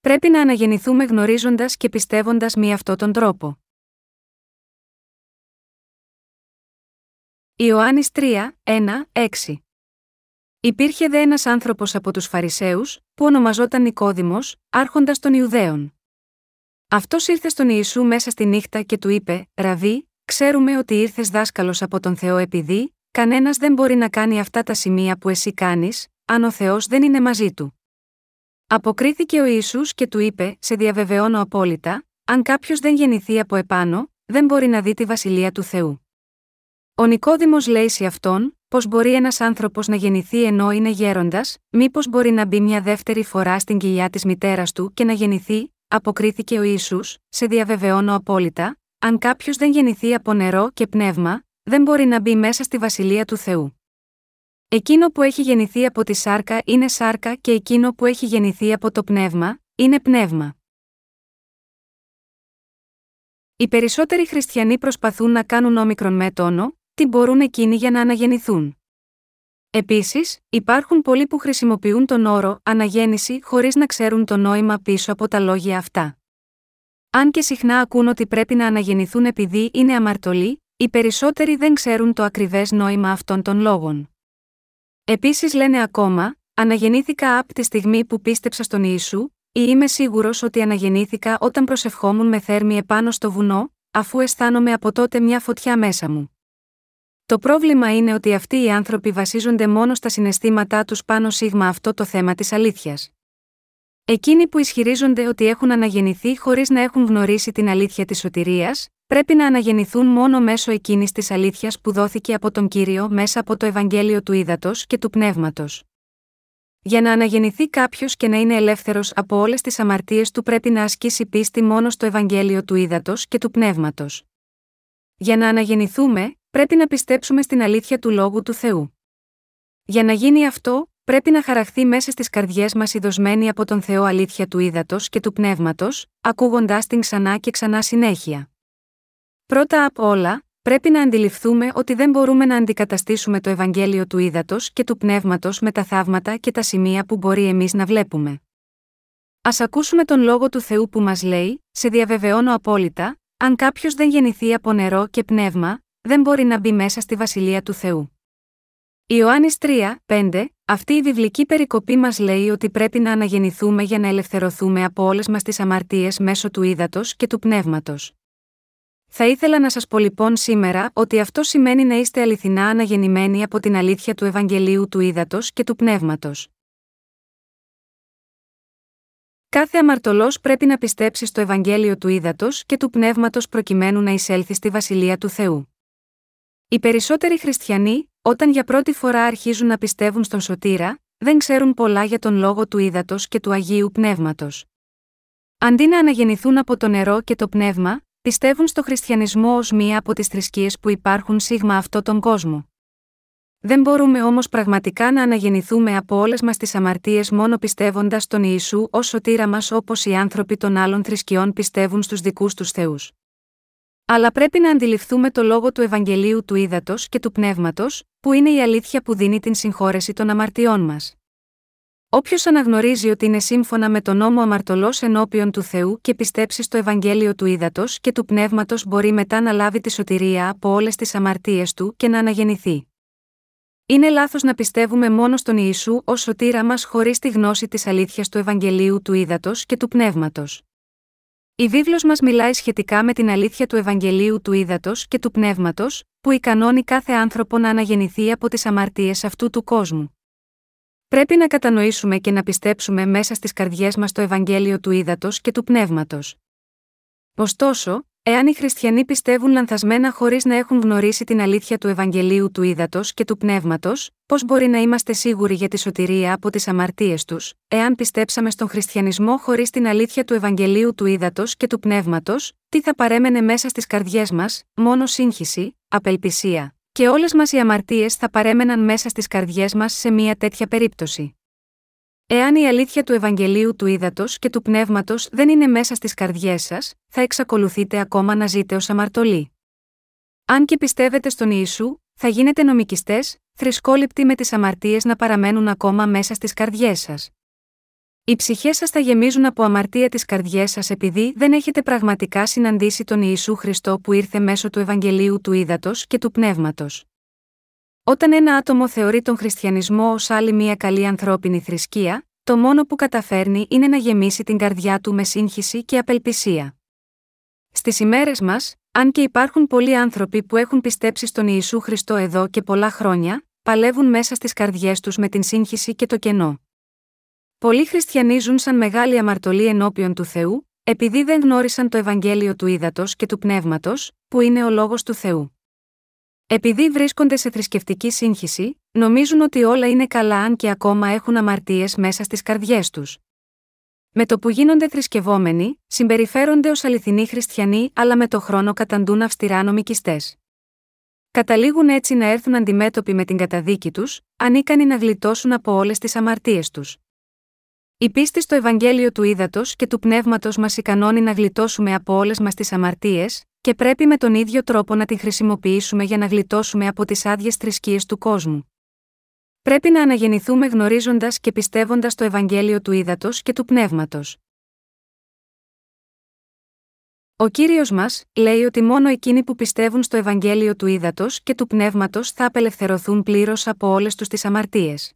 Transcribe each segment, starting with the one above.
πρέπει να αναγεννηθούμε γνωρίζοντας και πιστεύοντας με αυτόν τον τρόπο. Ιωάννης 3, 1, 6 Υπήρχε δε ένας άνθρωπος από τους Φαρισαίους, που ονομαζόταν Νικόδημος, άρχοντας των Ιουδαίων. Αυτός ήρθε στον Ιησού μέσα στη νύχτα και του είπε: Ραβί, ξέρουμε ότι ήρθες δάσκαλος από τον Θεό επειδή, κανένας δεν μπορεί να κάνει αυτά τα σημεία που εσύ κάνεις, αν ο Θεός δεν είναι μαζί του. Αποκρίθηκε ο Ισού και του είπε: Σε διαβεβαιώνω απόλυτα, αν κάποιος δεν γεννηθεί από επάνω, δεν μπορεί να δει τη βασιλεία του Θεού. Ο Νικόδημος λέει σε αυτόν: Πώς μπορεί ένας άνθρωπος να γεννηθεί ενώ είναι γέροντας, μήπως μπορεί να μπει μια δεύτερη φορά στην κοιλιά της μητέρας του και να γεννηθεί, αποκρίθηκε ο Ισού, σε διαβεβαιώνω απόλυτα, αν κάποιος δεν γεννηθεί από νερό και πνεύμα, δεν μπορεί να μπει μέσα στη βασιλεία του Θεού. Εκείνο που έχει γεννηθεί από τη σάρκα είναι σάρκα και εκείνο που έχει γεννηθεί από το πνεύμα, είναι πνεύμα. Οι περισσότεροι χριστιανοί προσπαθούν να κάνουν όμικρον με τόνο, τι μπορούν εκείνοι για να αναγεννηθούν. Επίσης, υπάρχουν πολλοί που χρησιμοποιούν τον όρο αναγέννηση χωρίς να ξέρουν το νόημα πίσω από τα λόγια αυτά. Αν και συχνά ακούν ότι πρέπει να αναγεννηθούν επειδή είναι αμαρτωλοί, οι περισσότεροι δεν ξέρουν το ακριβές νόημα αυτών των λόγων. Επίσης λένε ακόμα, Αναγεννήθηκα από τη στιγμή που πίστεψα στον Ιησού, ή είμαι σίγουρος ότι αναγεννήθηκα όταν προσευχόμουν με θέρμη επάνω στο βουνό, αφού αισθάνομαι από τότε μια φωτιά μέσα μου. Το πρόβλημα είναι ότι αυτοί οι άνθρωποι βασίζονται μόνο στα συναισθήματά τους πάνω σίγμα αυτό το θέμα της αλήθειας. Εκείνοι που ισχυρίζονται ότι έχουν αναγεννηθεί χωρίς να έχουν γνωρίσει την αλήθεια της σωτηρίας, πρέπει να αναγεννηθούν μόνο μέσω εκείνης της αλήθειας που δόθηκε από τον κύριο μέσα από το Ευαγγέλιο του Ήδατος και του Πνεύματος. Για να αναγεννηθεί κάποιος και να είναι ελεύθερος από όλες τις αμαρτίες του πρέπει να ασκήσει πίστη μόνο στο Ευαγγέλιο του Ήδατος και του Πνεύματος. Για να αναγεννηθούμε, πρέπει να πιστέψουμε στην αλήθεια του λόγου του Θεού. Για να γίνει αυτό, πρέπει να χαραχθεί μέσα στις καρδιές μας η δοσμένη από τον Θεό αλήθεια του ύδατος και του πνεύματος, ακούγοντάς την ξανά και ξανά συνέχεια. Πρώτα απ' όλα, πρέπει να αντιληφθούμε ότι δεν μπορούμε να αντικαταστήσουμε το Ευαγγέλιο του ύδατος και του πνεύματος με τα θαύματα και τα σημεία που μπορεί εμείς να βλέπουμε. Α ακούσουμε τον λόγο του Θεού που μας λέει: Σε διαβεβαιώνω απόλυτα, αν κάποιος δεν γεννηθεί από νερό και πνεύμα, δεν μπορεί να μπει μέσα στη βασιλεία του Θεού. Ιωάννης 3, 5, αυτή η βιβλική περικοπή μας λέει ότι πρέπει να αναγεννηθούμε για να ελευθερωθούμε από όλες μας τις αμαρτίες μέσω του ύδατος και του πνεύματος. Θα ήθελα να σας πω λοιπόν σήμερα ότι αυτό σημαίνει να είστε αληθινά αναγεννημένοι από την αλήθεια του Ευαγγελίου του ύδατος και του πνεύματος. Κάθε αμαρτωλός πρέπει να πιστέψει στο Ευαγγέλιο του ύδατος και του πνεύματος προκειμένου να εισέλθει στη βασιλεία του Θεού. Οι περισσότεροι χριστιανοί, όταν για πρώτη φορά αρχίζουν να πιστεύουν στον Σωτήρα, δεν ξέρουν πολλά για τον λόγο του ύδατος και του Αγίου Πνεύματος. Αντί να αναγεννηθούν από το νερό και το πνεύμα, πιστεύουν στο χριστιανισμό ως μία από τις θρησκείες που υπάρχουν σίγμα αυτό τον κόσμο. Δεν μπορούμε όμως πραγματικά να αναγεννηθούμε από όλες μας τις αμαρτίες μόνο πιστεύοντας τον Ιησού ως σωτήρα μας όπως οι άνθρωποι των άλλων θρησκειών πιστεύουν στους δικούς τους Θεούς. Αλλά πρέπει να αντιληφθούμε το λόγο του Ευαγγελίου του Ήδατος και του Πνεύματος, που είναι η αλήθεια που δίνει την συγχώρεση των αμαρτιών μας. Όποιος αναγνωρίζει ότι είναι σύμφωνα με τον νόμο αμαρτωλός ενώπιον του Θεού και πιστέψει στο Ευαγγέλιο του Ήδατος και του Πνεύματος μπορεί μετά να λάβει τη σωτηρία από όλες τις αμαρτίες του και να αναγεννηθεί. Είναι λάθος να πιστεύουμε μόνο στον Ιησού ως σωτήρα μας χωρίς τη γνώση της αλήθειας του Ευαγγελίου του Ήδατος και του Πνεύματος. Η βίβλος μας μιλάει σχετικά με την αλήθεια του Ευαγγελίου του Ήδατος και του Πνεύματος, που ικανώνει κάθε άνθρωπο να αναγεννηθεί από τις αμαρτίες αυτού του κόσμου. Πρέπει να κατανοήσουμε και να πιστέψουμε μέσα στις καρδιές μας το Ευαγγέλιο του Ήδατος και του Πνεύματος. Ωστόσο, Εάν οι χριστιανοί πιστεύουν λανθασμένα χωρίς να έχουν γνωρίσει την αλήθεια του Ευαγγελίου του Ήδατος και του Πνεύματος, πώς μπορεί να είμαστε σίγουροι για τη σωτηρία από τις αμαρτίες τους, εάν πιστέψαμε στον χριστιανισμό χωρίς την αλήθεια του Ευαγγελίου του Ήδατος και του Πνεύματος, τι θα παρέμενε μέσα στις καρδιές μας, μόνο σύγχυση, απελπισία, και όλες μας οι αμαρτίες θα παρέμεναν μέσα στις καρδιές μας σε μια τέτοια περίπτωση. Εάν η αλήθεια του Ευαγγελίου του Ήδατος και του Πνεύματος δεν είναι μέσα στις καρδιές σας, θα εξακολουθείτε ακόμα να ζείτε ως αμαρτωλοί. Αν και πιστεύετε στον Ιησού, θα γίνετε νομικιστές, θρησκόληπτοι με τις αμαρτίες να παραμένουν ακόμα μέσα στις καρδιές σας. Οι ψυχές σας θα γεμίζουν από αμαρτία τις καρδιές σας επειδή δεν έχετε πραγματικά συναντήσει τον Ιησού Χριστό που ήρθε μέσω του Ευαγγελίου του Ήδατος και του Πνεύματος. Όταν ένα άτομο θεωρεί τον χριστιανισμό ως άλλη μια καλή ανθρώπινη θρησκεία, το μόνο που καταφέρνει είναι να γεμίσει την καρδιά του με σύγχυση και απελπισία. Στις ημέρες μας, αν και υπάρχουν πολλοί άνθρωποι που έχουν πιστέψει στον Ιησού Χριστό εδώ και πολλά χρόνια, παλεύουν μέσα στις καρδιές τους με την σύγχυση και το κενό. Πολλοί χριστιανοί ζουν σαν μεγάλη αμαρτωλή ενώπιον του Θεού, επειδή δεν γνώρισαν το Ευαγγέλιο του Ήδατος και του Πνεύματος, που είναι ο λόγος του Θεού. Επειδή βρίσκονται σε θρησκευτική σύγχυση, νομίζουν ότι όλα είναι καλά αν και ακόμα έχουν αμαρτίες μέσα στις καρδιές τους. Με το που γίνονται θρησκευόμενοι, συμπεριφέρονται ως αληθινοί χριστιανοί, αλλά με το χρόνο καταντούν αυστηρά νομικιστές. Καταλήγουν έτσι να έρθουν αντιμέτωποι με την καταδίκη τους, ανίκανοι να γλιτώσουν από όλες τις αμαρτίες τους. Η πίστη στο Ευαγγέλιο του Ήδατος και του Πνεύματος μας ικανώνει να γλιτώσουμε από όλες μας τις αμαρτίες, και πρέπει με τον ίδιο τρόπο να την χρησιμοποιήσουμε για να γλιτώσουμε από τις άδειες θρησκείες του κόσμου. Πρέπει να αναγεννηθούμε γνωρίζοντας και πιστεύοντας το Ευαγγέλιο του Ήδατος και του Πνεύματος. Ο κύριος μας λέει ότι μόνο εκείνοι που πιστεύουν στο Ευαγγέλιο του Ήδατος και του Πνεύματος θα απελευθερωθούν πλήρως από όλες τους τις αμαρτίες.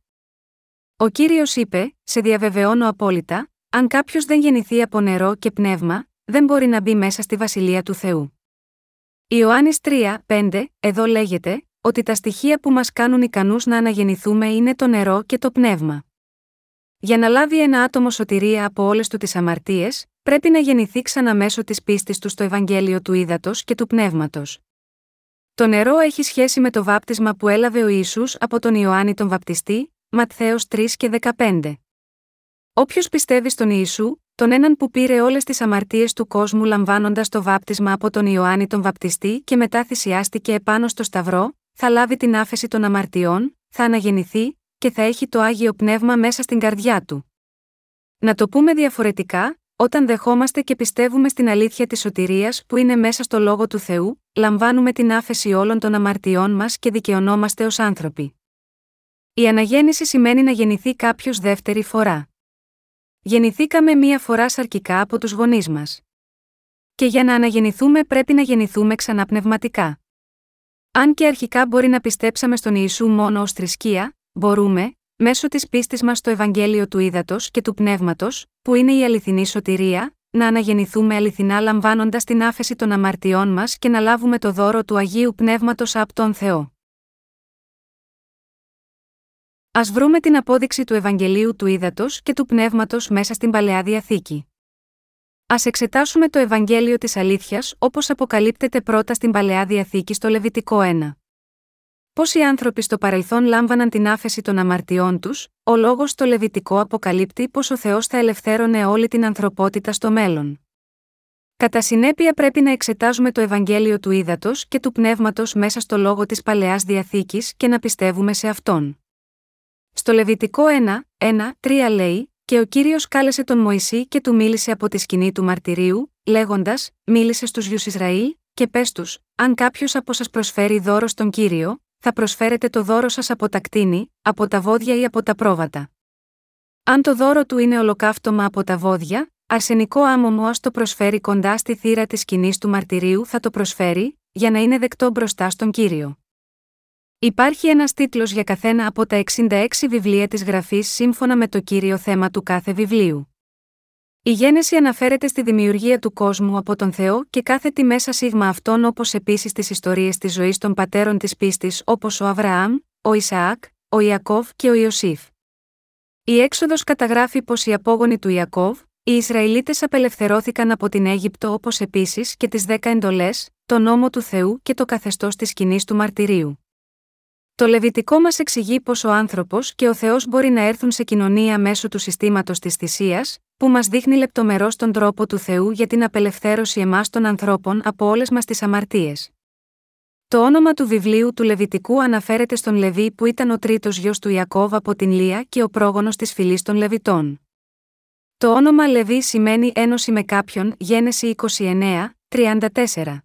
Ο κύριος είπε: Σε διαβεβαιώνω απόλυτα, αν κάποιος δεν γεννηθεί από νερό και πνεύμα, δεν μπορεί να μπει μέσα στη βασιλεία του Θεού. Ιωάννης 3, 5, εδώ λέγεται, ότι τα στοιχεία που μας κάνουν ικανούς να αναγεννηθούμε είναι το νερό και το πνεύμα. Για να λάβει ένα άτομο σωτηρία από όλες του τις αμαρτίες, πρέπει να γεννηθεί ξανά μέσω της πίστης του στο Ευαγγέλιο του Ήδατος και του Πνεύματος. Το νερό έχει σχέση με το βάπτισμα που έλαβε ο Ιησούς από τον Ιωάννη τον Βαπτιστή, Ματθαίος 3 και 15. Όποιος πιστεύει στον Ιησού, τον έναν που πήρε όλες τις αμαρτίες του κόσμου λαμβάνοντας το βάπτισμα από τον Ιωάννη τον Βαπτιστή και μετά θυσιάστηκε επάνω στο Σταυρό, θα λάβει την άφεση των αμαρτιών, θα αναγεννηθεί και θα έχει το άγιο πνεύμα μέσα στην καρδιά του. Να το πούμε διαφορετικά, όταν δεχόμαστε και πιστεύουμε στην αλήθεια της σωτηρίας που είναι μέσα στο λόγο του Θεού, λαμβάνουμε την άφεση όλων των αμαρτιών μας και δικαιωνόμαστε ως άνθρωποι. Η αναγέννηση σημαίνει να γεννηθεί κάποιος δεύτερη φορά. Γεννηθήκαμε μία φορά σαρκικά από τους γονείς μας. Και για να αναγεννηθούμε πρέπει να γεννηθούμε ξανά πνευματικά. Αν και αρχικά μπορεί να πιστέψαμε στον Ιησού μόνο ως θρησκεία, μπορούμε, μέσω της πίστης μας στο Ευαγγέλιο του Ήδατος και του Πνεύματος, που είναι η αληθινή σωτηρία, να αναγεννηθούμε αληθινά λαμβάνοντας την άφεση των αμαρτιών μας και να λάβουμε το δώρο του Αγίου Πνεύματος από τον Θεό. Α βρούμε την απόδειξη του Ευαγγελίου του Ήδατος και του Πνεύματος μέσα στην παλαιά διαθήκη. Α εξετάσουμε το Ευαγγέλιο της Αλήθειας όπως αποκαλύπτεται πρώτα στην παλαιά διαθήκη στο Λεβιτικό 1. Πόσοι άνθρωποι στο παρελθόν λάμβαναν την άφεση των αμαρτιών τους, ο λόγος στο Λεβιτικό αποκαλύπτει πως ο Θεός θα ελευθέρωνε όλη την ανθρωπότητα στο μέλλον. Κατά συνέπεια πρέπει να εξετάζουμε το Ευαγγέλιο του Ήδατος και του Πνεύματος μέσα στο λόγο της παλαιάς διαθήκης και να πιστεύουμε σε αυτόν. Στο Λεβιτικό 1, 1, 3 λέει: Και ο κύριος κάλεσε τον Μωυσή και του μίλησε από τη σκηνή του μαρτυρίου, λέγοντας: Μίλησε στους γιους Ισραήλ, και πες τους: Αν κάποιος από σας προσφέρει δώρο στον κύριο, θα προσφέρετε το δώρο σας από τα κτίνη, από τα βόδια ή από τα πρόβατα. Αν το δώρο του είναι ολοκαύτωμα από τα βόδια, αρσενικό άμμομο ας το προσφέρει κοντά στη θύρα της σκηνής του μαρτυρίου θα το προσφέρει, για να είναι δεκτό μπροστά στον κύριο. Υπάρχει ένας τίτλος για καθένα από τα 66 βιβλία της γραφής σύμφωνα με το κύριο θέμα του κάθε βιβλίου. Η γένεση αναφέρεται στη δημιουργία του κόσμου από τον Θεό και κάθε τι μέσα σίγμα αυτών όπως επίσης τις ιστορίες της ζωής των πατέρων της πίστης όπως ο Αβραάμ, ο Ισαάκ, ο Ιακώβ και ο Ιωσήφ. Η έξοδος καταγράφει πως οι απόγονοι του Ιακώβ, οι Ισραηλίτες απελευθερώθηκαν από την Αίγυπτο όπως επίσης και τις δέκα εντολές, το νόμο του Θεού και το καθεστώς της σκηνής του μαρτυρίου. Το λεβιτικό μας εξηγεί πως ο άνθρωπος και ο Θεός μπορεί να έρθουν σε κοινωνία μέσω του συστήματος της θυσίας, που μας δείχνει λεπτομερό τον τρόπο του Θεού για την απελευθέρωση εμάς των ανθρώπων από όλες μας τις αμαρτίες. Το όνομα του βιβλίου του Λεβιτικού αναφέρεται στον Λεβί που ήταν ο τρίτος γιος του Ιακώβ από την Λία και ο πρόγονος της φυλής των Λεβιτών. Το όνομα Λεβί σημαίνει ένωση με κάποιον, Γένεση 29, 34.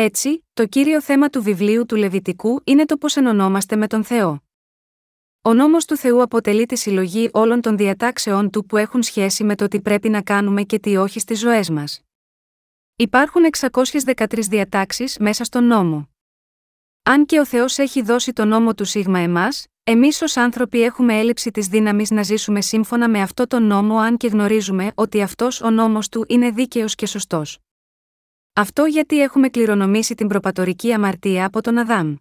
Έτσι, το κύριο θέμα του βιβλίου του Λεβιτικού είναι το πώς ενωνόμαστε με τον Θεό. Ο νόμος του Θεού αποτελεί τη συλλογή όλων των διατάξεών του που έχουν σχέση με το τι πρέπει να κάνουμε και τι όχι στις ζωές μας. Υπάρχουν 613 διατάξεις μέσα στον νόμο. Αν και ο Θεός έχει δώσει τον νόμο του σίγμα εμάς, εμείς ως άνθρωποι έχουμε έλλειψη της δύναμης να ζήσουμε σύμφωνα με αυτό τον νόμο αν και γνωρίζουμε ότι αυτός ο νόμος του είναι δίκαιος και σωστός. Αυτό γιατί έχουμε κληρονομήσει την προπατορική αμαρτία από τον Αδάμ.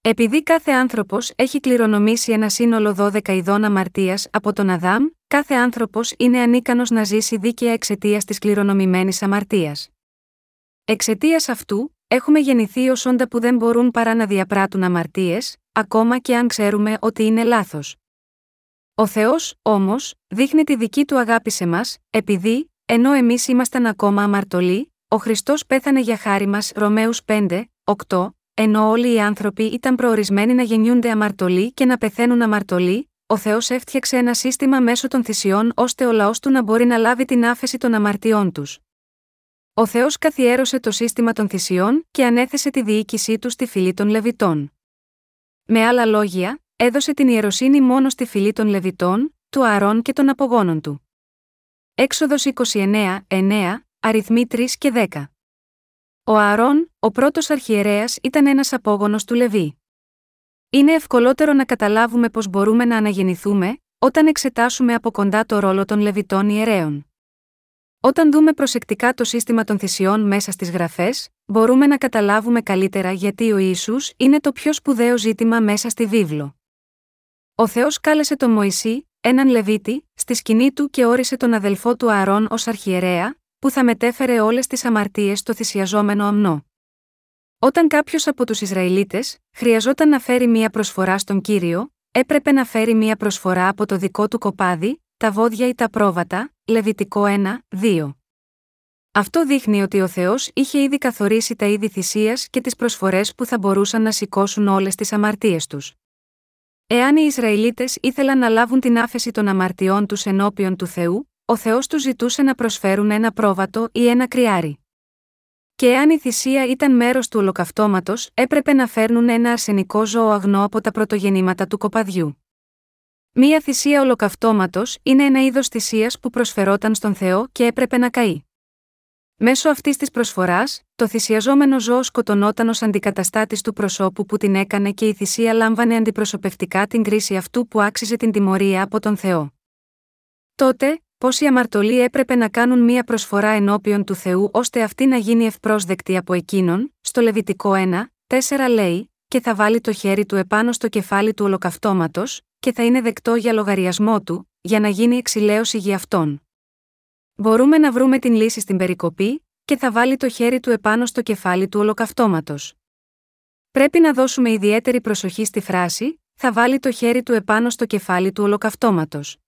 Επειδή κάθε άνθρωπος έχει κληρονομήσει ένα σύνολο 12 ειδών αμαρτίας από τον Αδάμ, κάθε άνθρωπος είναι ανίκανος να ζήσει δίκαια εξαιτίας της κληρονομημένης αμαρτίας. Εξαιτίας αυτού, έχουμε γεννηθεί ως όντα που δεν μπορούν παρά να διαπράττουν αμαρτίες, ακόμα και αν ξέρουμε ότι είναι λάθος. Ο Θεός, όμως, δείχνει τη δική του αγάπη σε μας, επειδή, ενώ εμείς ήμασταν ακόμα αμαρτωλοί, ο Χριστός πέθανε για χάρη μας Ρωμαίους 5, 8, ενώ όλοι οι άνθρωποι ήταν προορισμένοι να γεννιούνται αμαρτωλοί και να πεθαίνουν αμαρτωλοί, ο Θεός έφτιαξε ένα σύστημα μέσω των θυσιών ώστε ο λαός του να μπορεί να λάβει την άφεση των αμαρτιών τους. Ο Θεός καθιέρωσε το σύστημα των θυσιών και ανέθεσε τη διοίκησή του στη φυλή των Λεβιτών. Με άλλα λόγια, έδωσε την ιεροσύνη μόνο στη φυλή των Λεβιτών, του Αρών και των απογόνων του. Έξοδος 29, 9, αριθμοί 3 και 10. Ο Ααρών, ο πρώτος αρχιερέας, ήταν ένας απόγονος του Λεβί. Είναι ευκολότερο να καταλάβουμε πώς μπορούμε να αναγεννηθούμε, όταν εξετάσουμε από κοντά το ρόλο των Λεβιτών ιερέων. Όταν δούμε προσεκτικά το σύστημα των θυσιών μέσα στις γραφές, μπορούμε να καταλάβουμε καλύτερα γιατί ο Ισού είναι το πιο σπουδαίο ζήτημα μέσα στη βίβλο. Ο Θεός κάλεσε τον Μωυσή, έναν Λεβίτη, στη σκηνή του και όρισε τον αδελφό του Ααρών ως αρχιερέα, που θα μετέφερε όλες τις αμαρτίες στο θυσιαζόμενο αμνό. Όταν κάποιος από τους Ισραηλίτες χρειαζόταν να φέρει μία προσφορά στον κύριο, έπρεπε να φέρει μία προσφορά από το δικό του κοπάδι, τα βόδια ή τα πρόβατα, Λεβιτικό 1, 2. Αυτό δείχνει ότι ο Θεός είχε ήδη καθορίσει τα είδη θυσίας και τις προσφορές που θα μπορούσαν να σηκώσουν όλες τις αμαρτίες τους. Εάν οι Ισραηλίτες ήθελαν να λάβουν την άφεση των αμαρτιών τους ενώπιον του Θεού, ο Θεός του ζητούσε να προσφέρουν ένα πρόβατο ή ένα κρυάρι. Και εάν η θυσία ήταν μέρος του ολοκαυτώματος, έπρεπε να φέρνουν ένα αρσενικό ζώο αγνό από τα πρωτογεννήματα του κοπαδιού. Μία θυσία ολοκαυτώματος είναι ένα είδος θυσίας που προσφερόταν στον Θεό και έπρεπε να καεί. Μέσω αυτής της προσφοράς, το θυσιαζόμενο ζώο σκοτωνόταν ως αντικαταστάτης του προσώπου που την έκανε και η θυσία λάμβανε αντιπροσωπευτικά την κρίση αυτού που άξιζε την τιμωρία από τον Θεό. Τότε, πω οι αμαρτωλοί έπρεπε να κάνουν μία προσφορά ενώπιον του Θεού ώστε αυτή να γίνει ευπρόσδεκτη από εκείνον, στο Λεβιτικό 1, 4 λέει, και θα βάλει το χέρι του επάνω στο κεφάλι του ολοκαυτώματος, και θα είναι δεκτό για λογαριασμό του, για να γίνει εξηλαίωση για αυτόν. Μπορούμε να βρούμε την λύση στην περικοπή, και θα βάλει το χέρι του επάνω στο κεφάλι του ολοκαυτώματος. Πρέπει να δώσουμε ιδιαίτερη προσοχή στη φράση, θα βάλει το χέρι του επάνω στο κεφάλι του ολοκαυτώματος.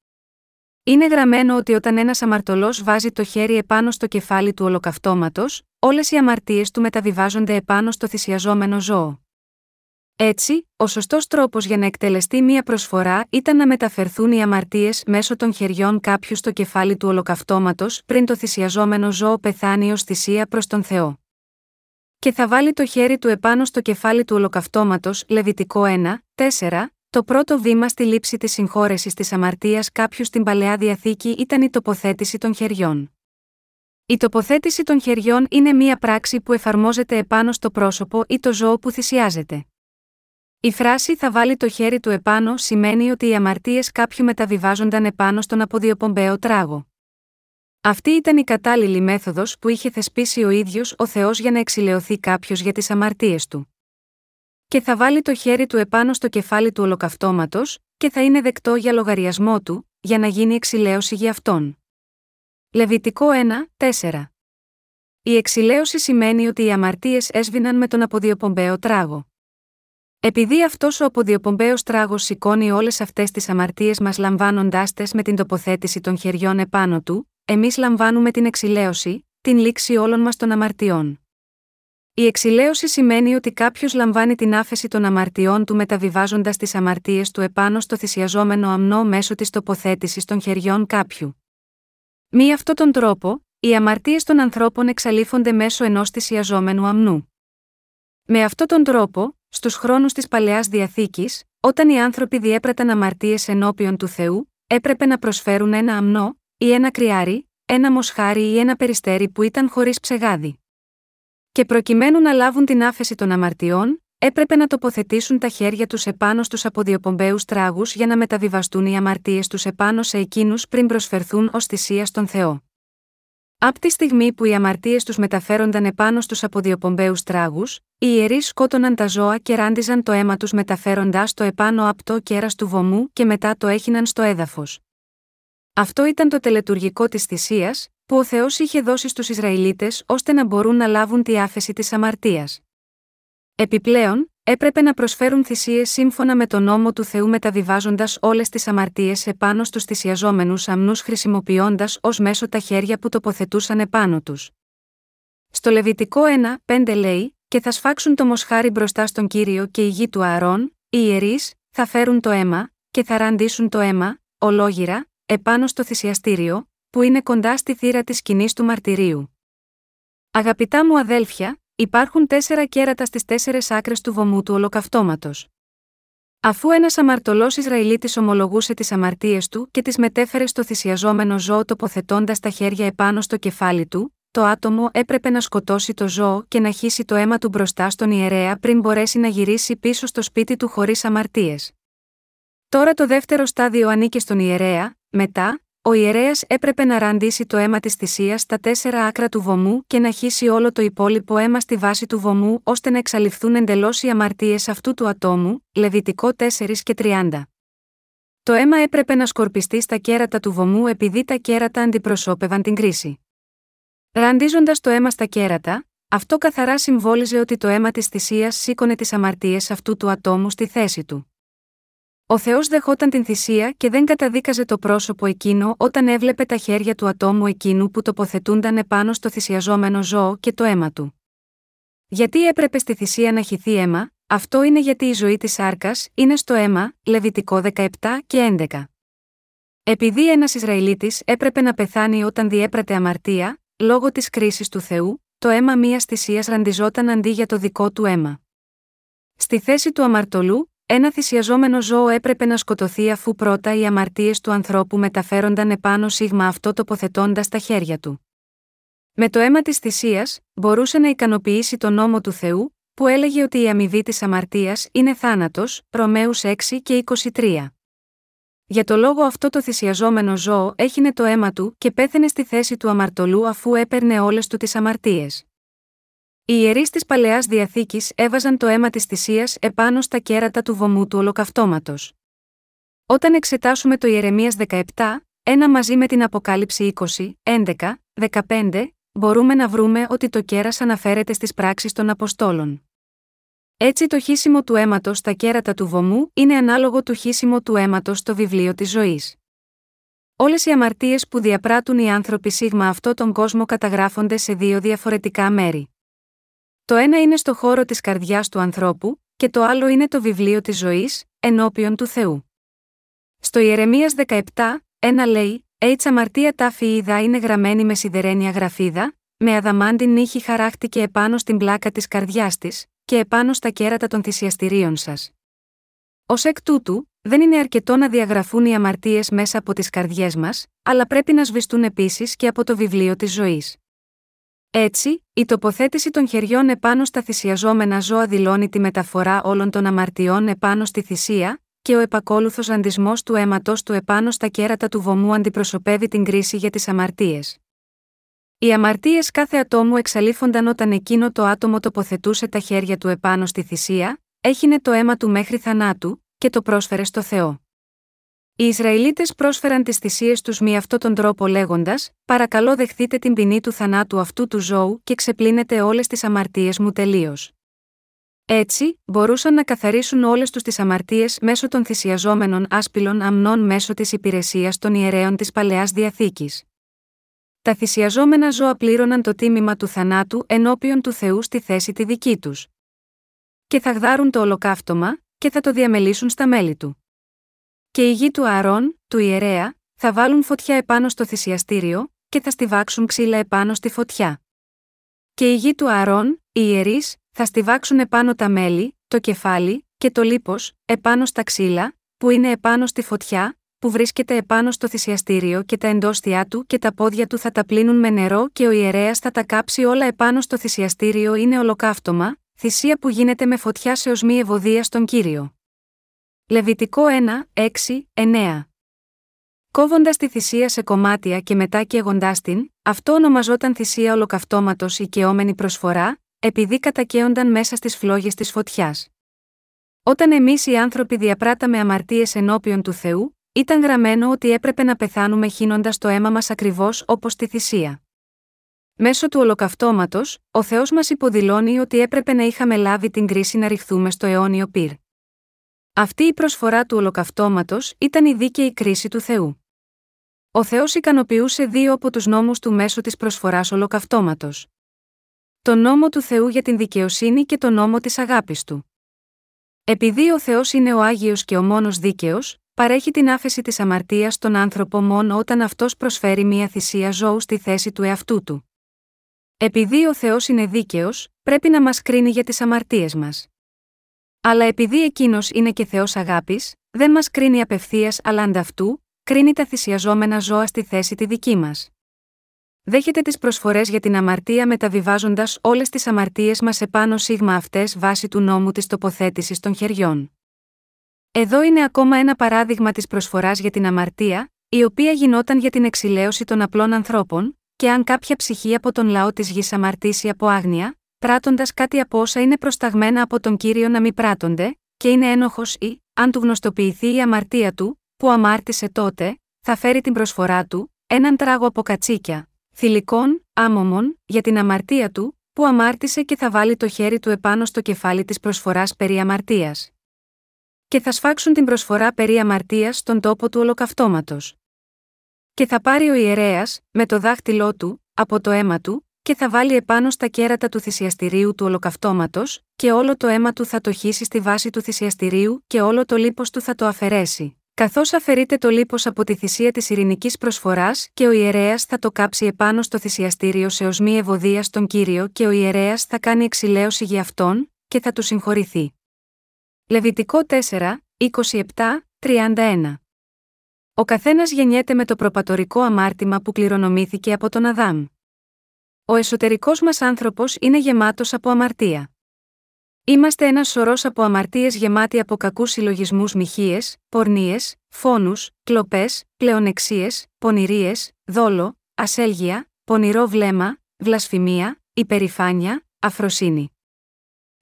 Είναι γραμμένο ότι όταν ένας αμαρτωλός βάζει το χέρι επάνω στο κεφάλι του ολοκαυτώματος, όλες οι αμαρτίες του μεταβιβάζονται επάνω στο θυσιαζόμενο ζώο. Έτσι, ο σωστός τρόπος για να εκτελεστεί μία προσφορά ήταν να μεταφερθούν οι αμαρτίες μέσω των χεριών κάποιου στο κεφάλι του ολοκαυτώματος πριν το θυσιαζόμενο ζώο πεθάνει ως θυσία προς τον Θεό. Και θα βάλει το χέρι του επάνω στο κεφάλι του ολοκαυτώματος, Λεβιτικό 1, 4, το πρώτο βήμα στη λήψη της συγχώρεσης της αμαρτίας κάποιου στην παλαιά διαθήκη ήταν η τοποθέτηση των χεριών. Η τοποθέτηση των χεριών είναι μία πράξη που εφαρμόζεται επάνω στο πρόσωπο ή το ζώο που θυσιάζεται. Η φράση θα βάλει το χέρι του επάνω σημαίνει ότι οι αμαρτίες κάποιου μεταβιβάζονταν επάνω στον αποδιοπομπαίο τράγο. Αυτή ήταν η κατάλληλη μέθοδος που είχε θεσπίσει ο ίδιος ο Θεός για να εξηλαιωθεί κάποιος για τις αμαρτίες του και θα βάλει το χέρι του επάνω στο κεφάλι του ολοκαυτώματος, και θα είναι δεκτό για λογαριασμό του, για να γίνει εξηλαίωση για αυτόν. Λεβιτικό 1, 4. Η εξηλαίωση σημαίνει ότι οι αμαρτίες έσβηναν με τον αποδιοπομπαίο τράγο. Επειδή αυτός ο αποδιοπομπαίος τράγος σηκώνει όλες αυτές τις αμαρτίες μας λαμβάνοντάς τες με την τοποθέτηση των χεριών επάνω του, εμείς λαμβάνουμε την εξηλαίωση, την λήξη όλων μας των αμαρτιών. Η εξηλαίωση σημαίνει ότι κάποιος λαμβάνει την άφεση των αμαρτιών του μεταβιβάζοντας τις αμαρτίες του επάνω στο θυσιαζόμενο αμνό μέσω της τοποθέτησης των χεριών κάποιου. Μη αυτόν τον τρόπο, οι αμαρτίες των ανθρώπων εξαλείφονται μέσω ενός θυσιαζόμενου αμνού. Με αυτόν τον τρόπο, στους χρόνους της παλαιάς διαθήκης, όταν οι άνθρωποι διέπραταν αμαρτίες ενώπιον του Θεού, έπρεπε να προσφέρουν ένα αμνό, ή ένα κρυάρι, ένα μοσχάρι ή ένα περιστέρι που ήταν χωρίς ψεγάδι. Και προκειμένου να λάβουν την άφεση των αμαρτιών, έπρεπε να τοποθετήσουν τα χέρια τους επάνω στους αποδιοπομπαίους τράγους για να μεταβιβαστούν οι αμαρτίες τους επάνω σε εκείνους πριν προσφερθούν ως θυσία στον Θεό. Απ' τη στιγμή που οι αμαρτίες τους μεταφέρονταν επάνω στους αποδιοπομπαίους τράγους, οι ιερείς σκότωναν τα ζώα και ράντιζαν το αίμα τους μεταφέροντάς το επάνω απτό κέρας του βωμού και μετά το έχιναν στο έδαφος. Αυτό ήταν το τελετουργικό της θυσίας, που ο Θεός είχε δώσει στους Ισραηλίτες ώστε να μπορούν να λάβουν τη άφεση της αμαρτίας. Επιπλέον, έπρεπε να προσφέρουν θυσίες σύμφωνα με τον νόμο του Θεού μεταβιβάζοντας όλες τις αμαρτίες επάνω στους θυσιαζόμενους αμνούς χρησιμοποιώντας ως μέσο τα χέρια που τοποθετούσαν επάνω τους. Στο Λεβιτικό 1, 5 λέει: Και θα σφάξουν το μοσχάρι μπροστά στον κύριο και η γη του Ααρών, οι ιερείς, θα φέρουν το αίμα, και θα ραντίσουν το αίμα, ολόγυρα, επάνω στο θυσιαστήριο, που είναι κοντά στη θύρα της σκηνής του μαρτυρίου. Αγαπητά μου αδέλφια, υπάρχουν τέσσερα κέρατα στις τέσσερι άκρες του βωμού του ολοκαυτώματος. Αφού ένας αμαρτωλός Ισραηλίτης ομολογούσε τις αμαρτίες του και τις μετέφερε στο θυσιαζόμενο ζώο τοποθετώντας τα χέρια επάνω στο κεφάλι του, το άτομο έπρεπε να σκοτώσει το ζώο και να χύσει το αίμα του μπροστά στον ιερέα πριν μπορέσει να γυρίσει πίσω στο σπίτι του χωρίς αμαρτίες. Τώρα το δεύτερο στάδιο ανήκε στον ιερέα, μετά, ο ιερέας έπρεπε να ραντίσει το αίμα της θυσίας στα τέσσερα άκρα του βωμού και να χύσει όλο το υπόλοιπο αίμα στη βάση του βωμού ώστε να εξαλειφθούν εντελώς οι αμαρτίες αυτού του ατόμου, Λεβιτικό 4 και 30. Το αίμα έπρεπε να σκορπιστεί στα κέρατα του βωμού επειδή τα κέρατα αντιπροσώπευαν την κρίση. Ραντίζοντας το αίμα στα κέρατα, αυτό καθαρά συμβόλιζε ότι το αίμα της θυσίας σήκωνε τις αμαρτίες αυτού του ατόμου στη θέση του. Ο Θεός δεχόταν την θυσία και δεν καταδίκαζε το πρόσωπο εκείνο όταν έβλεπε τα χέρια του ατόμου εκείνου που τοποθετούνταν επάνω στο θυσιαζόμενο ζώο και το αίμα του. Γιατί έπρεπε στη θυσία να χυθεί αίμα, αυτό είναι γιατί η ζωή της άρκας είναι στο αίμα, Λεβιτικό 17 και 11. Επειδή ένας Ισραηλίτης έπρεπε να πεθάνει όταν διέπρατε αμαρτία, λόγω της κρίσης του Θεού, το αίμα μίας θυσίας ραντιζόταν αντί για το δικό του αίμα. Στη θέση του αμαρτωλού, ένα θυσιαζόμενο ζώο έπρεπε να σκοτωθεί αφού πρώτα οι αμαρτίες του ανθρώπου μεταφέρονταν επάνω σίγμα αυτό τοποθετώντας τα χέρια του. Με το αίμα της θυσίας, μπορούσε να ικανοποιήσει τον νόμο του Θεού, που έλεγε ότι η αμοιβή της αμαρτίας είναι θάνατος, Ρωμαίους 6 και 23. Για το λόγο αυτό το θυσιαζόμενο ζώο έχινε το αίμα του και πέθαινε στη θέση του αμαρτωλού αφού έπαιρνε όλες του τις αμαρτίες. Οι ιερείς της παλαιάς διαθήκης έβαζαν το αίμα της θυσίας επάνω στα κέρατα του βωμού του ολοκαυτώματος. Όταν εξετάσουμε το Ιερεμίας 17, ένα μαζί με την Αποκάλυψη 20, 11, 15, μπορούμε να βρούμε ότι το κέρας αναφέρεται στις πράξεις των Αποστόλων. Έτσι το χύσιμο του αίματος στα κέρατα του βωμού είναι ανάλογο του χύσιμο του αίματος στο βιβλίο της ζωής. Όλες οι αμαρτίες που διαπράττουν οι άνθρωποι σίγμα αυτό τον κόσμο καταγράφονται σε δύο διαφορετικά μέρη. Το ένα είναι στο χώρο της καρδιάς του ανθρώπου, και το άλλο είναι το βιβλίο της ζωής, ενώπιον του Θεού. Στο Ιερεμίας 17, ένα λέει: Έτσι αμαρτία τάφη είδα είναι γραμμένη με σιδερένια γραφίδα, με αδαμάντιν νύχη χαράχτηκε επάνω στην πλάκα της καρδιάς της, και επάνω στα κέρατα των θυσιαστηρίων σας. Ω εκ τούτου, δεν είναι αρκετό να διαγραφούν οι αμαρτίες μέσα από τις καρδιές μας, αλλά πρέπει να σβηστούν επίσης και από το βιβλίο της ζωής. Έτσι, η τοποθέτηση των χεριών επάνω στα θυσιαζόμενα ζώα δηλώνει τη μεταφορά όλων των αμαρτιών επάνω στη θυσία, και ο επακόλουθος ραντισμός του αίματος του επάνω στα κέρατα του βωμού αντιπροσωπεύει την κρίση για τις αμαρτίες. Οι αμαρτίες κάθε ατόμου εξαλείφονταν όταν εκείνο το άτομο τοποθετούσε τα χέρια του επάνω στη θυσία, έχινε το αίμα του μέχρι θανάτου, και το πρόσφερε στο Θεό. Οι Ισραηλίτες πρόσφεραν τις θυσίες τους με αυτόν τον τρόπο λέγοντας: Παρακαλώ δεχτείτε την ποινή του θανάτου αυτού του ζώου και ξεπλύνετε όλες τις αμαρτίες μου τελείως. Έτσι, μπορούσαν να καθαρίσουν όλες τους τις αμαρτίες μέσω των θυσιαζόμενων άσπυλων αμνών μέσω της υπηρεσίας των ιερέων της παλαιάς διαθήκης. Τα θυσιαζόμενα ζώα πλήρωναν το τίμημα του θανάτου ενώπιον του Θεού στη θέση τη δική τους. Και θα γδάρουν το ολοκαύτωμα, και θα το διαμελήσουν στα μέλη του. Και οι γη του Αρών, του ιερέα, θα βάλουν φωτιά επάνω στο θυσιαστήριο, και θα στιβάξουν ξύλα επάνω στη φωτιά. Και οι γη του Αρών, οι ιερείς, θα στιβάξουν επάνω τα μέλη, το κεφάλι, και το λίπος, επάνω στα ξύλα, που είναι επάνω στη φωτιά, που βρίσκεται επάνω στο θυσιαστήριο και τα εντόστια του και τα πόδια του θα τα πλύνουν με νερό και ο ιερέας θα τα κάψει όλα επάνω στο θυσιαστήριο είναι ολοκαύτωμα, θυσία που γίνεται με φωτιά σε οσμή ευωδία στον κύριο. Λεβιτικό 1, 6, 9. Κόβοντας τη θυσία σε κομμάτια και μετά καίγοντάς την, αυτό ονομαζόταν θυσία ολοκαυτώματος ή καιόμενη προσφορά, επειδή κατακαίονταν μέσα στις φλόγες της φωτιάς. Όταν εμείς οι άνθρωποι διαπράταμε αμαρτίες ενώπιον του Θεού, ήταν γραμμένο ότι έπρεπε να πεθάνουμε χύνοντας το αίμα μας ακριβώς όπως τη θυσία. Μέσω του ολοκαυτώματος, ο Θεός μας υποδηλώνει ότι έπρεπε να είχαμε λάβει την κρίση να ρηχθούμε στο αιώνιο πυρ. Αυτή η προσφορά του ολοκαυτώματος ήταν η δίκαιη κρίση του Θεού. Ο Θεός ικανοποιούσε δύο από τους νόμους του μέσω της προσφοράς ολοκαυτώματος. Το νόμο του Θεού για την δικαιοσύνη και το νόμο της αγάπης του. Επειδή ο Θεός είναι ο Άγιος και ο μόνος δίκαιος, παρέχει την άφεση της αμαρτίας στον άνθρωπο μόνο όταν αυτός προσφέρει μία θυσία ζώου στη θέση του εαυτού του. Επειδή ο Θεός είναι δίκαιος, πρέπει να μας κρίνει για τις αμαρτίες μας. Αλλά επειδή εκείνος είναι και Θεός αγάπης, δεν μας κρίνει απευθείας αλλά ανταυτού, κρίνει τα θυσιαζόμενα ζώα στη θέση τη δική μας. Δέχεται τις προσφορές για την αμαρτία μεταβιβάζοντας όλες τις αμαρτίες μας επάνω σίγμα αυτές βάσει του νόμου της τοποθέτησης των χεριών. Εδώ είναι ακόμα ένα παράδειγμα της προσφοράς για την αμαρτία, η οποία γινόταν για την εξηλαίωση των απλών ανθρώπων, και αν κάποια ψυχή από τον λαό της γης αμαρτήσει από άγνοια, πράττοντας κάτι από όσα είναι προσταγμένα από τον κύριο να μην πράττονται, και είναι ένοχος ή, αν του γνωστοποιηθεί η αμαρτία του, που αμάρτησε τότε, θα φέρει την προσφορά του, έναν τράγο από κατσίκια, θηλυκών, άμομων, για την αμαρτία του, που αμάρτησε και θα βάλει το χέρι του επάνω στο κεφάλι της προσφοράς περί αμαρτίας. Και θα σφάξουν την προσφορά περί αμαρτίας στον τόπο του ολοκαυτώματος. Και θα πάρει ο ιερέας, με το δάχτυλό του, από το αίμα του, και θα βάλει επάνω στα κέρατα του θυσιαστηρίου του ολοκαυτώματος, και όλο το αίμα του θα το χύσει στη βάση του θυσιαστηρίου και όλο το λίπος του θα το αφαιρέσει. Καθώς αφαιρείται το λίπος από τη θυσία της ειρηνικής προσφοράς και ο ιερέας θα το κάψει επάνω στο θυσιαστήριο σε οσμή ευωδίας στον κύριο και ο ιερέας θα κάνει εξηλαίωση για αυτόν, και θα του συγχωρηθεί. Λεβιτικό 4, 27, 31. Ο καθένας γεννιέται με το προπατορικό αμάρτημα που κληρονομήθηκε από τον Αδάμ. Ο εσωτερικός μας άνθρωπος είναι γεμάτος από αμαρτία. Είμαστε ένας σωρός από αμαρτίες γεμάτοι από κακούς συλλογισμούς μοιχείε, πορνίες, φόνους, κλοπές, πλεονεξίες, πονηρίες, δόλο, ασέλγεια, πονηρό βλέμμα, βλασφημία, υπερηφάνεια, αφροσύνη.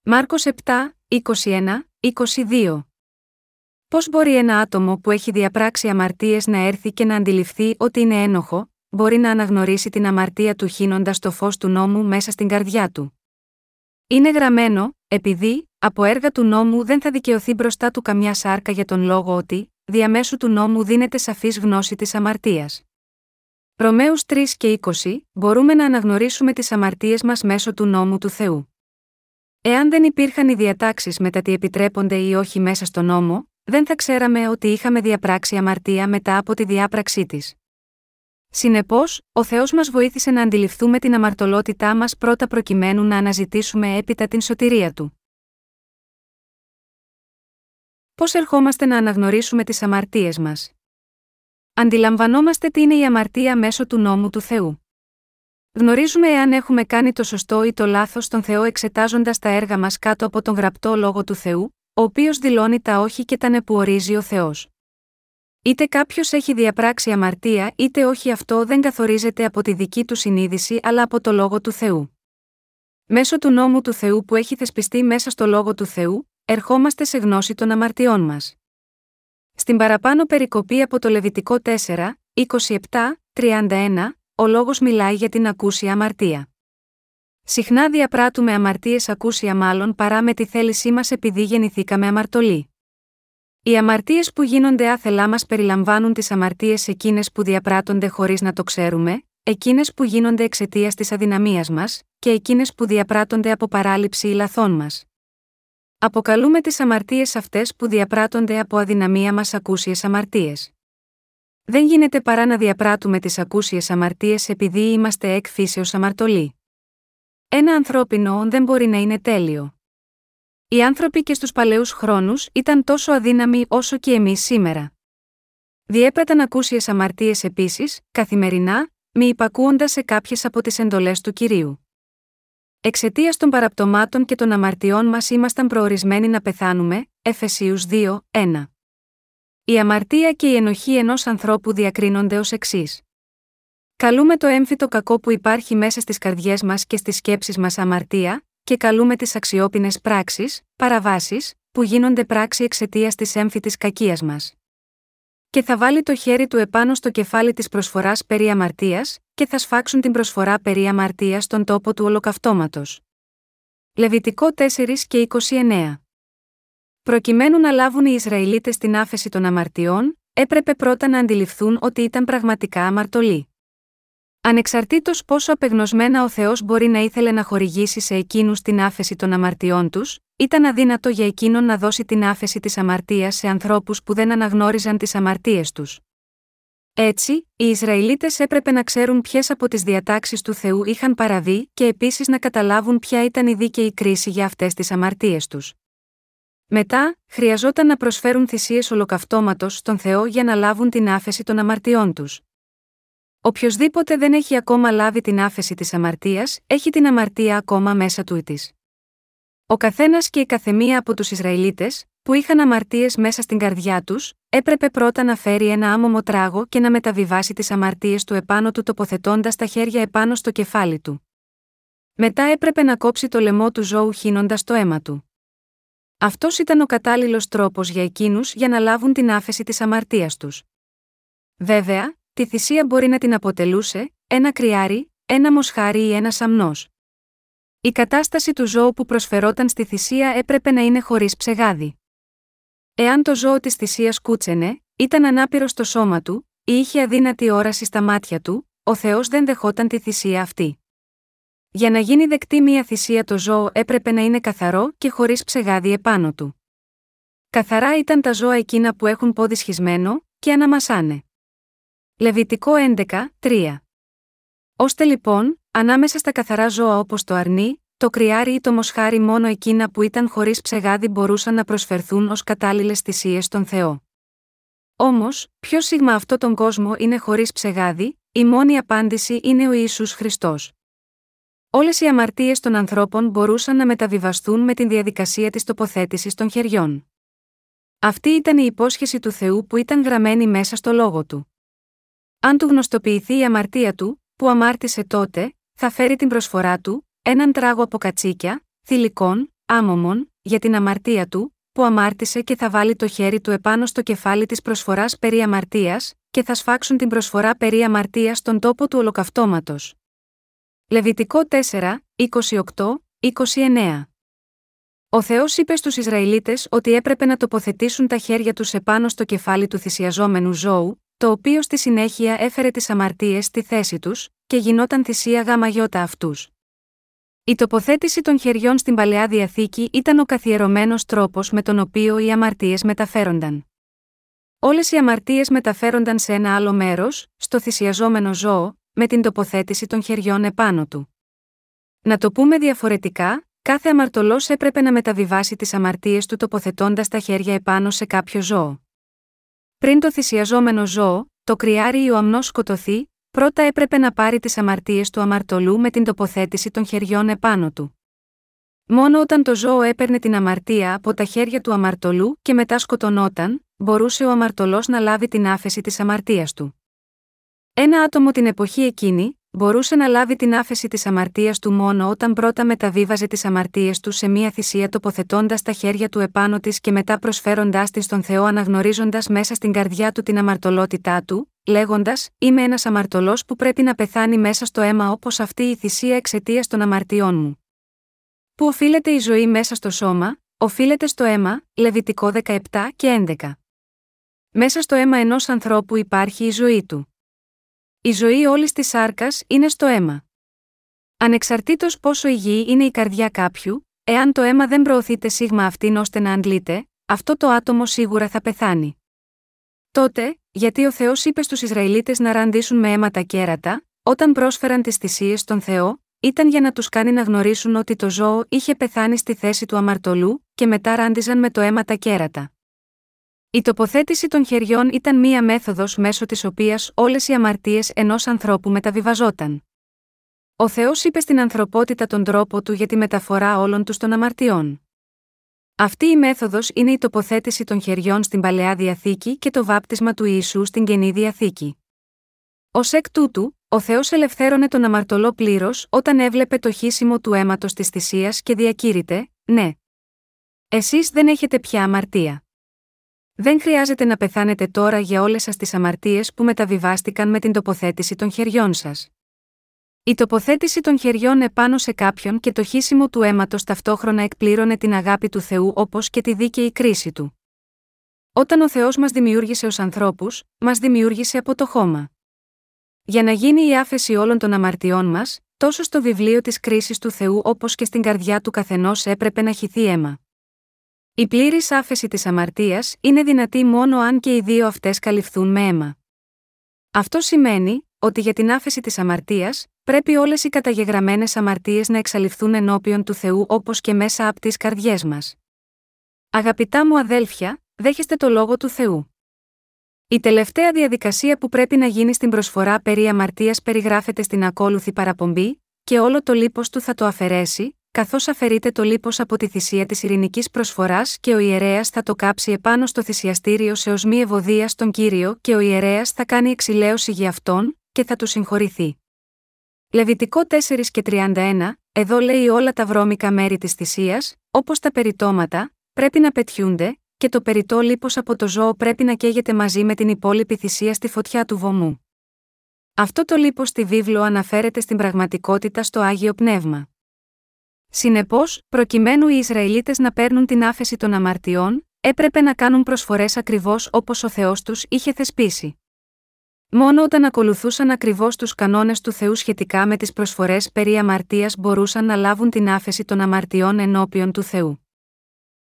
Μάρκος 7, 21, 22. Πώς μπορεί ένα άτομο που έχει διαπράξει αμαρτίες να έρθει και να αντιληφθεί ότι είναι ένοχο, μπορεί να αναγνωρίσει την αμαρτία του χύνοντας το φως του νόμου μέσα στην καρδιά του. Είναι γραμμένο, επειδή, από έργα του νόμου δεν θα δικαιωθεί μπροστά του καμιά σάρκα για τον λόγο ότι, διαμέσου του νόμου δίνεται σαφής γνώση της αμαρτίας. Ρωμαίους 3 και 20, μπορούμε να αναγνωρίσουμε τις αμαρτίες μας μέσω του νόμου του Θεού. Εάν δεν υπήρχαν οι διατάξεις μετά τι επιτρέπονται ή όχι μέσα στο νόμο, δεν θα ξέραμε ότι είχαμε διαπράξει αμαρτία μετά από τη διάπραξή της. Συνεπώς, ο Θεός μας βοήθησε να αντιληφθούμε την αμαρτωλότητά μας πρώτα προκειμένου να αναζητήσουμε έπειτα την σωτηρία του. Πώς ερχόμαστε να αναγνωρίσουμε τις αμαρτίες μας; Αντιλαμβανόμαστε τι είναι η αμαρτία μέσω του νόμου του Θεού. Γνωρίζουμε εάν έχουμε κάνει το σωστό ή το λάθος στον Θεό εξετάζοντας τα έργα μας κάτω από τον γραπτό λόγο του Θεού, ο οποίος δηλώνει τα όχι και τα ναι που ορίζει ο Θεός. Είτε κάποιος έχει διαπράξει αμαρτία, είτε όχι αυτό δεν καθορίζεται από τη δική του συνείδηση αλλά από το λόγο του Θεού. Μέσω του νόμου του Θεού που έχει θεσπιστεί μέσα στο λόγο του Θεού, ερχόμαστε σε γνώση των αμαρτιών μας. Στην παραπάνω περικοπή από το Λεβιτικό 4, 27, 31, ο λόγος μιλάει για την ακούσια αμαρτία. Συχνά διαπράττουμε αμαρτίες ακούσια μάλλον παρά με τη θέλησή μας επειδή γεννηθήκαμε αμαρτωλοί. Οι αμαρτίες που γίνονται άθελά μας περιλαμβάνουν τις αμαρτίες εκείνες που διαπράττονται χωρίς να το ξέρουμε, εκείνες που γίνονται εξαιτίας της αδυναμίας μας, και εκείνες που διαπράττονται από παράληψη ή λαθών μας. Αποκαλούμε τις αμαρτίες αυτές που διαπράττονται από αδυναμία μας ακούσιες αμαρτίες. Δεν γίνεται παρά να διαπράττουμε τις ακούσιες αμαρτίες επειδή είμαστε εκ φύσεω αμαρτωλοί. Ένα ανθρώπινο δεν μπορεί να είναι τέλειο. Οι άνθρωποι και στους παλαιούς χρόνους ήταν τόσο αδύναμοι όσο και εμείς σήμερα. Διέπραταν ακούσιες αμαρτίες επίσης, καθημερινά, μη υπακούοντας σε κάποιες από τις εντολές του κυρίου. Εξαιτίας των παραπτωμάτων και των αμαρτιών μας ήμασταν προορισμένοι να πεθάνουμε, Εφεσίους 2, 1. Η αμαρτία και η ενοχή ενός ανθρώπου διακρίνονται ως εξής. Καλούμε το έμφυτο κακό που υπάρχει μέσα στις καρδιές μας και στις σκέψεις μας αμαρτία, και καλούμε τις αξιόπινες πράξεις, παραβάσεις, που γίνονται πράξη εξαιτίας της έμφυτη κακίας μας. Και θα βάλει το χέρι του επάνω στο κεφάλι της προσφοράς περί αμαρτίας, και θα σφάξουν την προσφορά περί αμαρτίας στον τόπο του ολοκαυτώματος. Λεβιτικό 4 και 29. Προκειμένου να λάβουν οι Ισραηλίτες την άφεση των αμαρτιών, έπρεπε πρώτα να αντιληφθούν ότι ήταν πραγματικά αμαρτωλοί. Ανεξαρτήτως πόσο απεγνωσμένα ο Θεός μπορεί να ήθελε να χορηγήσει σε εκείνους την άφεση των αμαρτιών τους, ήταν αδύνατο για εκείνον να δώσει την άφεση της αμαρτίας σε ανθρώπους που δεν αναγνώριζαν τις αμαρτίες τους. Έτσι, οι Ισραηλίτες έπρεπε να ξέρουν ποιες από τις διατάξεις του Θεού είχαν παραβεί και επίσης να καταλάβουν ποια ήταν η δίκαιη κρίση για αυτές τις αμαρτίες τους. Μετά, χρειαζόταν να προσφέρουν θυσίες ολοκαυτώματος στον Θεό για να λάβουν την άφεση των αμαρτιών τους. Οποιοδήποτε δεν έχει ακόμα λάβει την άφεση της αμαρτίας, έχει την αμαρτία ακόμα μέσα του τη. Ο καθένας και η καθεμία από τους Ισραηλίτες, που είχαν αμαρτίες μέσα στην καρδιά τους, έπρεπε πρώτα να φέρει ένα άμομο τράγο και να μεταβιβάσει τις αμαρτίες του επάνω του τοποθετώντας τα χέρια επάνω στο κεφάλι του. Μετά έπρεπε να κόψει το λαιμό του ζώου χύνοντας το αίμα του. Αυτός ήταν ο κατάλληλος τρόπος για εκείνους για να λάβουν την άφεση της αμαρτίας τους. Βέβαια, τη θυσία μπορεί να την αποτελούσε ένα κρυάρι, ένα μοσχάρι ή ένας σαμνό. Η κατάσταση του ζώου που προσφερόταν στη θυσία έπρεπε να είναι χωρίς ψεγάδι. Εάν το ζώο της θυσίας κούτσενε, ήταν ανάπηρος στο σώμα του, ή είχε αδύνατη όραση στα μάτια του, ο Θεός δεν δεχόταν τη θυσία αυτή. Για να γίνει δεκτή μία θυσία το ζώο έπρεπε να είναι καθαρό και χωρίς ψεγάδι επάνω του. Καθαρά ήταν τα ζώα εκείνα που έχουν πόδι σχισμένο και αναμασάνε. Λεβιτικό 11, 3. Ώστε λοιπόν, ανάμεσα στα καθαρά ζώα όπως το αρνί, το κρυάρι ή το μοσχάρι μόνο εκείνα που ήταν χωρίς ψεγάδι μπορούσαν να προσφερθούν ως κατάλληλες θυσίες στον Θεό. Όμως, ποιο σίγμα αυτό τον κόσμο είναι χωρίς ψεγάδι, η μόνη απάντηση είναι ο Ιησούς Χριστός. Όλες οι αμαρτίες των ανθρώπων μπορούσαν να μεταβιβαστούν με την διαδικασία της τοποθέτησης των χεριών. Αυτή ήταν η υπόσχεση του Θεού που ήταν γραμμένη μέσα στο λόγο του. Αν του γνωστοποιηθεί η αμαρτία του, που αμάρτησε τότε, θα φέρει την προσφορά του, έναν τράγο από κατσίκια, θηλυκών, άμομων, για την αμαρτία του, που αμάρτησε και θα βάλει το χέρι του επάνω στο κεφάλι της προσφοράς περί αμαρτίας, και θα σφάξουν την προσφορά περί αμαρτίας στον τόπο του ολοκαυτώματος. Λεβιτικό 4, 28, 29. Ο Θεός είπε στους Ισραηλίτες ότι έπρεπε να τοποθετήσουν τα χέρια τους επάνω στο κεφάλι του θυσιαζόμενου ζώου, το οποίο στη συνέχεια έφερε τις αμαρτίες στη θέση τους, και γινόταν θυσία γαμαγιώτα αυτούς. Η τοποθέτηση των χεριών στην παλαιά διαθήκη ήταν ο καθιερωμένος τρόπος με τον οποίο οι αμαρτίες μεταφέρονταν. Όλες οι αμαρτίες μεταφέρονταν σε ένα άλλο μέρος, στο θυσιαζόμενο ζώο, με την τοποθέτηση των χεριών επάνω του. Να το πούμε διαφορετικά, κάθε αμαρτωλός έπρεπε να μεταβιβάσει τις αμαρτίες του τοποθετώντας τα χέρια επάνω σε κάποιο ζώο. Πριν το θυσιαζόμενο ζώο, το κρυάρι ή ο αμνό σκοτωθεί, πρώτα έπρεπε να πάρει τις αμαρτίες του αμαρτωλού με την τοποθέτηση των χεριών επάνω του. Μόνο όταν το ζώο έπαιρνε την αμαρτία από τα χέρια του αμαρτωλού και μετά σκοτωνόταν, μπορούσε ο αμαρτωλός να λάβει την άφεση της αμαρτίας του. Ένα άτομο την εποχή εκείνη, μπορούσε να λάβει την άφεση της αμαρτίας του μόνο όταν πρώτα μεταβίβαζε τις αμαρτίες του σε μία θυσία τοποθετώντας τα χέρια του επάνω της και μετά προσφέροντάς της στον Θεό αναγνωρίζοντας μέσα στην καρδιά του την αμαρτωλότητά του, λέγοντας: Είμαι ένας αμαρτωλός που πρέπει να πεθάνει μέσα στο αίμα όπως αυτή η θυσία εξαιτίας των αμαρτιών μου. Πού οφείλεται η ζωή μέσα στο σώμα, οφείλεται στο αίμα, Λεβιτικό 17 και 11. Μέσα στο αίμα ενός ανθρώπου υπάρχει η ζωή του. Η ζωή όλης της σάρκας είναι στο αίμα. Ανεξαρτήτως πόσο υγιή είναι η καρδιά κάποιου, εάν το αίμα δεν προωθείται σίγμα αυτήν ώστε να αντλείται, αυτό το άτομο σίγουρα θα πεθάνει. Τότε, γιατί ο Θεός είπε στους Ισραηλίτες να ραντίσουν με αίμα τα κέρατα, όταν πρόσφεραν τις θυσίες στον Θεό, ήταν για να τους κάνει να γνωρίσουν ότι το ζώο είχε πεθάνει στη θέση του αμαρτωλού, και μετά ράντιζαν με το αίμα τα κέρατα. Η τοποθέτηση των χεριών ήταν μία μέθοδος μέσω της οποίας όλες οι αμαρτίες ενός ανθρώπου μεταβιβαζόταν. Ο Θεός είπε στην ανθρωπότητα τον τρόπο του για τη μεταφορά όλων τους των αμαρτιών. Αυτή η μέθοδος είναι η τοποθέτηση των χεριών στην παλαιά διαθήκη και το βάπτισμα του Ιησού στην καινή διαθήκη. Ω εκ τούτου, ο Θεός ελευθέρωνε τον αμαρτωλό πλήρως όταν έβλεπε το χύσιμο του αίματος της θυσίας και διακήρυτε, ναι. Εσείς δεν έχετε πια αμαρτία. Δεν χρειάζεται να πεθάνετε τώρα για όλες σας τις αμαρτίες που μεταβιβάστηκαν με την τοποθέτηση των χεριών σας. Η τοποθέτηση των χεριών επάνω σε κάποιον και το χύσιμο του αίματος ταυτόχρονα εκπλήρωνε την αγάπη του Θεού όπως και τη δίκαιη κρίση του. Όταν ο Θεός μας δημιούργησε ως ανθρώπους, μας δημιούργησε από το χώμα. Για να γίνει η άφεση όλων των αμαρτιών μας, τόσο στο βιβλίο της κρίσης του Θεού όπως και στην καρδιά του καθενός έπρεπε να χυθεί αίμα. Η πλήρης άφεση της αμαρτίας είναι δυνατή μόνο αν και οι δύο αυτές καλυφθούν με αίμα. Αυτό σημαίνει ότι για την άφεση της αμαρτίας, πρέπει όλες οι καταγεγραμμένες αμαρτίες να εξαλειφθούν ενώπιον του Θεού όπως και μέσα από τις καρδιές μας. Αγαπητά μου αδέλφια, δέχεστε το λόγο του Θεού. Η τελευταία διαδικασία που πρέπει να γίνει στην προσφορά περί αμαρτίας περιγράφεται στην ακόλουθη παραπομπή, και όλο το λίπος του θα το αφαιρέσει, καθώς αφαιρείται το λίπος από τη θυσία της ειρηνικής προσφοράς και ο ιερέας θα το κάψει επάνω στο θυσιαστήριο σε οσμή ευωδία στον κύριο και ο ιερέας θα κάνει εξηλαίωση για αυτόν, και θα του συγχωρηθεί. Λεβιτικό 4 και 31, εδώ λέει όλα τα βρώμικα μέρη της θυσίας, όπως τα περιτώματα, πρέπει να πετιούνται, και το περιττό λίπος από το ζώο πρέπει να καίγεται μαζί με την υπόλοιπη θυσία στη φωτιά του βωμού. Αυτό το λίπος στη βίβλο αναφέρεται στην πραγματικότητα στο άγιο πνεύμα. Συνεπώς, προκειμένου οι Ισραηλίτες να παίρνουν την άφεση των αμαρτιών, έπρεπε να κάνουν προσφορές ακριβώς όπως ο Θεός τους είχε θεσπίσει. Μόνο όταν ακολουθούσαν ακριβώς τους κανόνες του Θεού σχετικά με τις προσφορές περί αμαρτίας μπορούσαν να λάβουν την άφεση των αμαρτιών ενώπιον του Θεού.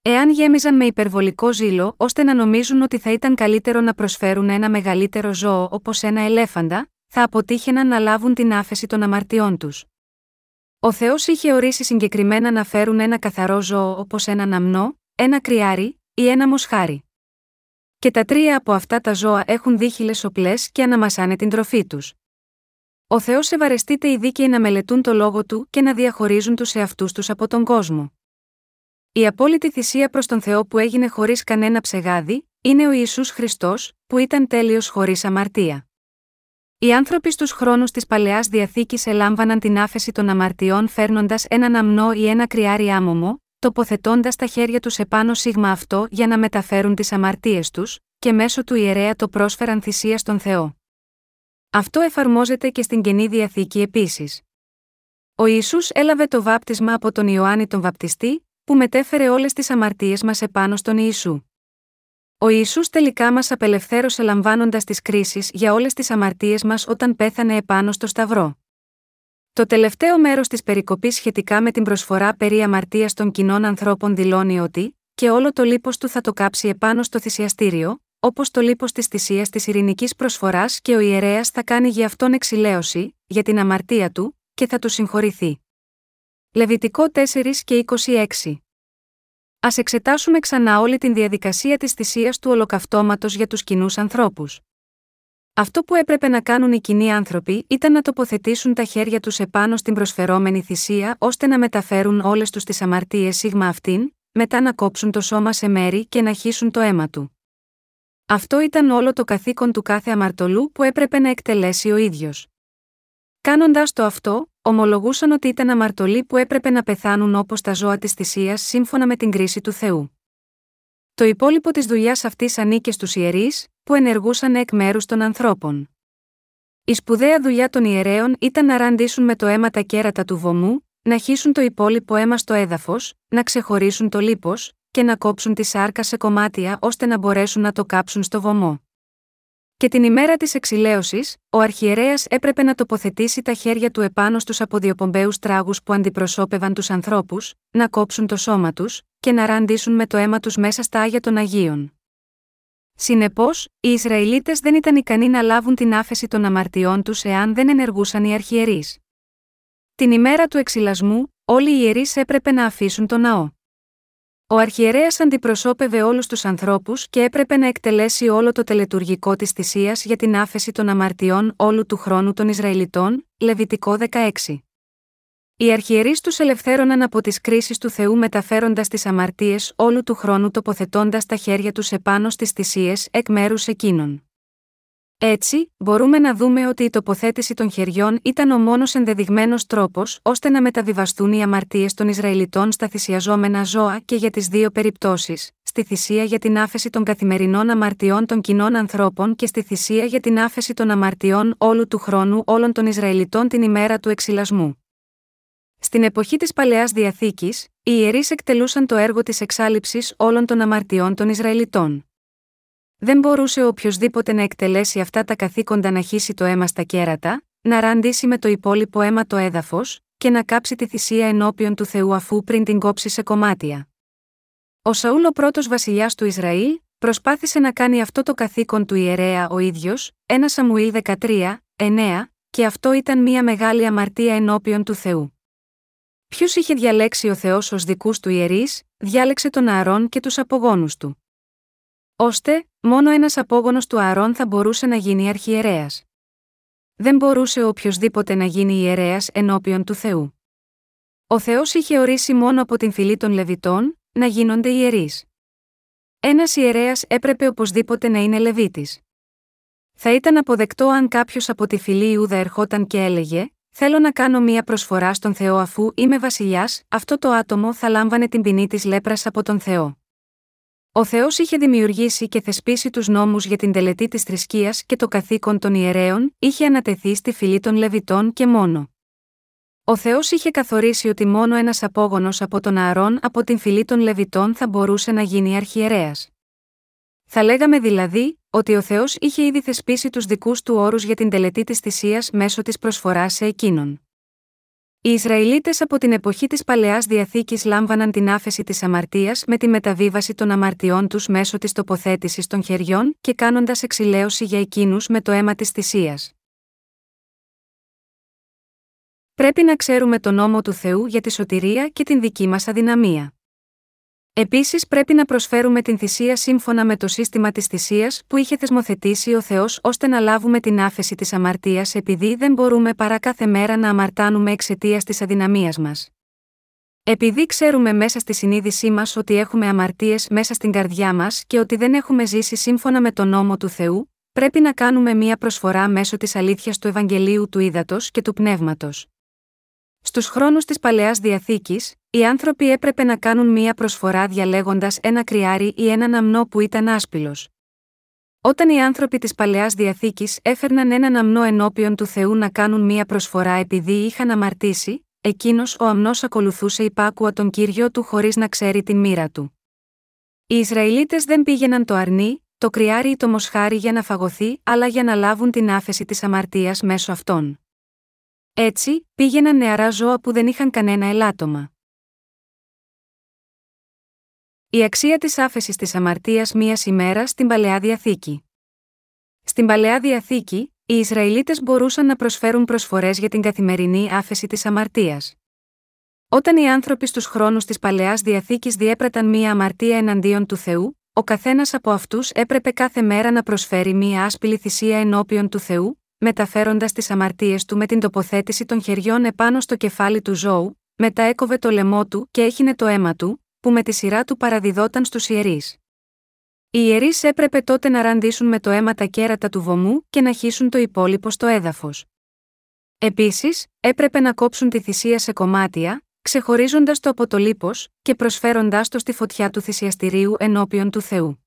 Εάν γέμιζαν με υπερβολικό ζήλο ώστε να νομίζουν ότι θα ήταν καλύτερο να προσφέρουν ένα μεγαλύτερο ζώο όπως ένα ελέφαντα, θα αποτύχαιναν να λάβουν την άφεση των αμαρτιών τους. Ο Θεός είχε ορίσει συγκεκριμένα να φέρουν ένα καθαρό ζώο όπως ένα ναμνό, ένα κρυάρι ή ένα μοσχάρι. Και τα τρία από αυτά τα ζώα έχουν δίχυλες οπλές και αναμασάνε την τροφή τους. Ο Θεός ευαρεστείται οι δίκαιοι να μελετούν το λόγο του και να διαχωρίζουν τους εαυτούς τους από τον κόσμο. Η απόλυτη θυσία προς τον Θεό που έγινε χωρίς κανένα ψεγάδι, είναι ο Ιησούς Χριστός, που ήταν τέλειος χωρίς αμαρτία. Οι άνθρωποι στους χρόνους της παλαιάς διαθήκης ελάμβαναν την άφεση των αμαρτιών φέρνοντας έναν αμνό ή ένα κρυάρι άμομο, τοποθετώντας τα χέρια τους επάνω σίγμα αυτό για να μεταφέρουν τις αμαρτίες τους, και μέσω του ιερέα το πρόσφεραν θυσία στον Θεό. Αυτό εφαρμόζεται και στην καινή διαθήκη επίσης. Ο Ιησούς έλαβε το βάπτισμα από τον Ιωάννη τον Βαπτιστή, που μετέφερε όλες τις αμαρτίες μας επάνω στον Ιησού. Ο Ιησούς τελικά μας απελευθέρωσε λαμβάνοντας τις κρίσεις για όλες τις αμαρτίες μας όταν πέθανε επάνω στο Σταυρό. Το τελευταίο μέρος της περικοπής σχετικά με την προσφορά περί αμαρτίας των κοινών ανθρώπων δηλώνει ότι, και όλο το λίπος του θα το κάψει επάνω στο θυσιαστήριο, όπως το λίπος της θυσίας της ειρηνικής προσφοράς και ο ιερέας θα κάνει για αυτόν εξηλαίωση, για την αμαρτία του, και θα του συγχωρηθεί. Λεβιτικό 4 και 26. Α εξετάσουμε ξανά όλη την διαδικασία της θυσίας του ολοκαυτώματος για τους κοινούς ανθρώπους. Αυτό που έπρεπε να κάνουν οι κοινοί άνθρωποι ήταν να τοποθετήσουν τα χέρια τους επάνω στην προσφερόμενη θυσία ώστε να μεταφέρουν όλες τους τις αμαρτίες σίγμα αυτήν, μετά να κόψουν το σώμα σε μέρη και να χύσουν το αίμα του. Αυτό ήταν όλο το καθήκον του κάθε αμαρτωλού που έπρεπε να εκτελέσει ο ίδιος. Κάνοντας το αυτό, ομολογούσαν ότι ήταν αμαρτωλοί που έπρεπε να πεθάνουν όπως τα ζώα της θυσίας σύμφωνα με την κρίση του Θεού. Το υπόλοιπο της δουλειάς αυτής ανήκε στους ιερείς, που ενεργούσαν εκ μέρους των ανθρώπων. Η σπουδαία δουλειά των ιερέων ήταν να ραντίσουν με το αίμα τα κέρατα του βωμού, να χύσουν το υπόλοιπο αίμα στο έδαφος, να ξεχωρίσουν το λίπος, και να κόψουν τη σάρκα σε κομμάτια ώστε να μπορέσουν να το κάψουν στο βωμό. Και την ημέρα της εξηλαίωσης, ο αρχιερέας έπρεπε να τοποθετήσει τα χέρια του επάνω στους αποδιοπομπαίους τράγους που αντιπροσώπευαν τους ανθρώπους, να κόψουν το σώμα τους, και να ραντίσουν με το αίμα τους μέσα στα άγια των Αγίων. Συνεπώς, οι Ισραηλίτες δεν ήταν ικανοί να λάβουν την άφεση των αμαρτιών τους εάν δεν ενεργούσαν οι αρχιερείς. την ημέρα του εξυλασμού, όλοι οι ιερείς έπρεπε να αφήσουν το ναό. Ο αρχιερέας αντιπροσώπευε όλους τους ανθρώπους και έπρεπε να εκτελέσει όλο το τελετουργικό της θυσίας για την άφεση των αμαρτιών όλου του χρόνου των Ισραηλιτών, Λεβιτικό 16. Οι αρχιερείς τους ελευθέρωναν από τις κρίσεις του Θεού μεταφέροντας τις αμαρτίες όλου του χρόνου τοποθετώντας τα χέρια τους επάνω στις θυσίες εκ μέρους εκείνων. Έτσι, μπορούμε να δούμε ότι η τοποθέτηση των χεριών ήταν ο μόνος ενδεδειγμένος τρόπος ώστε να μεταβιβαστούν οι αμαρτίες των Ισραηλιτών στα θυσιαζόμενα ζώα και για τις δύο περιπτώσεις, στη θυσία για την άφεση των καθημερινών αμαρτιών των κοινών ανθρώπων και στη θυσία για την άφεση των αμαρτιών όλου του χρόνου όλων των Ισραηλιτών την ημέρα του εξυλασμού. Στην εποχή της Παλαιάς Διαθήκης, οι ιερείς εκτελούσαν το έργο της εξάλληψης όλων των αμαρτιών των Ισραηλιτών. Δεν μπορούσε οποιοδήποτε να εκτελέσει αυτά τα καθήκοντα να χύσει το αίμα στα κέρατα, να ραντίσει με το υπόλοιπο αίμα το έδαφος, και να κάψει τη θυσία ενώπιον του Θεού αφού πριν την κόψει σε κομμάτια. Ο Σαούλ ο πρώτος βασιλιάς του Ισραήλ, προσπάθησε να κάνει αυτό το καθήκον του ιερέα ο ίδιος, 1 Σαμουήλ 13, 9, και αυτό ήταν μια μεγάλη αμαρτία ενώπιον του Θεού. Ποιου είχε διαλέξει ο Θεός ως δικούς του ιερείς, διάλεξε τον Ααρών και τους απογόνους του. Ώστε, μόνο ένας απόγονος του Ααρών θα μπορούσε να γίνει αρχιερέας. Δεν μπορούσε οποιοδήποτε να γίνει ιερέας ενώπιον του Θεού. Ο Θεός είχε ορίσει μόνο από την φυλή των Λεβιτών να γίνονται ιερείς. Ένας ιερέας έπρεπε οπωσδήποτε να είναι Λεβίτης. Θα ήταν αποδεκτό αν κάποιος από τη φυλή Ιούδα ερχόταν και έλεγε: Θέλω να κάνω μία προσφορά στον Θεό αφού είμαι βασιλιάς, αυτό το άτομο θα λάμβανε την ποινή της λέπρας από τον Θεό. Ο Θεός είχε δημιουργήσει και θεσπίσει τους νόμους για την τελετή της θρησκείας και το καθήκον των ιερέων είχε ανατεθεί στη φυλή των Λεβιτών και μόνο. Ο Θεός είχε καθορίσει ότι μόνο ένας απόγονος από τον Ααρών από την φυλή των Λεβιτών θα μπορούσε να γίνει αρχιερέας. Θα λέγαμε δηλαδή, ότι ο Θεός είχε ήδη θεσπίσει τους δικούς του όρους για την τελετή της θυσίας μέσω της προσφοράς σε εκείνον. Οι Ισραηλίτες από την εποχή της Παλαιάς Διαθήκης λάμβαναν την άφεση της αμαρτίας με τη μεταβίβαση των αμαρτιών τους μέσω της τοποθέτησης των χεριών και κάνοντας εξηλαίωση για εκείνους με το αίμα της θυσίας. Πρέπει να ξέρουμε τον νόμο του Θεού για τη σωτηρία και την δική μας αδυναμία. Επίσης πρέπει να προσφέρουμε την θυσία σύμφωνα με το σύστημα της θυσίας που είχε θεσμοθετήσει ο Θεός ώστε να λάβουμε την άφεση της αμαρτίας επειδή δεν μπορούμε παρά κάθε μέρα να αμαρτάνουμε εξαιτίας της αδυναμίας μας. Επειδή ξέρουμε μέσα στη συνείδησή μας ότι έχουμε αμαρτίες μέσα στην καρδιά μας και ότι δεν έχουμε ζήσει σύμφωνα με τον νόμο του Θεού, πρέπει να κάνουμε μία προσφορά μέσω της αλήθειας του Ευαγγελίου του Ήδατος και του Πνεύματος. Στους χρόνους της Παλαιάς Διαθήκης, οι άνθρωποι έπρεπε να κάνουν μία προσφορά διαλέγοντας ένα κρυάρι ή έναν αμνό που ήταν άσπυλο. Όταν οι άνθρωποι της Παλαιάς Διαθήκης έφερναν έναν αμνό ενώπιον του Θεού να κάνουν μία προσφορά επειδή είχαν αμαρτήσει, εκείνος ο αμνός ακολουθούσε υπάκουα τον κύριο του χωρίς να ξέρει την μοίρα του. Οι Ισραηλίτες δεν πήγαιναν το αρνί, το κρυάρι ή το μοσχάρι για να φαγωθεί, αλλά για να λάβουν την άφεση της αμαρτίας μέσω αυτών. Έτσι, πήγαιναν νεαρά ζώα που δεν είχαν κανένα ελάττωμα. Η αξία της άφεσης της αμαρτίας μίας ημέρας στην παλαιά διαθήκη. Στην παλαιά διαθήκη, οι Ισραηλίτες μπορούσαν να προσφέρουν προσφορές για την καθημερινή άφεση της αμαρτίας. Όταν οι άνθρωποι στους χρόνους της παλαιάς διαθήκης διέπραταν μία αμαρτία εναντίον του Θεού, ο καθένας από αυτούς έπρεπε κάθε μέρα να προσφέρει μία άσπηλη θυσία ενώπιον του Θεού, μεταφέροντας τις αμαρτίες του με την τοποθέτηση των χεριών επάνω στο κεφάλι του ζώου, μετά έκοβε το λαιμό του και έχινε το αίμα του, που με τη σειρά του παραδιδόταν στους ιερείς. Οι ιερείς έπρεπε τότε να ραντίσουν με το αίμα τα κέρατα του βωμού και να χύσουν το υπόλοιπο στο έδαφος. Επίσης, έπρεπε να κόψουν τη θυσία σε κομμάτια, ξεχωρίζοντας το από το λίπος και προσφέροντάς το στη φωτιά του θυσιαστηρίου ενώπιον του Θεού.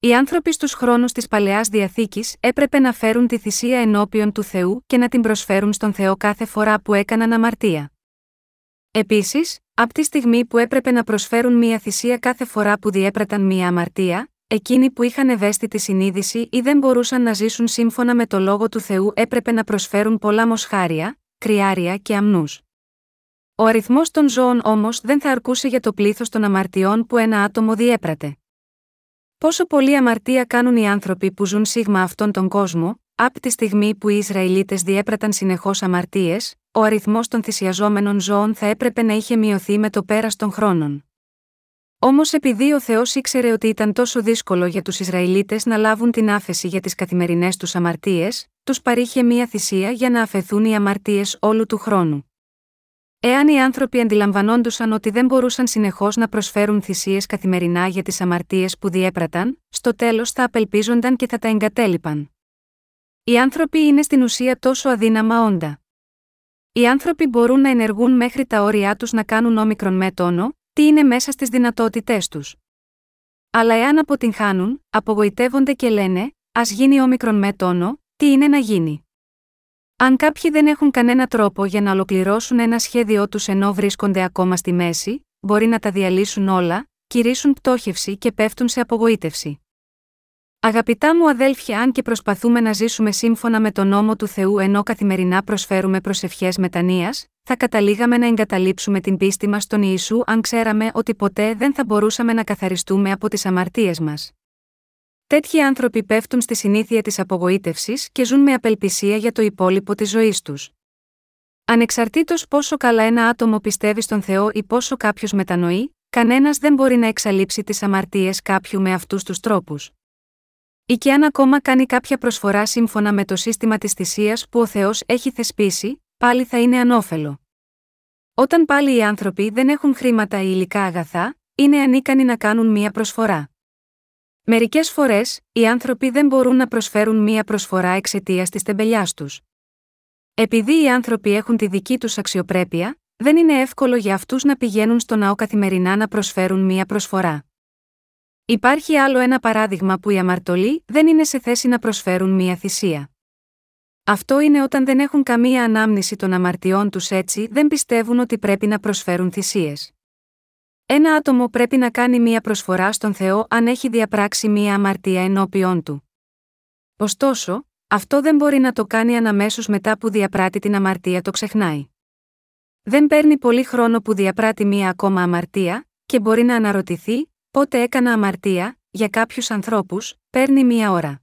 Οι άνθρωποι στους χρόνους της παλαιάς διαθήκης έπρεπε να φέρουν τη θυσία ενώπιον του Θεού και να την προσφέρουν στον Θεό κάθε φορά που έκαναν αμαρτία. Επίσης, από τη στιγμή που έπρεπε να προσφέρουν μία θυσία κάθε φορά που διέπραταν μία αμαρτία, εκείνοι που είχαν ευαίσθητη συνείδηση ή δεν μπορούσαν να ζήσουν σύμφωνα με το λόγο του Θεού έπρεπε να προσφέρουν πολλά μοσχάρια, κρυάρια και αμνούς. Ο αριθμός των ζώων όμως δεν θα αρκούσε για το πλήθος των αμαρτιών που ένα άτομο διέπρατε. Πόσο πολλή αμαρτία κάνουν οι άνθρωποι που ζουν σίγμα αυτόν τον κόσμο, από τη στιγμή που οι Ισραηλίτες διέπραταν συνεχώς αμαρτίες, ο αριθμός των θυσιαζόμενων ζώων θα έπρεπε να είχε μειωθεί με το πέρας των χρόνων. Όμως επειδή ο Θεός ήξερε ότι ήταν τόσο δύσκολο για τους Ισραηλίτες να λάβουν την άφεση για τις καθημερινές τους αμαρτίες, τους παρήχε μία θυσία για να αφαιθούν οι αμαρτίες όλου του χρόνου. Εάν οι άνθρωποι αντιλαμβανόντουσαν ότι δεν μπορούσαν συνεχώς να προσφέρουν θυσίες καθημερινά για τις αμαρτίες που διέπραταν, στο τέλος θα απελπίζονταν και θα τα εγκατέλειπαν. Οι άνθρωποι είναι στην ουσία τόσο αδύναμα όντα. Οι άνθρωποι μπορούν να ενεργούν μέχρι τα όρια τους να κάνουν όμικρον με τόνο, τι είναι μέσα στις δυνατότητές τους. Αλλά εάν αποτυγχάνουν, απογοητεύονται και λένε, Α γίνει όμικρον με τόνο, τι είναι να γίνει. Αν κάποιοι δεν έχουν κανένα τρόπο για να ολοκληρώσουν ένα σχέδιό τους ενώ βρίσκονται ακόμα στη μέση, μπορεί να τα διαλύσουν όλα, κηρύσουν πτώχευση και πέφτουν σε απογοήτευση. Αγαπητά μου αδέλφια, αν και προσπαθούμε να ζήσουμε σύμφωνα με τον νόμο του Θεού ενώ καθημερινά προσφέρουμε προσευχές μετανία, θα καταλήγαμε να εγκαταλείψουμε την πίστη μας στον Ιησού αν ξέραμε ότι ποτέ δεν θα μπορούσαμε να καθαριστούμε από τις αμαρτίες μας. Τέτοιοι άνθρωποι πέφτουν στη συνήθεια της απογοήτευσης και ζουν με απελπισία για το υπόλοιπο της ζωής τους. Ανεξαρτήτως πόσο καλά ένα άτομο πιστεύει στον Θεό ή πόσο κάποιος μετανοεί, κανένας δεν μπορεί να εξαλείψει τις αμαρτίες κάποιου με αυτούς τους τρόπους. Ή και αν ακόμα κάνει κάποια προσφορά σύμφωνα με το σύστημα της θυσίας που ο Θεός έχει θεσπίσει, πάλι θα είναι ανώφελο. Όταν πάλι οι άνθρωποι δεν έχουν χρήματα ή υλικά αγαθά, είναι ανίκανοι να κάνουν μία προσφορά. Μερικές φορές, οι άνθρωποι δεν μπορούν να προσφέρουν μία προσφορά εξαιτίας της τεμπελιάς τους. Επειδή οι άνθρωποι έχουν τη δική τους αξιοπρέπεια, δεν είναι εύκολο για αυτούς να πηγαίνουν στο ναό καθημερινά να προσφέρουν μία προσφορά. Υπάρχει άλλο ένα παράδειγμα που οι αμαρτωλοί δεν είναι σε θέση να προσφέρουν μία θυσία. Αυτό είναι όταν δεν έχουν καμία ανάμνηση των αμαρτιών τους έτσι δεν πιστεύουν ότι πρέπει να προσφέρουν θυσίες. Ένα άτομο πρέπει να κάνει μία προσφορά στον Θεό αν έχει διαπράξει μία αμαρτία ενώπιον του. Ωστόσο, αυτό δεν μπορεί να το κάνει αναμέσως μετά που διαπράττει την αμαρτία το ξεχνάει. Δεν παίρνει πολύ χρόνο που διαπράττει μία ακόμα αμαρτία, και μπορεί να αναρωτηθεί πότε έκανα αμαρτία, για κάποιους ανθρώπους, παίρνει μία ώρα.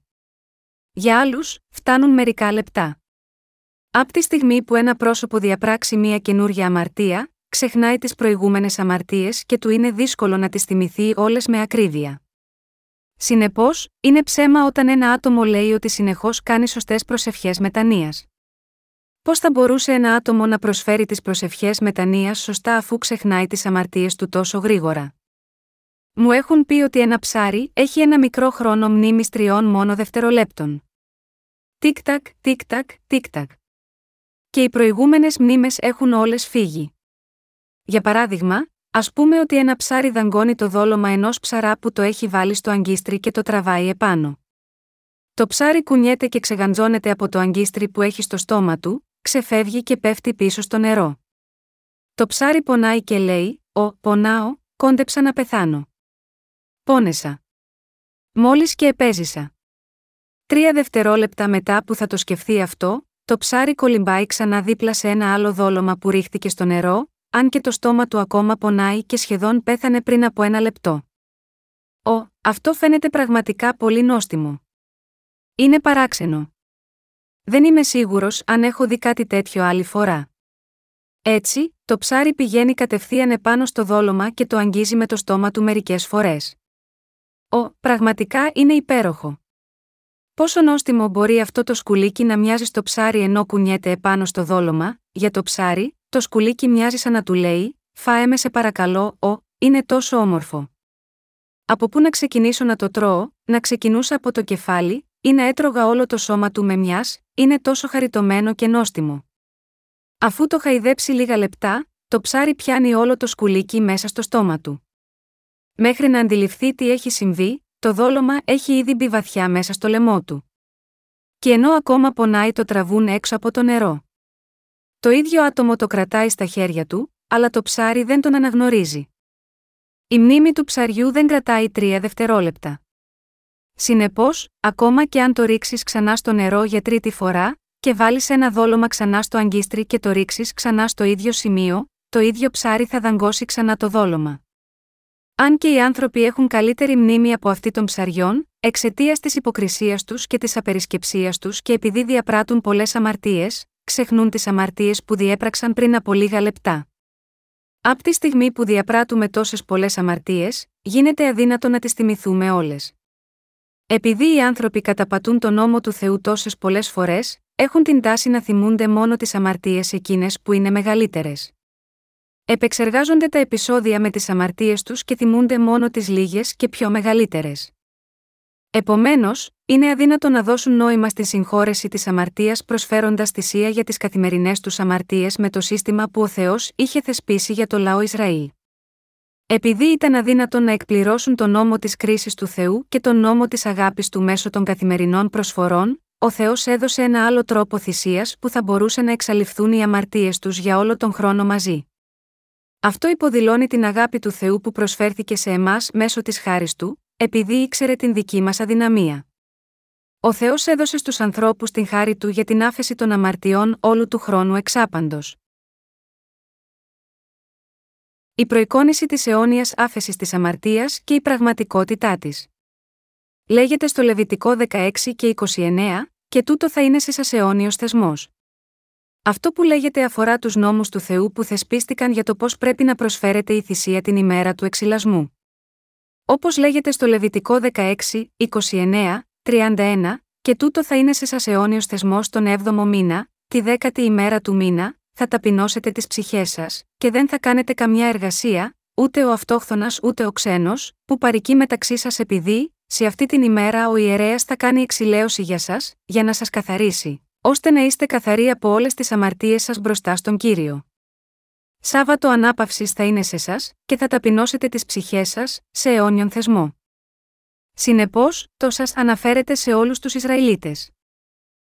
Για άλλους, φτάνουν μερικά λεπτά. Από τη στιγμή που ένα πρόσωπο διαπράξει μία καινούργια αμαρτία, ξεχνάει τις προηγούμενες αμαρτίες και του είναι δύσκολο να τις θυμηθεί όλες με ακρίβεια. Συνεπώς, είναι ψέμα όταν ένα άτομο λέει ότι συνεχώς κάνει σωστές προσευχές μετανία. Πώς θα μπορούσε ένα άτομο να προσφέρει τις προσευχές μετανία σωστά αφού ξεχνάει τις αμαρτίες του τόσο γρήγορα; Μου έχουν πει ότι ένα ψάρι έχει ένα μικρό χρόνο μνήμης τριών μόνο δευτερολέπτων. Τικ-τακ, τικ-τακ, τικ-τακ. Και οι προηγούμενες μνήμες έχουν όλες φύγει. Για παράδειγμα, ας πούμε ότι ένα ψάρι δαγκώνει το δόλωμα ενός ψαρά που το έχει βάλει στο αγκίστρι και το τραβάει επάνω. Το ψάρι κουνιέται και ξεγαντζώνεται από το αγκίστρι που έχει στο στόμα του, ξεφεύγει και πέφτει πίσω στο νερό. Το ψάρι πονάει και λέει: Ω, πονάω, κόντεψα να πεθάνω. Πόνεσα. Μόλις και επέζησα. Τρία δευτερόλεπτα μετά που θα το σκεφτεί αυτό, το ψάρι κολυμπάει ξανά δίπλα σε ένα άλλο δόλωμα που ρίχτηκε στο νερό, αν και το στόμα του ακόμα πονάει και σχεδόν πέθανε πριν από ένα λεπτό. Ω, αυτό φαίνεται πραγματικά πολύ νόστιμο. Είναι παράξενο. Δεν είμαι σίγουρος αν έχω δει κάτι τέτοιο άλλη φορά. Έτσι, το ψάρι πηγαίνει κατευθείαν επάνω στο δόλωμα και το αγγίζει με το στόμα του μερικές φορές. Ω, πραγματικά είναι υπέροχο. Πόσο νόστιμο μπορεί αυτό το σκουλίκι να μοιάζει στο ψάρι ενώ κουνιέται επάνω στο δόλωμα, για το ψάρι, το σκουλίκι μοιάζει σαν να του λέει: Φάε με σε παρακαλώ, ο, είναι τόσο όμορφο. Από πού να ξεκινήσω να το τρώω, να ξεκινούσα από το κεφάλι, ή να έτρωγα όλο το σώμα του με μιας, είναι τόσο χαριτωμένο και νόστιμο. Αφού το χαϊδέψει λίγα λεπτά, το ψάρι πιάνει όλο το σκουλίκι μέσα στο στόμα του. Μέχρι να αντιληφθεί τι έχει συμβεί, το δόλωμα έχει ήδη μπει βαθιά μέσα στο λαιμό του. Και ενώ ακόμα πονάει το τραβούν έξω από το νερό. Το ίδιο άτομο το κρατάει στα χέρια του, αλλά το ψάρι δεν τον αναγνωρίζει. Η μνήμη του ψαριού δεν κρατάει τρία δευτερόλεπτα. Συνεπώς, ακόμα και αν το ρίξεις ξανά στο νερό για τρίτη φορά, και βάλεις ένα δόλωμα ξανά στο αγκίστρι και το ρίξεις ξανά στο ίδιο σημείο, το ίδιο ψάρι θα δαγκώσει ξανά το δόλωμα. Αν και οι άνθρωποι έχουν καλύτερη μνήμη από αυτή των ψαριών, εξαιτίας της υποκρισίας τους και της απερισκεψίας τους και επειδή διαπράττουν πολλές αμαρτίες, ξεχνούν τις αμαρτίες που διέπραξαν πριν από λίγα λεπτά. Από τη στιγμή που διαπράττουμε τόσες πολλές αμαρτίες, γίνεται αδύνατο να τις θυμηθούμε όλες. Επειδή οι άνθρωποι καταπατούν τον νόμο του Θεού τόσες πολλές φορές, έχουν την τάση να θυμούνται μόνο τις αμαρτίες εκείνες που είναι μεγαλύτερες. Επεξεργάζονται τα επεισόδια με τις αμαρτίες τους και θυμούνται μόνο τις λίγες και πιο μεγαλύτερες. Επομένως, είναι αδύνατο να δώσουν νόημα στη συγχώρεση της αμαρτίας προσφέροντας θυσία για τις καθημερινές τους αμαρτίες με το σύστημα που ο Θεός είχε θεσπίσει για το λαό Ισραήλ. Επειδή ήταν αδύνατο να εκπληρώσουν τον νόμο της κρίσης του Θεού και τον νόμο της αγάπης του μέσω των καθημερινών προσφορών, ο Θεός έδωσε ένα άλλο τρόπο θυσίας που θα μπορούσε να εξαλειφθούν οι αμαρτίες τους για όλο τον χρόνο μαζί. Αυτό υποδηλώνει την αγάπη του Θεού που προσφέρθηκε σε εμάς μέσω της χάρης του, επειδή ήξερε την δική μας αδυναμία. Ο Θεός έδωσε στους ανθρώπους την χάρη του για την άφεση των αμαρτιών όλου του χρόνου εξάπαντος. Η προεικόνηση της αιώνιας άφεσης της αμαρτίας και η πραγματικότητά της. Λέγεται στο Λεβιτικό 16 και 29, και τούτο θα είναι σε σας αιώνιος θεσμός. Αυτό που λέγεται αφορά τους νόμους του Θεού που θεσπίστηκαν για το πώς πρέπει να προσφέρεται η θυσία την ημέρα του εξυλασμού. Όπως λέγεται στο Λεβιτικό 16, 29, 31, και τούτο θα είναι σε σας αιώνιος θεσμός τον 7ο μήνα, τη δέκατη ημέρα του μήνα, θα ταπεινώσετε τις ψυχές σας, και δεν θα κάνετε καμιά εργασία, ούτε ο αυτόχθονας ούτε ο ξένος, που παρικεί μεταξύ σας επειδή, σε αυτή την ημέρα ο ιερέας θα κάνει εξηλαίωση για σας, για να σας καθαρίσει, ώστε να είστε καθαροί από όλες τις αμαρτίες σας μπροστά στον κύριο. Σάββατο ανάπαυσης θα είναι σε εσά, και θα ταπεινώσετε τις ψυχές σας, σε αιώνιον θεσμό. Συνεπώς, το σας αναφέρεται σε όλους τους Ισραηλίτες.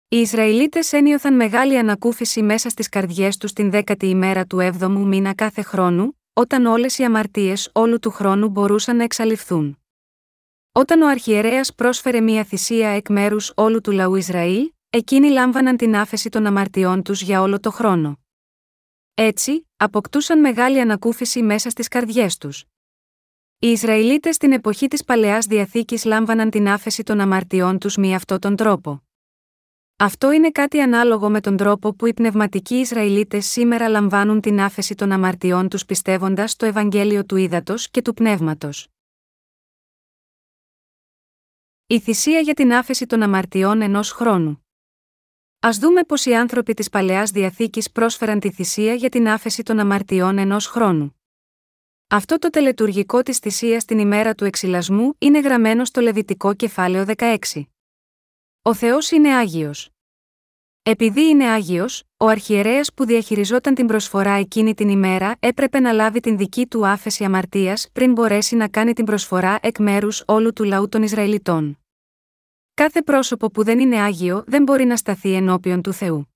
Οι Ισραηλίτες ένιωθαν μεγάλη ανακούφιση μέσα στις καρδιές τους την δέκατη ημέρα του 7ου μήνα κάθε χρόνου, όταν όλες οι αμαρτίες όλου του χρόνου μπορούσαν να εξαλειφθούν. Όταν ο Αρχιερέας πρόσφερε μία θυσία εκ μέρους όλου του λαού Ισραήλ, εκείνοι λάμβαναν την άφεση των αμαρτιών τους για όλο το χρόνο. Έτσι, αποκτούσαν μεγάλη ανακούφιση μέσα στις καρδιές τους. Οι Ισραηλίτες στην εποχή της παλαιάς διαθήκης λάμβαναν την άφεση των αμαρτιών τους με αυτόν τον τρόπο. Αυτό είναι κάτι ανάλογο με τον τρόπο που οι πνευματικοί Ισραηλίτες σήμερα λαμβάνουν την άφεση των αμαρτιών τους πιστεύοντας στο Ευαγγέλιο του Ήδατος και του Πνεύματος. Η θυσία για την άφεση των αμαρτιών ενός χρόνου. Α δούμε πω οι άνθρωποι της παλαιάς διαθήκης πρόσφεραν τη θυσία για την άφεση των αμαρτιών ενός χρόνου. Αυτό το τελετουργικό της θυσίας την ημέρα του εξυλασμού είναι γραμμένο στο Λεβιτικό κεφάλαιο 16. Ο Θεός είναι Άγιος. Επειδή είναι Άγιος, ο αρχιερέας που διαχειριζόταν την προσφορά εκείνη την ημέρα έπρεπε να λάβει την δική του άφεση αμαρτίας πριν μπορέσει να κάνει την προσφορά εκ μέρους όλου του λαού των Ισραηλιτών. Κάθε πρόσωπο που δεν είναι άγιο δεν μπορεί να σταθεί ενώπιον του Θεού.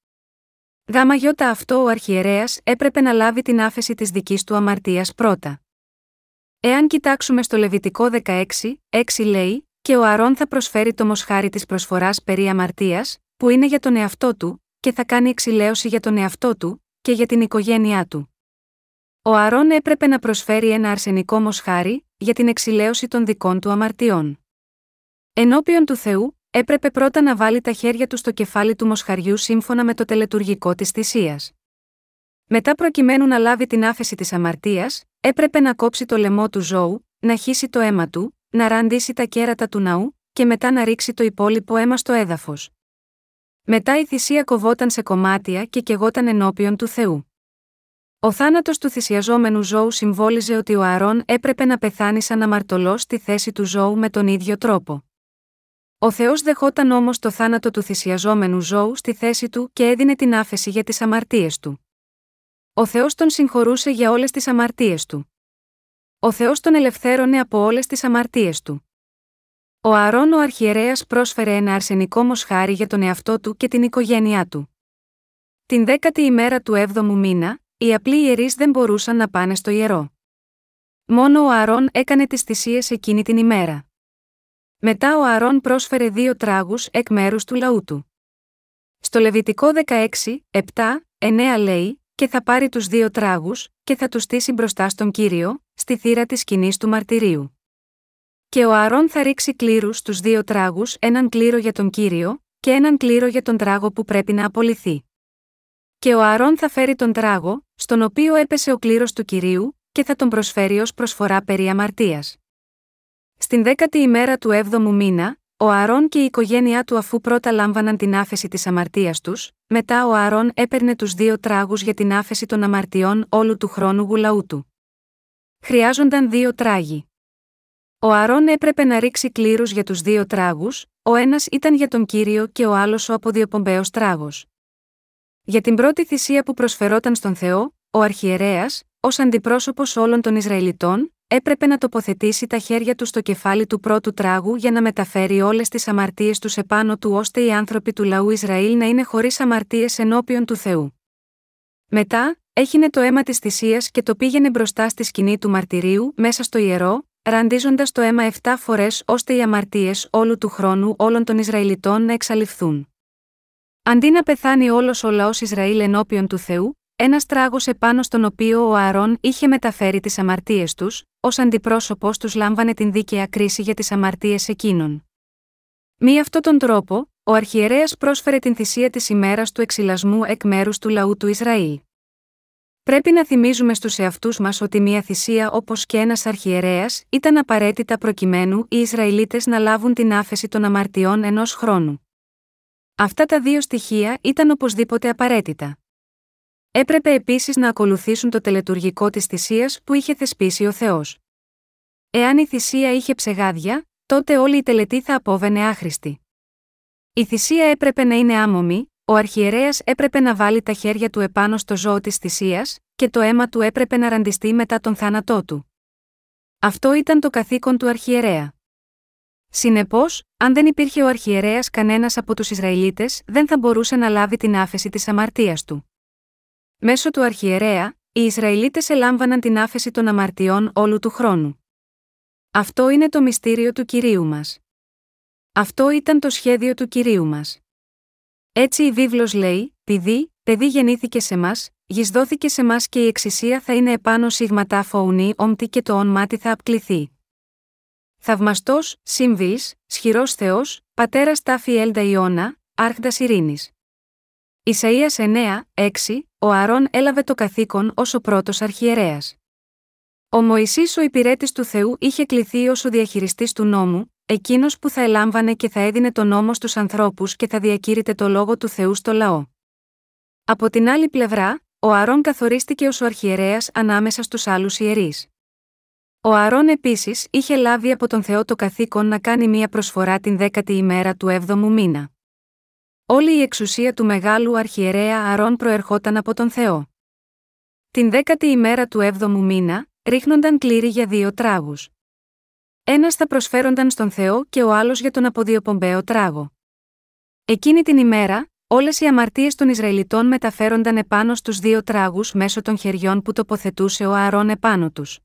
Γάμα γιώτα αυτό ο αρχιερέας έπρεπε να λάβει την άφεση της δικής του αμαρτίας πρώτα. Εάν κοιτάξουμε στο Λεβιτικό 16, 6 λέει, και ο Αρών θα προσφέρει το μοσχάρι της προσφοράς περί αμαρτίας, που είναι για τον εαυτό του, και θα κάνει εξηλαίωση για τον εαυτό του, και για την οικογένειά του. Ο Αρών έπρεπε να προσφέρει ένα αρσενικό μοσχάρι, για την εξηλαίωση των δικών του αμαρτιών. Ενώπιον του Θεού, έπρεπε πρώτα να βάλει τα χέρια του στο κεφάλι του μοσχαριού σύμφωνα με το τελετουργικό της θυσίας. Μετά προκειμένου να λάβει την άφεση της αμαρτίας, έπρεπε να κόψει το λαιμό του ζώου, να χύσει το αίμα του, να ραντίσει τα κέρατα του ναού, και μετά να ρίξει το υπόλοιπο αίμα στο έδαφος. Μετά η θυσία κοβόταν σε κομμάτια και κεγόταν ενώπιον του Θεού. Ο θάνατος του θυσιαζόμενου ζώου συμβόλιζε ότι ο Αρών έπρεπε να πεθάνει σαν αμαρτωλός στη θέση του ζώου με τον ίδιο τρόπο. Ο Θεός δεχόταν όμως το θάνατο του θυσιαζόμενου ζώου στη θέση του και έδινε την άφεση για τις αμαρτίες του. Ο Θεός τον συγχωρούσε για όλες τις αμαρτίες του. Ο Θεός τον ελευθέρωνε από όλες τις αμαρτίες του. Ο Αρών ο Αρχιερέας πρόσφερε ένα αρσενικό μοσχάρι για τον εαυτό του και την οικογένειά του. Την δέκατη ημέρα του έβδομου μήνα, οι απλοί ιερείς δεν μπορούσαν να πάνε στο ιερό. Μόνο ο Αρών έκανε τις θυσίες εκείνη την ημέρα. Μετά ο Αρών πρόσφερε δύο τράγους εκ μέρους του λαού του. Στο Λεβιτικό 16, 7, 9 λέει: Και θα πάρει τους δύο τράγους, και θα τους στήσει μπροστά στον κύριο, στη θύρα της σκηνής του μαρτυρίου. Και ο Ααρών θα ρίξει κλήρους στους δύο τράγους, έναν κλήρο για τον κύριο, και έναν κλήρο για τον τράγο που πρέπει να απολυθεί. Και ο Ααρών θα φέρει τον τράγο, στον οποίο έπεσε ο κλήρος του κυρίου, και θα τον προσφέρει ως προσφορά περί αμαρτίας. Στην δέκατη ημέρα του έβδομου μήνα, ο Ααρών και η οικογένειά του αφού πρώτα λάμβαναν την άφεση της αμαρτίας τους, μετά ο Ααρών έπαιρνε τους δύο τράγους για την άφεση των αμαρτιών όλου του χρόνου γουλαού του. Χρειάζονταν δύο τράγοι. Ο Ααρών έπρεπε να ρίξει κλήρους για τους δύο τράγους, ο ένας ήταν για τον κύριο και ο άλλος ο αποδιοπομπαίος τράγος. Για την πρώτη θυσία που προσφερόταν στον Θεό, ο Αρχιερέας, ως αντιπρόσωπος όλων των Ισραηλιτών, έπρεπε να τοποθετήσει τα χέρια του στο κεφάλι του πρώτου τράγου για να μεταφέρει όλες τις αμαρτίες τους επάνω του ώστε οι άνθρωποι του λαού Ισραήλ να είναι χωρίς αμαρτίες ενώπιον του Θεού. Μετά, έχινε το αίμα της θυσίας και το πήγαινε μπροστά στη σκηνή του μαρτυρίου μέσα στο ιερό, ραντίζοντας το αίμα 7 φορές ώστε οι αμαρτίες όλου του χρόνου όλων των Ισραηλιτών να εξαλειφθούν. Αντί να πεθάνει όλος ο λαός Ισραήλ ενώπιον του Θεού, ένας τράγος επάνω στον οποίο ο Ααρών είχε μεταφέρει τις αμαρτίες τους, ως αντιπρόσωπος τους λάμβανε την δίκαια κρίση για τις αμαρτίες εκείνων. Μη αυτόν τον τρόπο, ο αρχιερέας πρόσφερε την θυσία της ημέρας του εξυλασμού εκ μέρους του λαού του Ισραήλ. Πρέπει να θυμίζουμε στους εαυτούς μας ότι μια θυσία όπως και ένας αρχιερέας ήταν απαραίτητα προκειμένου οι Ισραηλίτες να λάβουν την άφεση των αμαρτιών ενός χρόνου. Αυτά τα δύο στοιχεία ήταν οπωσδήποτε απαραίτητα. Έπρεπε επίσης να ακολουθήσουν το τελετουργικό της θυσίας που είχε θεσπίσει ο Θεός. Εάν η θυσία είχε ψεγάδια, τότε όλη η τελετή θα απόβαινε άχρηστη. Η θυσία έπρεπε να είναι άμομη, ο αρχιερέας έπρεπε να βάλει τα χέρια του επάνω στο ζώο της θυσίας, και το αίμα του έπρεπε να ραντιστεί μετά τον θάνατό του. Αυτό ήταν το καθήκον του αρχιερέα. Συνεπώς, αν δεν υπήρχε ο αρχιερέας κανένας από τους Ισραηλίτες, δεν θα μπορούσε να λάβει την άφεση της αμαρτίας του. Μέσω του αρχιερέα, οι Ισραηλίτες ελάμβαναν την άφεση των αμαρτιών όλου του χρόνου. Αυτό είναι το μυστήριο του κυρίου μας. Αυτό ήταν το σχέδιο του κυρίου μας. Έτσι η βίβλος λέει: Πηδή, παιδί γεννήθηκε σε μας, γυσδόθηκε σε μας και η εξησία θα είναι επάνω σίγματα φοουνή όμπτη και το όνμάτι θα απκληθεί. Θαυμαστός, σύμβη, σχηρό Θεός, πατέρας τάφη Έλντα Ιώνα, άρχοντας ειρήνης. Ισαία 9, 6, ο Αρών έλαβε το καθήκον ως ο πρώτος αρχιερέας. Ο Μωυσής ο υπηρέτης του Θεού είχε κληθεί ως ο διαχειριστής του νόμου, εκείνος που θα ελάμβανε και θα έδινε τον νόμο στους ανθρώπους και θα διακήρυτε το λόγο του Θεού στο λαό. Από την άλλη πλευρά, ο Αρών καθορίστηκε ως ο αρχιερέας ανάμεσα στους άλλους ιερείς. Ο Αρών επίσης είχε λάβει από τον Θεό το καθήκον να κάνει μία προσφορά την δέκατη ημέρα του έβδομου μήνα. Όλη η εξουσία του μεγάλου αρχιερέα Αρών προερχόταν από τον Θεό. Την δέκατη ημέρα του έβδομου μήνα, ρίχνονταν κλήρη για δύο τράγους. Ένας θα προσφέρονταν στον Θεό και ο άλλος για τον αποδιοπομπαίο τράγο. Εκείνη την ημέρα, όλες οι αμαρτίες των Ισραηλιτών μεταφέρονταν επάνω στους δύο τράγους μέσω των χεριών που τοποθετούσε ο Αρών επάνω τους.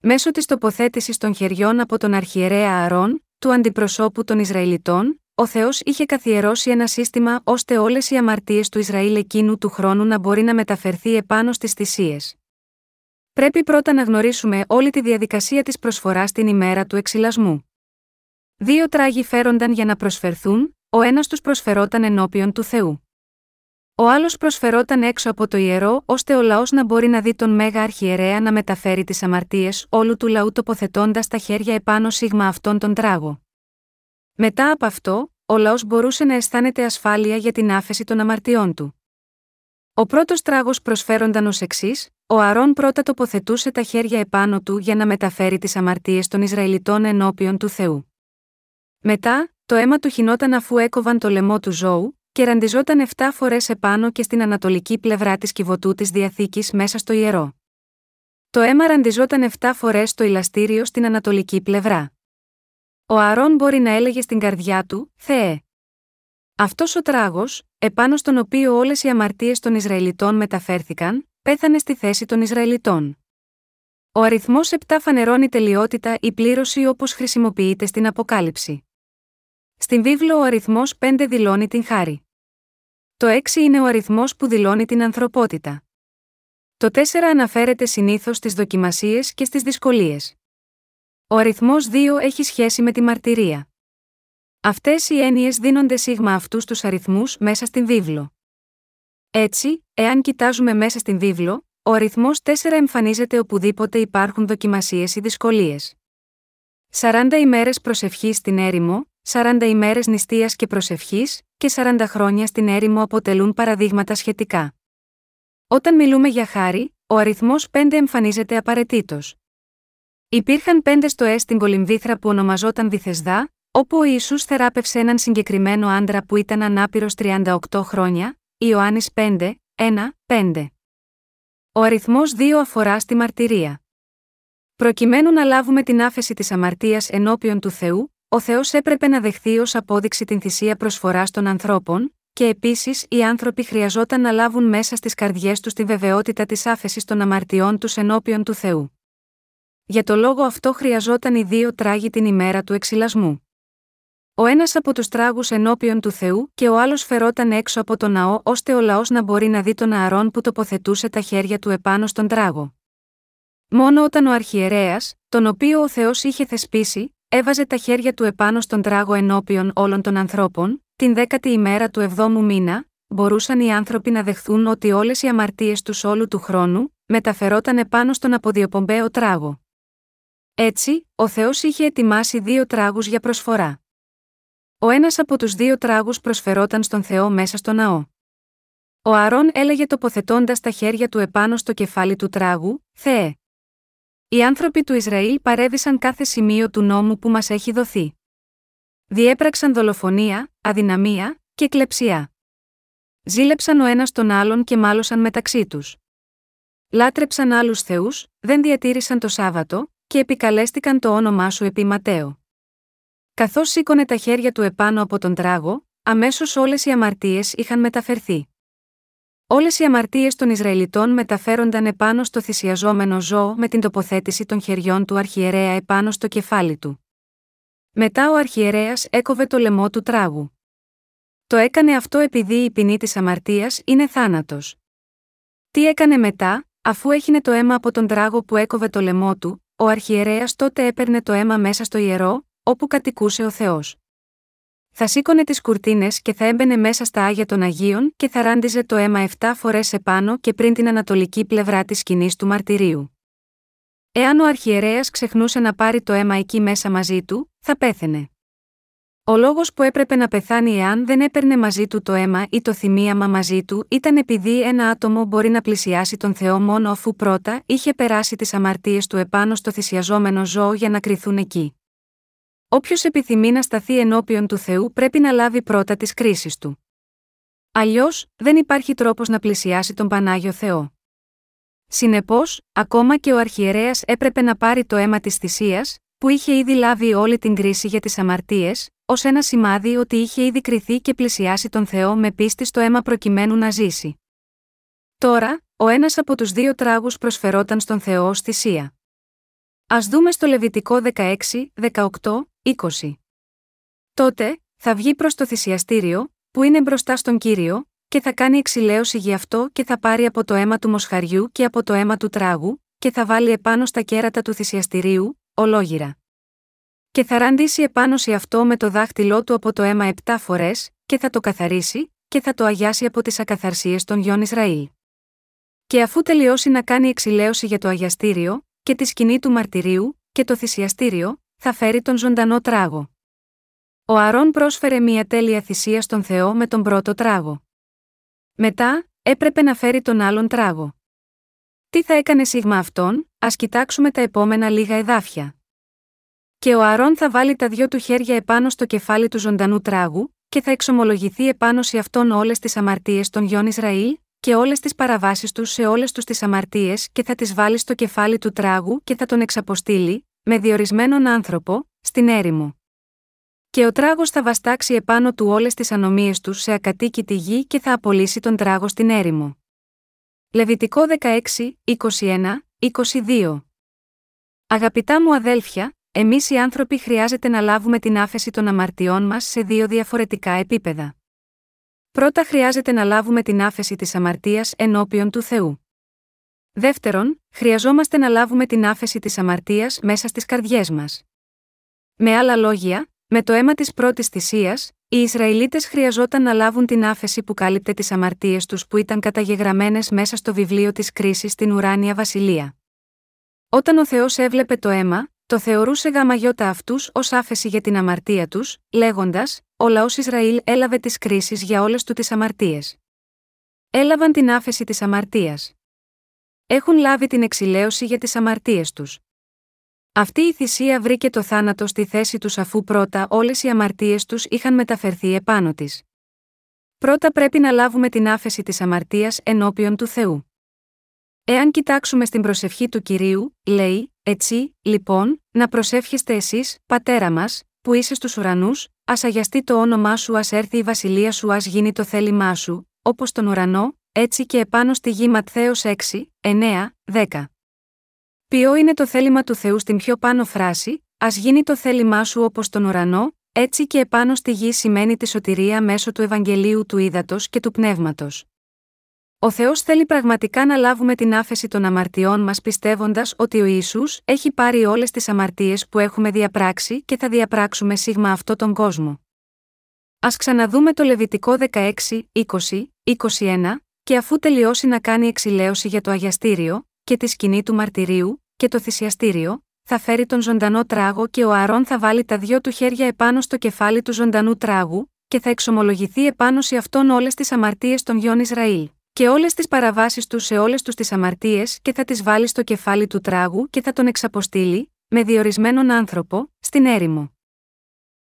Μέσω της τοποθέτησης των χεριών από τον αρχιερέα Αρών, του αντιπροσώπου των Ισραηλιτών, ο Θεός είχε καθιερώσει ένα σύστημα ώστε όλες οι αμαρτίες του Ισραήλ εκείνου του χρόνου να μπορεί να μεταφερθεί επάνω στις θυσίες. Πρέπει πρώτα να γνωρίσουμε όλη τη διαδικασία της προσφοράς την ημέρα του εξυλασμού. Δύο τράγοι φέρονταν για να προσφερθούν, ο ένας τους προσφερόταν ενώπιον του Θεού. Ο άλλος προσφερόταν έξω από το ιερό ώστε ο λαός να μπορεί να δει τον Μέγα Αρχιερέα να μεταφέρει τις αμαρτίες όλου του λαού τοποθετώντας τα χέρια επάνω σίγμα αυτόν τον τράγο. Μετά από αυτό, ο λαός μπορούσε να αισθάνεται ασφάλεια για την άφεση των αμαρτιών του. Ο πρώτος τράγος προσφέρονταν ως εξής: Ο Αρών πρώτα τοποθετούσε τα χέρια επάνω του για να μεταφέρει τις αμαρτίες των Ισραηλιτών ενώπιον του Θεού. Μετά, το αίμα του χινόταν αφού έκοβαν το λαιμό του ζώου, και ραντιζόταν 7 φορές επάνω και στην ανατολική πλευρά της κυβωτού της διαθήκης μέσα στο ιερό. Το αίμα ραντιζόταν 7 φορές στο ηλαστήριο στην ανατολική πλευρά. Ο Αρών μπορεί να έλεγε στην καρδιά του: Θεέ. Αυτός ο τράγος, επάνω στον οποίο όλες οι αμαρτίες των Ισραηλιτών μεταφέρθηκαν, πέθανε στη θέση των Ισραηλιτών. Ο αριθμός 7 φανερώνει τελειότητα ή πλήρωση όπως χρησιμοποιείται στην Αποκάλυψη. Στην βίβλο ο αριθμός 5 δηλώνει την χάρη. Το 6 είναι ο αριθμός που δηλώνει την ανθρωπότητα. Το 4 αναφέρεται συνήθως στις δοκιμασίες και στις δυσκολίες. Ο αριθμό 2 έχει σχέση με τη μαρτυρία. Αυτές οι έννοιες δίνονται σίγμα αυτούς τους αριθμούς μέσα στην βίβλο. Έτσι, εάν κοιτάζουμε μέσα στην βίβλο, ο αριθμό 4 εμφανίζεται οπουδήποτε υπάρχουν δοκιμασίες ή δυσκολίες. 40 ημέρες προσευχής στην έρημο, 40 ημέρες νηστείας και προσευχής, και 40 χρόνια στην έρημο αποτελούν παραδείγματα σχετικά. Όταν μιλούμε για χάρη, ο αριθμό 5 εμφανίζεται απαραίτητος. Υπήρχαν πέντε στοέ στην κολυμβήθρα που ονομαζόταν Διθεσδά, όπου ο Ιησούς θεράπευσε έναν συγκεκριμένο άντρα που ήταν ανάπηρος 38 χρόνια, Ιωάννης 5, 1, 5. Ο αριθμός 2 αφορά στη μαρτυρία. Προκειμένου να λάβουμε την άφεση της αμαρτίας ενώπιον του Θεού, ο Θεός έπρεπε να δεχθεί ως απόδειξη την θυσία προσφοράς των ανθρώπων, και επίσης οι άνθρωποι χρειαζόταν να λάβουν μέσα στις καρδιές τους τη βεβαιότητα της άφεσης των αμαρτιών τους ενώπιον του Θεού. Για το λόγο αυτό χρειαζόταν οι δύο τράγοι την ημέρα του εξυλασμού. Ο ένας από τους τράγους ενώπιον του Θεού και ο άλλος φερόταν έξω από τον ναό ώστε ο λαός να μπορεί να δει τον ααρόν που τοποθετούσε τα χέρια του επάνω στον τράγο. Μόνο όταν ο αρχιερέας, τον οποίο ο Θεός είχε θεσπίσει, έβαζε τα χέρια του επάνω στον τράγο ενώπιον όλων των ανθρώπων, την δέκατη ημέρα του εβδόμου μήνα, μπορούσαν οι άνθρωποι να δεχθούν ότι όλες οι αμαρτίες τους όλου του χρόνου, μεταφερόταν επάνω στον αποδιοπομπαίο τράγο. Έτσι, ο Θεός είχε ετοιμάσει δύο τράγους για προσφορά. Ο ένας από τους δύο τράγους προσφερόταν στον Θεό μέσα στο ναό. Ο Αρών έλεγε τοποθετώντας τα χέρια του επάνω στο κεφάλι του τράγου: Θεέ, οι άνθρωποι του Ισραήλ παρέβησαν κάθε σημείο του νόμου που μας έχει δοθεί. Διέπραξαν δολοφονία, αδυναμία και κλεψιά. Ζήλεψαν ο ένας τον άλλον και μάλωσαν μεταξύ τους. Λάτρεψαν άλλους θεούς, δεν διατήρησαν το Σάββατο, και επικαλέστηκαν το όνομά σου επί Ματέο. Καθώς σήκωνε τα χέρια του επάνω από τον τράγο, αμέσως όλες οι αμαρτίες είχαν μεταφερθεί. Όλες οι αμαρτίες των Ισραηλιτών μεταφέρονταν επάνω στο θυσιαζόμενο ζώο με την τοποθέτηση των χεριών του αρχιερέα επάνω στο κεφάλι του. Μετά ο αρχιερέας έκοβε το λαιμό του τράγου. Το έκανε αυτό επειδή η ποινή της αμαρτίας είναι θάνατος. Τι έκανε μετά, αφού έχινε το αίμα από τον τράγο που έκοβε το λαιμό του, ο αρχιερέας τότε έπαιρνε το αίμα μέσα στο ιερό, όπου κατοικούσε ο Θεός θα σήκωνε τις κουρτίνες και θα έμπαινε μέσα στα άγια των Αγίων και θα ράντιζε το αίμα 7 φορές επάνω και πριν την ανατολική πλευρά της σκηνής του μαρτυρίου. Εάν ο αρχιερέας ξεχνούσε να πάρει το αίμα εκεί μέσα μαζί του, θα πέθαινε. Ο λόγος που έπρεπε να πεθάνει εάν δεν έπαιρνε μαζί του το αίμα ή το θυμίαμα μαζί του ήταν επειδή ένα άτομο μπορεί να πλησιάσει τον Θεό μόνο αφού πρώτα είχε περάσει τις αμαρτίες του επάνω στο θυσιαζόμενο ζώο για να κρυθούν εκεί. Όποιος επιθυμεί να σταθεί ενώπιον του Θεού πρέπει να λάβει πρώτα τις κρίσεις του. Αλλιώς, δεν υπάρχει τρόπος να πλησιάσει τον Πανάγιο Θεό. Συνεπώς, ακόμα και ο αρχιερέας έπρεπε να πάρει το αίμα της θυσίας, που είχε ήδη λάβει όλη την κρίση για τις αμαρτίες, ως ένα σημάδι ότι είχε ήδη κριθεί και πλησιάσει τον Θεό με πίστη στο αίμα προκειμένου να ζήσει. Τώρα, ο ένας από τους δύο τράγους προσφερόταν στον Θεό ως θυσία. Α δούμε στο Λεβιτικό 16, 18, 20. Τότε, θα βγει προς το θυσιαστήριο, που είναι μπροστά στον κύριο, και θα κάνει εξηλαίωση γι' αυτό και θα πάρει από το αίμα του μοσχαριού και από το αίμα του τράγου, και θα βάλει επάνω στα κέρατα του θυσιαστηρίου, ολόγυρα. Και θα ραντίσει επάνω σε αυτό με το δάχτυλό του από το αίμα επτά φορές, και θα το καθαρίσει, και θα το αγιάσει από τις ακαθαρσίες των γιών Ισραήλ. Και αφού τελειώσει να κάνει εξηλαίωση για το αγιαστήριο, και τη σκηνή του μαρτυρίου, και το θυσιαστήριο, θα φέρει τον ζωντανό τράγο. Ο Αρών πρόσφερε μια τέλεια θυσία στον Θεό με τον πρώτο τράγο. Μετά, έπρεπε να φέρει τον άλλον τράγο. Τι θα έκανε σίγμα αυτόν, ας κοιτάξουμε τα επόμενα λίγα εδάφια. Και ο Αρών θα βάλει τα δυο του χέρια επάνω στο κεφάλι του ζωντανού τράγου, και θα εξομολογηθεί επάνω σε αυτόν όλες τις αμαρτίες των γιών Ισραήλ, και όλες τις παραβάσεις τους σε όλες τους τις αμαρτίες και θα τις βάλει στο κεφάλι του τράγου και θα τον εξαποστείλει, με διορισμένον άνθρωπο, στην έρημο. Και ο τράγος θα βαστάξει επάνω του όλες τις ανομίες του σε ακατοίκητη γη και θα απολύσει τον τράγο στην έρημο. Λεβιτικό 16, 21, 22. Αγαπητά μου αδέλφια, εμείς οι άνθρωποι χρειάζεται να λάβουμε την άφεση των αμαρτιών μας σε δύο διαφορετικά επίπεδα. Πρώτα χρειάζεται να λάβουμε την άφεση της αμαρτίας ενώπιον του Θεού. Δεύτερον, χρειαζόμαστε να λάβουμε την άφεση της αμαρτίας μέσα στις καρδιές μας. Με άλλα λόγια, με το αίμα της πρώτης θυσίας, οι Ισραηλίτες χρειαζόταν να λάβουν την άφεση που κάλυπτε τις αμαρτίες τους που ήταν καταγεγραμμένες μέσα στο βιβλίο της κρίσης στην ουράνια βασιλεία. Όταν ο Θεός έβλεπε το αίμα, το θεωρούσε γαμαγιώτα αυτούς ως άφεση για την αμαρτία τους, λέγοντας: Ο λαός Ισραήλ έλαβε τις κρίσεις για όλες του τις αμαρτίες. Έλαβαν την άφεση της αμαρτίας. Έχουν λάβει την εξηλαίωση για τις αμαρτίες τους. Αυτή η θυσία βρήκε το θάνατο στη θέση τους αφού πρώτα όλες οι αμαρτίες τους είχαν μεταφερθεί επάνω της. Πρώτα πρέπει να λάβουμε την άφεση της αμαρτίας ενώπιον του Θεού. Εάν κοιτάξουμε στην προσευχή του κυρίου, λέει: Έτσι, λοιπόν, να προσεύχεστε εσείς, πατέρα μας, που είσαι στους ουρανούς, ας αγιαστεί το όνομά σου, ας έρθει η βασιλεία σου, ας γίνει το θέλημά σου, όπως τον ουρανό, έτσι και επάνω στη γη Ματθαίος 6, 9, 10. Ποιο είναι το θέλημα του Θεού στην πιο πάνω φράση, ας γίνει το θέλημά σου όπως τον ουρανό, έτσι και επάνω στη γη σημαίνει τη σωτηρία μέσω του Ευαγγελίου του Ήδατος και του Πνεύματος. Ο Θεός θέλει πραγματικά να λάβουμε την άφεση των αμαρτιών μας πιστεύοντας ότι ο Ισού έχει πάρει όλες τις αμαρτίες που έχουμε διαπράξει και θα διαπράξουμε σίγμα αυτό τον κόσμο. Α ξαναδούμε το Λεβιτικό 16, 20, 21, και αφού τελειώσει να κάνει εξηλαίωση για το αγιαστήριο, και τη σκηνή του μαρτυρίου, και το θυσιαστήριο, θα φέρει τον ζωντανό τράγο και ο Αρών θα βάλει τα δυο του χέρια επάνω στο κεφάλι του ζωντανού τράγου, και θα εξομολογηθεί επάνω σε αυτόν όλες τις αμαρτίες των γιών Ισραήλ και όλες τις παραβάσεις του σε όλες τους τις αμαρτίες και θα τις βάλει στο κεφάλι του τράγου και θα τον εξαποστείλει, με διορισμένον άνθρωπο, στην έρημο.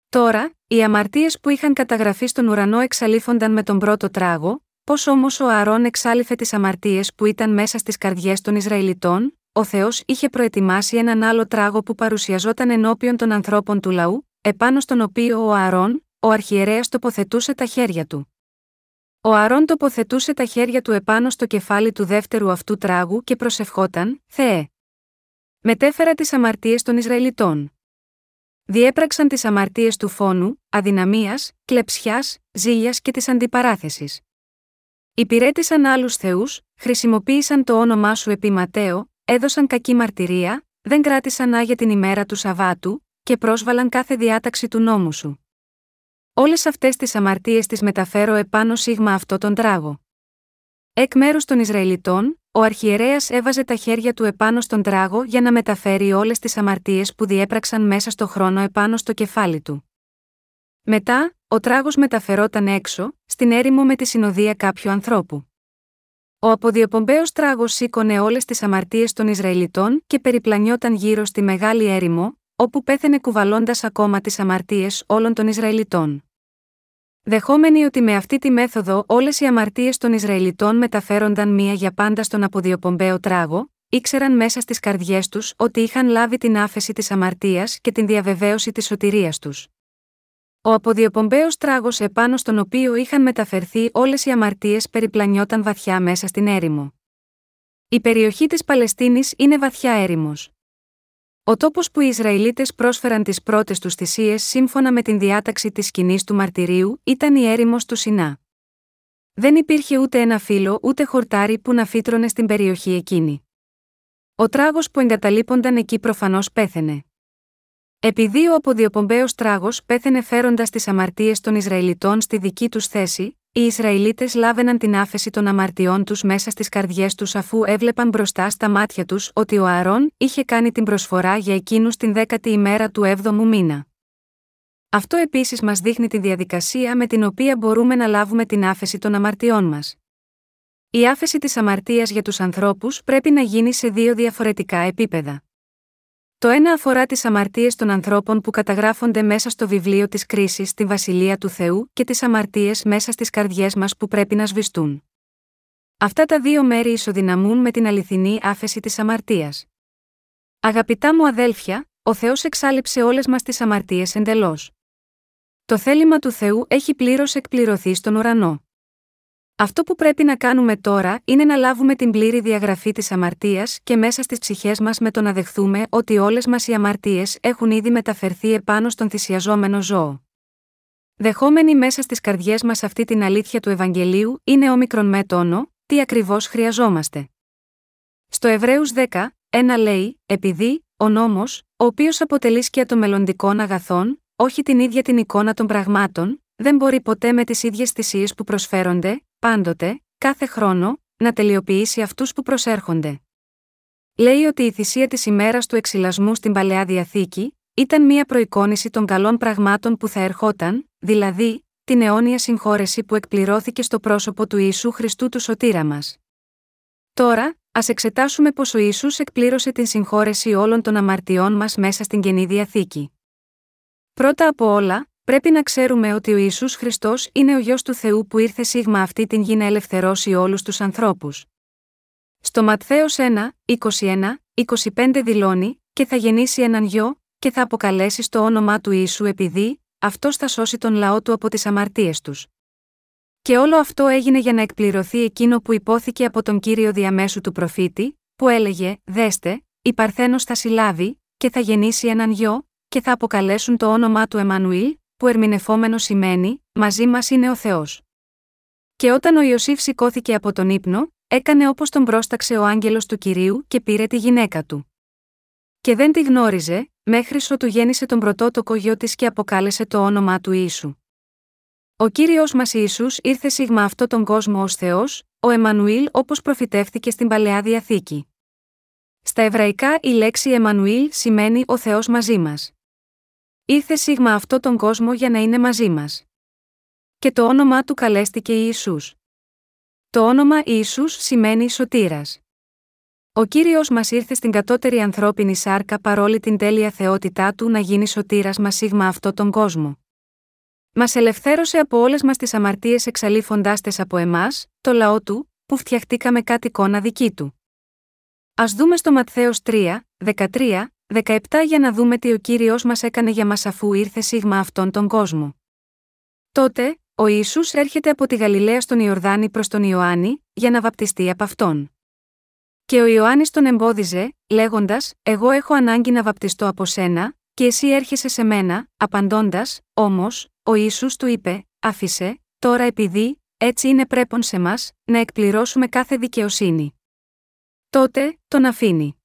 Τώρα, οι αμαρτίες που είχαν καταγραφεί στον ουρανό εξαλείφονταν με τον πρώτο τράγο, πώς όμως ο Αρών εξάλληφε τις αμαρτίες που ήταν μέσα στις καρδιές των Ισραηλιτών, ο Θεός είχε προετοιμάσει έναν άλλο τράγο που παρουσιαζόταν ενώπιον των ανθρώπων του λαού, επάνω στον οποίο ο Αρών, ο αρχιερέας τοποθετούσε τα χέρια του. Ο Αρών τοποθετούσε τα χέρια του επάνω στο κεφάλι του δεύτερου αυτού τράγου και προσευχόταν, Θεέ. Μετέφερα τις αμαρτίες των Ισραηλιτών. Διέπραξαν τις αμαρτίες του φόνου, αδυναμίας, κλεψιάς, ζήλιας και της αντιπαράθεσης. Υπηρέτησαν άλλους θεούς, χρησιμοποίησαν το όνομά σου επί Ματέο, έδωσαν κακή μαρτυρία, δεν κράτησαν άγια την ημέρα του Σαββάτου, και πρόσβαλαν κάθε διάταξη του νόμου σου. Όλες αυτές τις αμαρτίες τις μεταφέρω επάνω σίγμα αυτό τον τράγο. Εκ μέρους των Ισραηλιτών, ο αρχιερέας έβαζε τα χέρια του επάνω στον τράγο για να μεταφέρει όλες τις αμαρτίες που διέπραξαν μέσα στο χρόνο επάνω στο κεφάλι του. Μετά, ο τράγος μεταφερόταν έξω, στην έρημο με τη συνοδεία κάποιου ανθρώπου. Ο αποδιοπομπαίος τράγος σήκωνε όλες τις αμαρτίες των Ισραηλιτών και περιπλανιόταν γύρω στη μεγάλη έρημο, όπου πέθαινε κουβαλώντας ακόμα τις αμαρτίες όλων των Ισραηλιτών. Δεχόμενοι ότι με αυτή τη μέθοδο όλες οι αμαρτίες των Ισραηλιτών μεταφέρονταν μία για πάντα στον αποδιοπομπαίο τράγο, ήξεραν μέσα στις καρδιές τους ότι είχαν λάβει την άφεση της αμαρτίας και την διαβεβαίωση της σωτηρίας τους. Ο αποδιοπομπαίος τράγος επάνω στον οποίο είχαν μεταφερθεί όλες οι αμαρτίες περιπλανιόταν βαθιά μέσα στην έρημο. Η περιοχή της Παλαιστίνης είναι βαθιά έρημος. Ο τόπος που οι Ισραηλίτες πρόσφεραν τις πρώτες τους θυσίες σύμφωνα με την διάταξη της σκηνής του μαρτυρίου ήταν η έρημος του Σινά. Δεν υπήρχε ούτε ένα φύλλο ούτε χορτάρι που να φύτρωνε στην περιοχή εκείνη. Ο τράγος που εγκαταλείπονταν εκεί προφανώς πέθαινε. Επειδή ο αποδιοπομπαίος τράγος πέθαινε φέροντας τις αμαρτίες των Ισραηλιτών στη δική τους θέση, οι Ισραηλίτες λάβαιναν την άφεση των αμαρτιών τους μέσα στις καρδιές τους αφού έβλεπαν μπροστά στα μάτια τους ότι ο Αρών είχε κάνει την προσφορά για εκείνους την δέκατη ημέρα του 7ου μήνα. Αυτό επίσης μας δείχνει τη διαδικασία με την οποία μπορούμε να λάβουμε την άφεση των αμαρτιών μας. Η άφεση της αμαρτίας για τους ανθρώπους πρέπει να γίνει σε δύο διαφορετικά επίπεδα. Το ένα αφορά τις αμαρτίες των ανθρώπων που καταγράφονται μέσα στο βιβλίο της κρίσης στη Βασιλεία του Θεού και τις αμαρτίες μέσα στις καρδιές μας που πρέπει να σβηστούν. Αυτά τα δύο μέρη ισοδυναμούν με την αληθινή άφεση της αμαρτίας. Αγαπητά μου αδέλφια, ο Θεός εξάλληψε όλες μας τις αμαρτίες εντελώς. Το θέλημα του Θεού έχει πλήρως εκπληρωθεί στον ουρανό. Αυτό που πρέπει να κάνουμε τώρα είναι να λάβουμε την πλήρη διαγραφή της αμαρτίας και μέσα στις ψυχές μας με το να δεχθούμε ότι όλες μας οι αμαρτίες έχουν ήδη μεταφερθεί επάνω στον θυσιαζόμενο ζώο. Δεχόμενοι μέσα στις καρδιές μας αυτή την αλήθεια του Ευαγγελίου είναι όμικρον με τόνο, τι ακριβώς χρειαζόμαστε. Στο Εβραίους 10, ένα λέει, επειδή, ο νόμος, ο οποίος αποτελεί σκιά των μελλοντικών αγαθών, όχι την ίδια την εικόνα των πραγμάτων, δεν μπορεί ποτέ με τις ίδιες θυσίες που προσφέρονται, πάντοτε, κάθε χρόνο, να τελειοποιήσει αυτούς που προσέρχονται. Λέει ότι η θυσία της ημέρας του εξυλασμού στην παλαιά διαθήκη, ήταν μία προεικόνηση των καλών πραγμάτων που θα ερχόταν, δηλαδή, την αιώνια συγχώρεση που εκπληρώθηκε στο πρόσωπο του Ιησού Χριστού του Σωτήρα μας. Τώρα, ας εξετάσουμε πως ο Ισού εκπλήρωσε την συγχώρεση όλων των αμαρτιών μας μέσα στην καινή διαθήκη. Πρώτα απ' όλα, πρέπει να ξέρουμε ότι ο Ισού Χριστός είναι ο γιος του Θεού που ήρθε σίγμα αυτή την γη να ελευθερώσει όλους τους ανθρώπους. Στο Ματθαίος 1, 21, 25 δηλώνει, και θα γεννήσει έναν γιο, και θα αποκαλέσει το όνομά του Ιησού επειδή, αυτός θα σώσει τον λαό του από τις αμαρτίες τους. Και όλο αυτό έγινε για να εκπληρωθεί εκείνο που υπόθηκε από τον κύριο διαμέσου του προφήτη, που έλεγε: Δέστε, η Παρθένος θα συλλάβει, και θα γεννήσει έναν γιο, και θα αποκαλέσουν το όνομά του Εμμανουήλ, που ερμηνευόμενος σημαίνει: Μαζί μας είναι ο Θεός. Και όταν ο Ιωσήφ σηκώθηκε από τον ύπνο, έκανε όπως τον πρόσταξε ο άγγελος του κυρίου και πήρε τη γυναίκα του. Και δεν τη γνώριζε, μέχρι ότου γέννησε τον πρωτότοκο γιο της και αποκάλεσε το όνομά του Ιησού. Ο κύριος μας Ισού ήρθε σίγμα αυτό τον κόσμο ως Θεός, ο Εμμανουήλ όπως προφητεύθηκε στην παλαιά διαθήκη. Στα εβραϊκά η λέξη Εμμανουήλ σημαίνει ο Θεός μαζί μας. Ήρθε σίγμα αυτό τον κόσμο για να είναι μαζί μας. Και το όνομά του καλέστηκε Ιησούς. Το όνομα Ιησούς σημαίνει σωτήρας. Ο κύριος μας ήρθε στην κατώτερη ανθρώπινη σάρκα παρόλη την τέλεια θεότητά του να γίνει σωτήρας μας σίγμα αυτό τον κόσμο. Μας ελευθέρωσε από όλες μας τις αμαρτίες εξαλείφοντάς τες από εμάς, το λαό του, που φτιαχτήκαμε κάτι εικόνα δική του. Α δούμε στο Ματθαίος 3, 13, 17 για να δούμε τι ο κύριος μας έκανε για μας αφού ήρθε σίγμα αυτόν τον κόσμο. Τότε, ο Ιησούς έρχεται από τη Γαλιλαία στον Ιορδάνη προς τον Ιωάννη, για να βαπτιστεί από αυτόν. Και ο Ιωάννης τον εμπόδιζε, λέγοντας: Εγώ έχω ανάγκη να βαπτιστώ από σένα, και εσύ έρχεσαι σε μένα, απαντώντας, όμως, ο Ισού του είπε: Άφησε, τώρα επειδή, έτσι είναι πρέπον σε μας, να εκπληρώσουμε κάθε δικαιοσύνη. Τότε, τον αφήνει.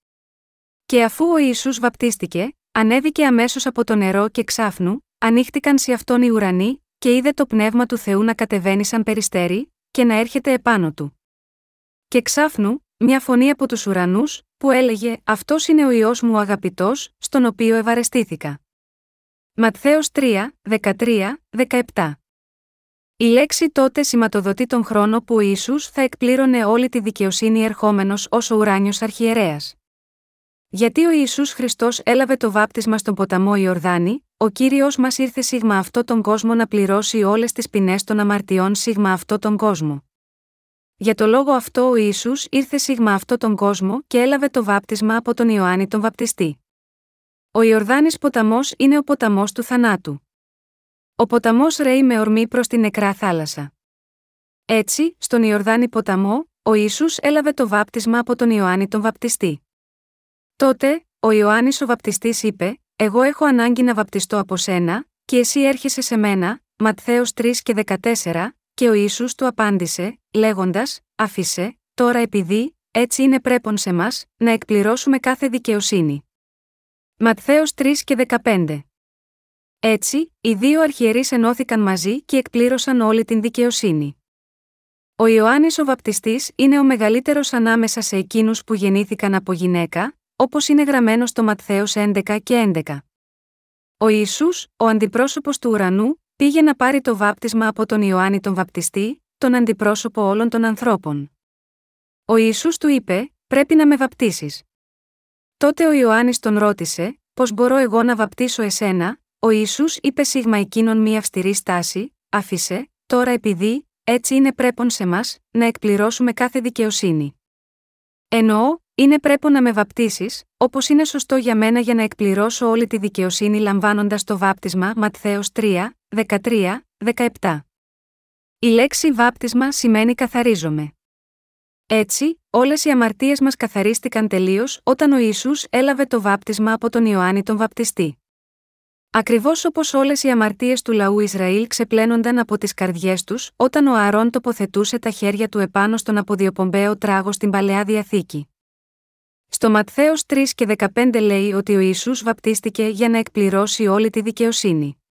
Και αφού ο Ιησούς βαπτίστηκε, ανέβηκε αμέσως από το νερό και ξάφνου, ανοίχτηκαν σε αυτόν οι ουρανοί, και είδε το πνεύμα του Θεού να κατεβαίνει σαν περιστέρι, και να έρχεται επάνω του. Και ξάφνου, μια φωνή από τους ουρανούς, που έλεγε «Αυτός είναι ο Υιός μου ο αγαπητός, στον οποίο ευαρεστήθηκα». Ματθαίος 3, 13, 17 Η λέξη τότε σηματοδοτεί τον χρόνο που ο Ιησούς θα εκπλήρωνε όλη τη δικαιοσύνη ερχόμενος ως ο ουράνιος αρχιερέας. Γιατί ο Ιησούς Χριστός έλαβε το βάπτισμα στον ποταμό Ιορδάνη, ο Κύριος μας ήρθε σίγμα αυτό τον κόσμο να πληρώσει όλες τις ποινές των αμαρτιών σίγμα αυτό τον κόσμο. Για το λόγο αυτό ο Ισού ήρθε σίγμα αυτό τον κόσμο και έλαβε το βάπτισμα από τον Ιωάννη τον Βαπτιστή. Ο Ιορδάνης ποταμός είναι ο ποταμός του θανάτου. Ο ποταμός ρέει με ορμή προς την νεκρά θάλασσα. Έτσι, στον Ιορδάνη ποταμό, ο Ιησούς έλαβε το βάπτισμα από τον Ιωάννη τον Βαπτιστή. Τότε, ο Ιωάννης ο Βαπτιστής είπε: Εγώ έχω ανάγκη να βαπτιστώ από σένα, και εσύ έρχεσαι σε μένα, Ματθαίος 3 και 14, και ο Ιησούς του απάντησε, λέγοντας: Άφησε, τώρα επειδή, έτσι είναι πρέπον σε μας, να εκπληρώσουμε κάθε δικαιοσύνη. Ματθαίος 3 και 15 Έτσι, οι δύο αρχιερείς ενώθηκαν μαζί και εκπλήρωσαν όλη την δικαιοσύνη. Ο Ιωάννης ο Βαπτιστής είναι ο μεγαλύτερος ανάμεσα σε εκείνους που γεννήθηκαν από γυναίκα, όπως είναι γραμμένο στο Ματθαίος 11 και 11. Ο Ιησούς, ο αντιπρόσωπος του ουρανού, πήγε να πάρει το βάπτισμα από τον Ιωάννη τον Βαπτιστή, τον αντιπρόσωπο όλων των ανθρώπων. Ο Ιησούς του είπε: Πρέπει να με βαπτίσεις. Τότε ο Ιωάννης τον ρώτησε: Πώς μπορώ εγώ να βαπτίσω εσένα, ο Ιησούς είπε σίγμα εκείνον μία αυστηρή στάση, άφησε, τώρα επειδή, έτσι είναι πρέπον σε μας, να εκπληρώσουμε κάθε δικαιοσύνη. Εννοώ, είναι πρέπον να με βαπτίσεις, όπως είναι σωστό για μένα για να εκπληρώσω όλη τη δικαιοσύνη λαμβάνοντας το βάπτισμα Ματθαίος 3, 13, 17. Η λέξη βάπτισμα σημαίνει καθαρίζομαι. Έτσι, όλες οι αμαρτίες μας καθαρίστηκαν τελείως όταν ο Ισού έλαβε το βάπτισμα από τον Ιωάννη τον Βαπτιστή. Ακριβώς όπως όλες οι αμαρτίες του λαού Ισραήλ ξεπλένονταν από τις καρδιές τους όταν ο Αρών τοποθετούσε τα χέρια του επάνω στον αποδιοπομπαίο τράγο στην παλαιά διαθήκη. Στο Ματθαίος 3 και 15 λέει ότι ο Ιησούς βαπτίστηκε για να εκπληρώσει όλη τη δικαιοσύνη.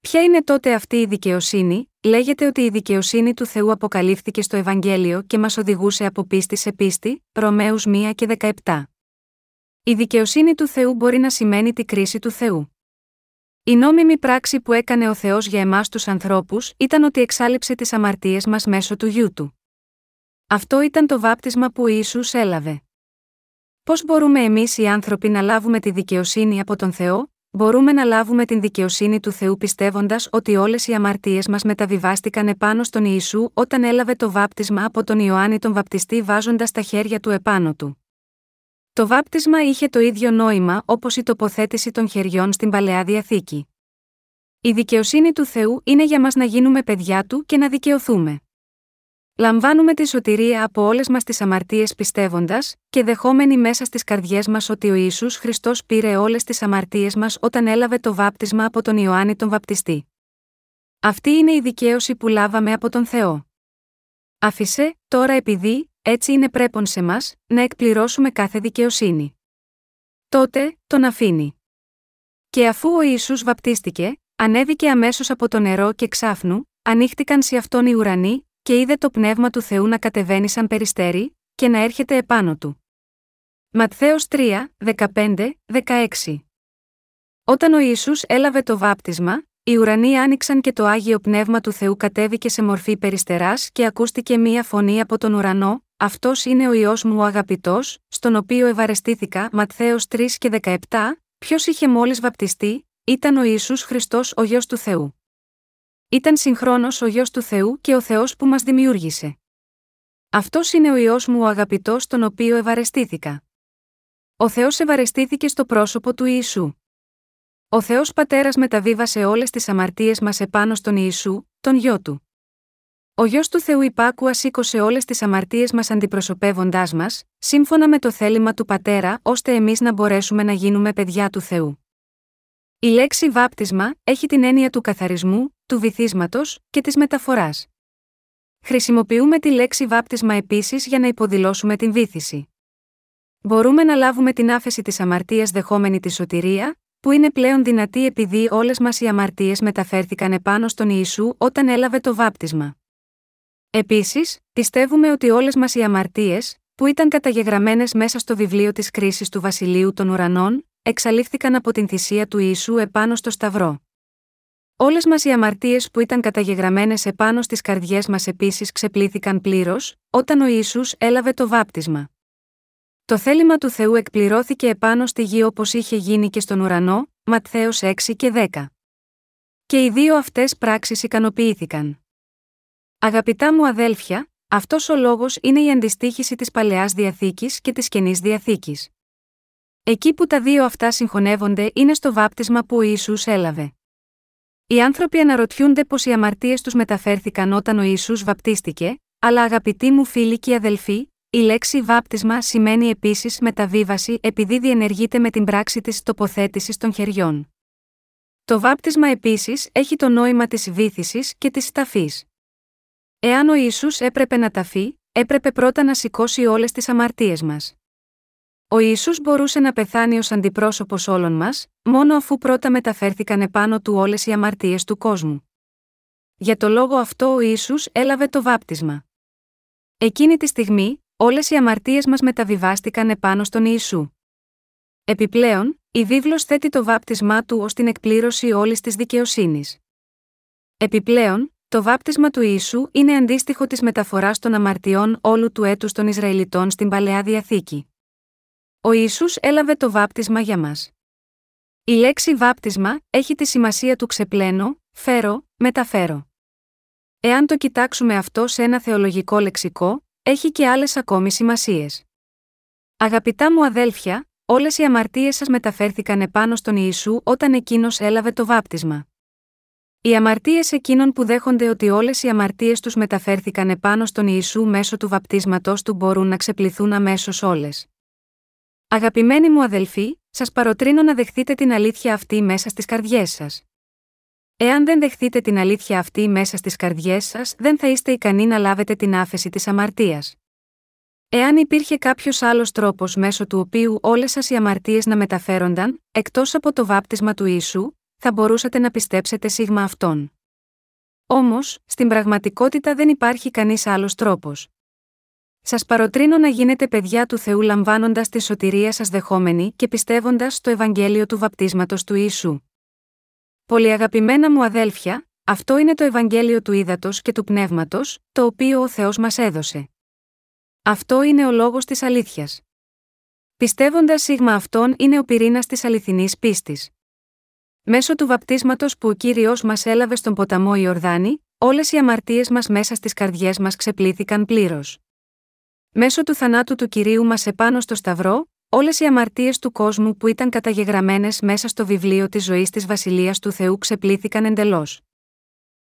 Ποια είναι τότε αυτή η δικαιοσύνη, λέγεται ότι η δικαιοσύνη του Θεού αποκαλύφθηκε στο Ευαγγέλιο και μας οδηγούσε από πίστη σε πίστη, Ρωμαίους 1 και 17. Η δικαιοσύνη του Θεού μπορεί να σημαίνει τη κρίση του Θεού. Η νόμιμη πράξη που έκανε ο Θεός για εμάς τους ανθρώπους ήταν ότι εξάλληψε τις αμαρτίες μας μέσω του γιού του. Αυτό ήταν το βάπτισμα που Ισού έλαβε. Πώς μπορούμε εμείς οι άνθρωποι να λάβουμε τη δικαιοσύνη από τον Θεό, μπορούμε να λάβουμε την δικαιοσύνη του Θεού πιστεύοντας ότι όλες οι αμαρτίες μας μεταβιβάστηκαν επάνω στον Ιησού όταν έλαβε το βάπτισμα από τον Ιωάννη τον Βαπτιστή βάζοντας τα χέρια του επάνω του. Το βάπτισμα είχε το ίδιο νόημα όπως η τοποθέτηση των χεριών στην παλαιά διαθήκη. Η δικαιοσύνη του Θεού είναι για μας να γίνουμε παιδιά του και να δικαιωθούμε. Λαμβάνουμε τη σωτηρία από όλες μας τις αμαρτίες πιστεύοντας, και δεχόμενοι μέσα στις καρδιές μας ότι ο Ισού Χριστός πήρε όλες τις αμαρτίες μας όταν έλαβε το βάπτισμα από τον Ιωάννη τον Βαπτιστή. Αυτή είναι η δικαίωση που λάβαμε από τον Θεό. Άφησε, τώρα επειδή, έτσι είναι πρέπον σε μας, να εκπληρώσουμε κάθε δικαιοσύνη. Τότε, τον αφήνει. Και αφού ο Ιησούς βαπτίστηκε, ανέβηκε αμέσως από το νερό και ξάφνου, ανοίχτηκαν σε αυτόν οι ουρανοί, και είδε το πνεύμα του Θεού να κατεβαίνει σαν περιστέρι, και να έρχεται επάνω του. Ματθαίος 3, 15, 16 Όταν ο Ιησούς έλαβε το βάπτισμα, οι ουρανοί άνοιξαν και το Άγιο Πνεύμα του Θεού κατέβηκε σε μορφή περιστεράς και ακούστηκε μία φωνή από τον ουρανό, αυτός είναι ο ιό μου ο αγαπητός, στον οποίο ευαρεστήθηκα. Ματθαίος 3 και 17, ποιος είχε μόλις βαπτιστεί, ήταν ο Ιησούς Χριστός ο γιος του Θεού. Ήταν συγχρόνως ο γιος του Θεού και ο Θεός που μας δημιούργησε. Αυτός είναι ο ιό μου ο αγαπητός, τον οποίο ευαρεστήθηκα. Ο Θεός ευαρεστήθηκε στο πρόσωπο του Ιησού. Ο Θεός Πατέρας μεταβίβασε όλες τις αμαρτίες μας επάνω στον Ιησού, τον γιο του. Ο γιος του Θεού υπάκουα σήκωσε όλες τις αμαρτίες μας αντιπροσωπεύοντάς μας, σύμφωνα με το θέλημα του Πατέρα, ώστε εμείς να μπορέσουμε να γίνουμε παιδιά του Θεού. Η λέξη βάπτισμα έχει την έννοια του καθαρισμού, του βυθίσματος και της μεταφοράς. Χρησιμοποιούμε τη λέξη βάπτισμα επίσης για να υποδηλώσουμε την βύθιση. Μπορούμε να λάβουμε την άφεση της αμαρτίας δεχόμενη τη σωτηρία, που είναι πλέον δυνατή επειδή όλες μας οι αμαρτίες μεταφέρθηκαν επάνω στον Ιησού όταν έλαβε το βάπτισμα. Επίσης, πιστεύουμε ότι όλες μας οι αμαρτίες, που ήταν καταγεγραμμένες μέσα στο βιβλίο της κρίσης του Βασιλείου των Ουρανών, εξαλείφθηκαν από την θυσία του Ιησού επάνω στο Σταυρό. Όλες μας οι αμαρτίες που ήταν καταγεγραμμένες επάνω στις καρδιές μας επίσης ξεπλήθηκαν πλήρως, όταν ο Ισού έλαβε το βάπτισμα. Το θέλημα του Θεού εκπληρώθηκε επάνω στη γη όπως είχε γίνει και στον ουρανό, Ματθαίος 6 και 10. Και οι δύο αυτές πράξεις ικανοποιήθηκαν. Αγαπητά μου αδέλφια, αυτός ο λόγος είναι η αντιστοίχηση της παλαιάς διαθήκης και της καινής διαθήκης. Εκεί που τα δύο αυτά συγχωνεύονται είναι στο βάπτισμα που ο Ιησούς έλαβε. Οι άνθρωποι αναρωτιούνται πως οι αμαρτίες τους μεταφέρθηκαν όταν ο Ιησούς βαπτίστηκε, αλλά αγαπητοί μου φίλοι και αδελφοί, η λέξη βάπτισμα σημαίνει επίσης μεταβίβαση επειδή διενεργείται με την πράξη της τοποθέτησης των χεριών. Το βάπτισμα επίσης έχει το νόημα της βύθιση και της ταφής. Εάν ο Ισού έπρεπε να ταφεί, έπρεπε πρώτα να σηκώσει όλες τις αμαρτίες μας. Ο Ισού μπορούσε να πεθάνει ως αντιπρόσωπος όλων μας, μόνο αφού πρώτα μεταφέρθηκαν επάνω του όλες οι αμαρτίες του κόσμου. Για το λόγο αυτό ο Ιησούς έλαβε το βάπτισμα. Εκείνη τη στιγμή, όλες οι αμαρτίες μας μεταβιβάστηκαν επάνω στον Ιησού. Επιπλέον, η βίβλος θέτει το βάπτισμά του ως την εκπλήρωση όλης της δικαιοσύνης. Επιπλέον, το βάπτισμα του Ιησού είναι αντίστοιχο της μεταφοράς των αμαρτιών όλου του έτους των Ισραηλιτών στην παλαιά διαθήκη. Ο Ιησούς έλαβε το βάπτισμα για μας. Η λέξη βάπτισμα έχει τη σημασία του ξεπλένω, φέρω, μεταφέρω. Εάν το κοιτάξουμε αυτό σε ένα θεολογικό λεξικό, έχει και άλλες ακόμη σημασίες. Αγαπητά μου αδέλφια, όλες οι αμαρτίες σας μεταφέρθηκαν επάνω στον Ιησού όταν εκείνος έλαβε το βάπτισμα. Οι αμαρτίες εκείνων που δέχονται ότι όλες οι αμαρτίες τους μεταφέρθηκαν επάνω στον Ιησού μέσω του βαπτίσματό του μπορούν να ξεπληθούν αμέσως όλες. Αγαπημένοι μου αδελφοί, σας παροτρύνω να δεχτείτε την αλήθεια αυτή μέσα στις καρδιές σας. Εάν δεν δεχτείτε την αλήθεια αυτή μέσα στις καρδιές σας, δεν θα είστε ικανοί να λάβετε την άφεση της αμαρτίας. Εάν υπήρχε κάποιος άλλος τρόπος μέσω του οποίου όλες σας οι αμαρτίες να μεταφέρονταν, εκτός από το βάπτισμα του Ιησού, θα μπορούσατε να πιστέψετε σίγμα αυτόν. Όμως, στην πραγματικότητα δεν υπάρχει κανείς άλλος τρόπος. Σας παροτρύνω να γίνετε παιδιά του Θεού λαμβάνοντας τη σωτηρία σας δεχόμενοι και πιστεύοντας στο Ευαγγέλιο του βαπτίσματος του Ιησού. Πολύ αγαπημένα μου αδέλφια, αυτό είναι το Ευαγγέλιο του ύδατο και του πνεύματος, το οποίο ο Θεός μας έδωσε. Αυτό είναι ο λόγος της αλήθειας. Πιστεύοντας σίγμα αυτόν είναι ο πυρήνας της αληθινής πίστης. Μέσω του βαπτίσματος που ο κύριος μας έλαβε στον ποταμό Ιορδάνη, όλες οι αμαρτίες μας μέσα στις καρδιές μας ξεπλήθηκαν πλήρως. Μέσω του θανάτου του κυρίου μας επάνω στο Σταυρό, όλες οι αμαρτίες του κόσμου που ήταν καταγεγραμμένες μέσα στο βιβλίο της ζωής της Βασιλείας του Θεού ξεπλήθηκαν εντελώς.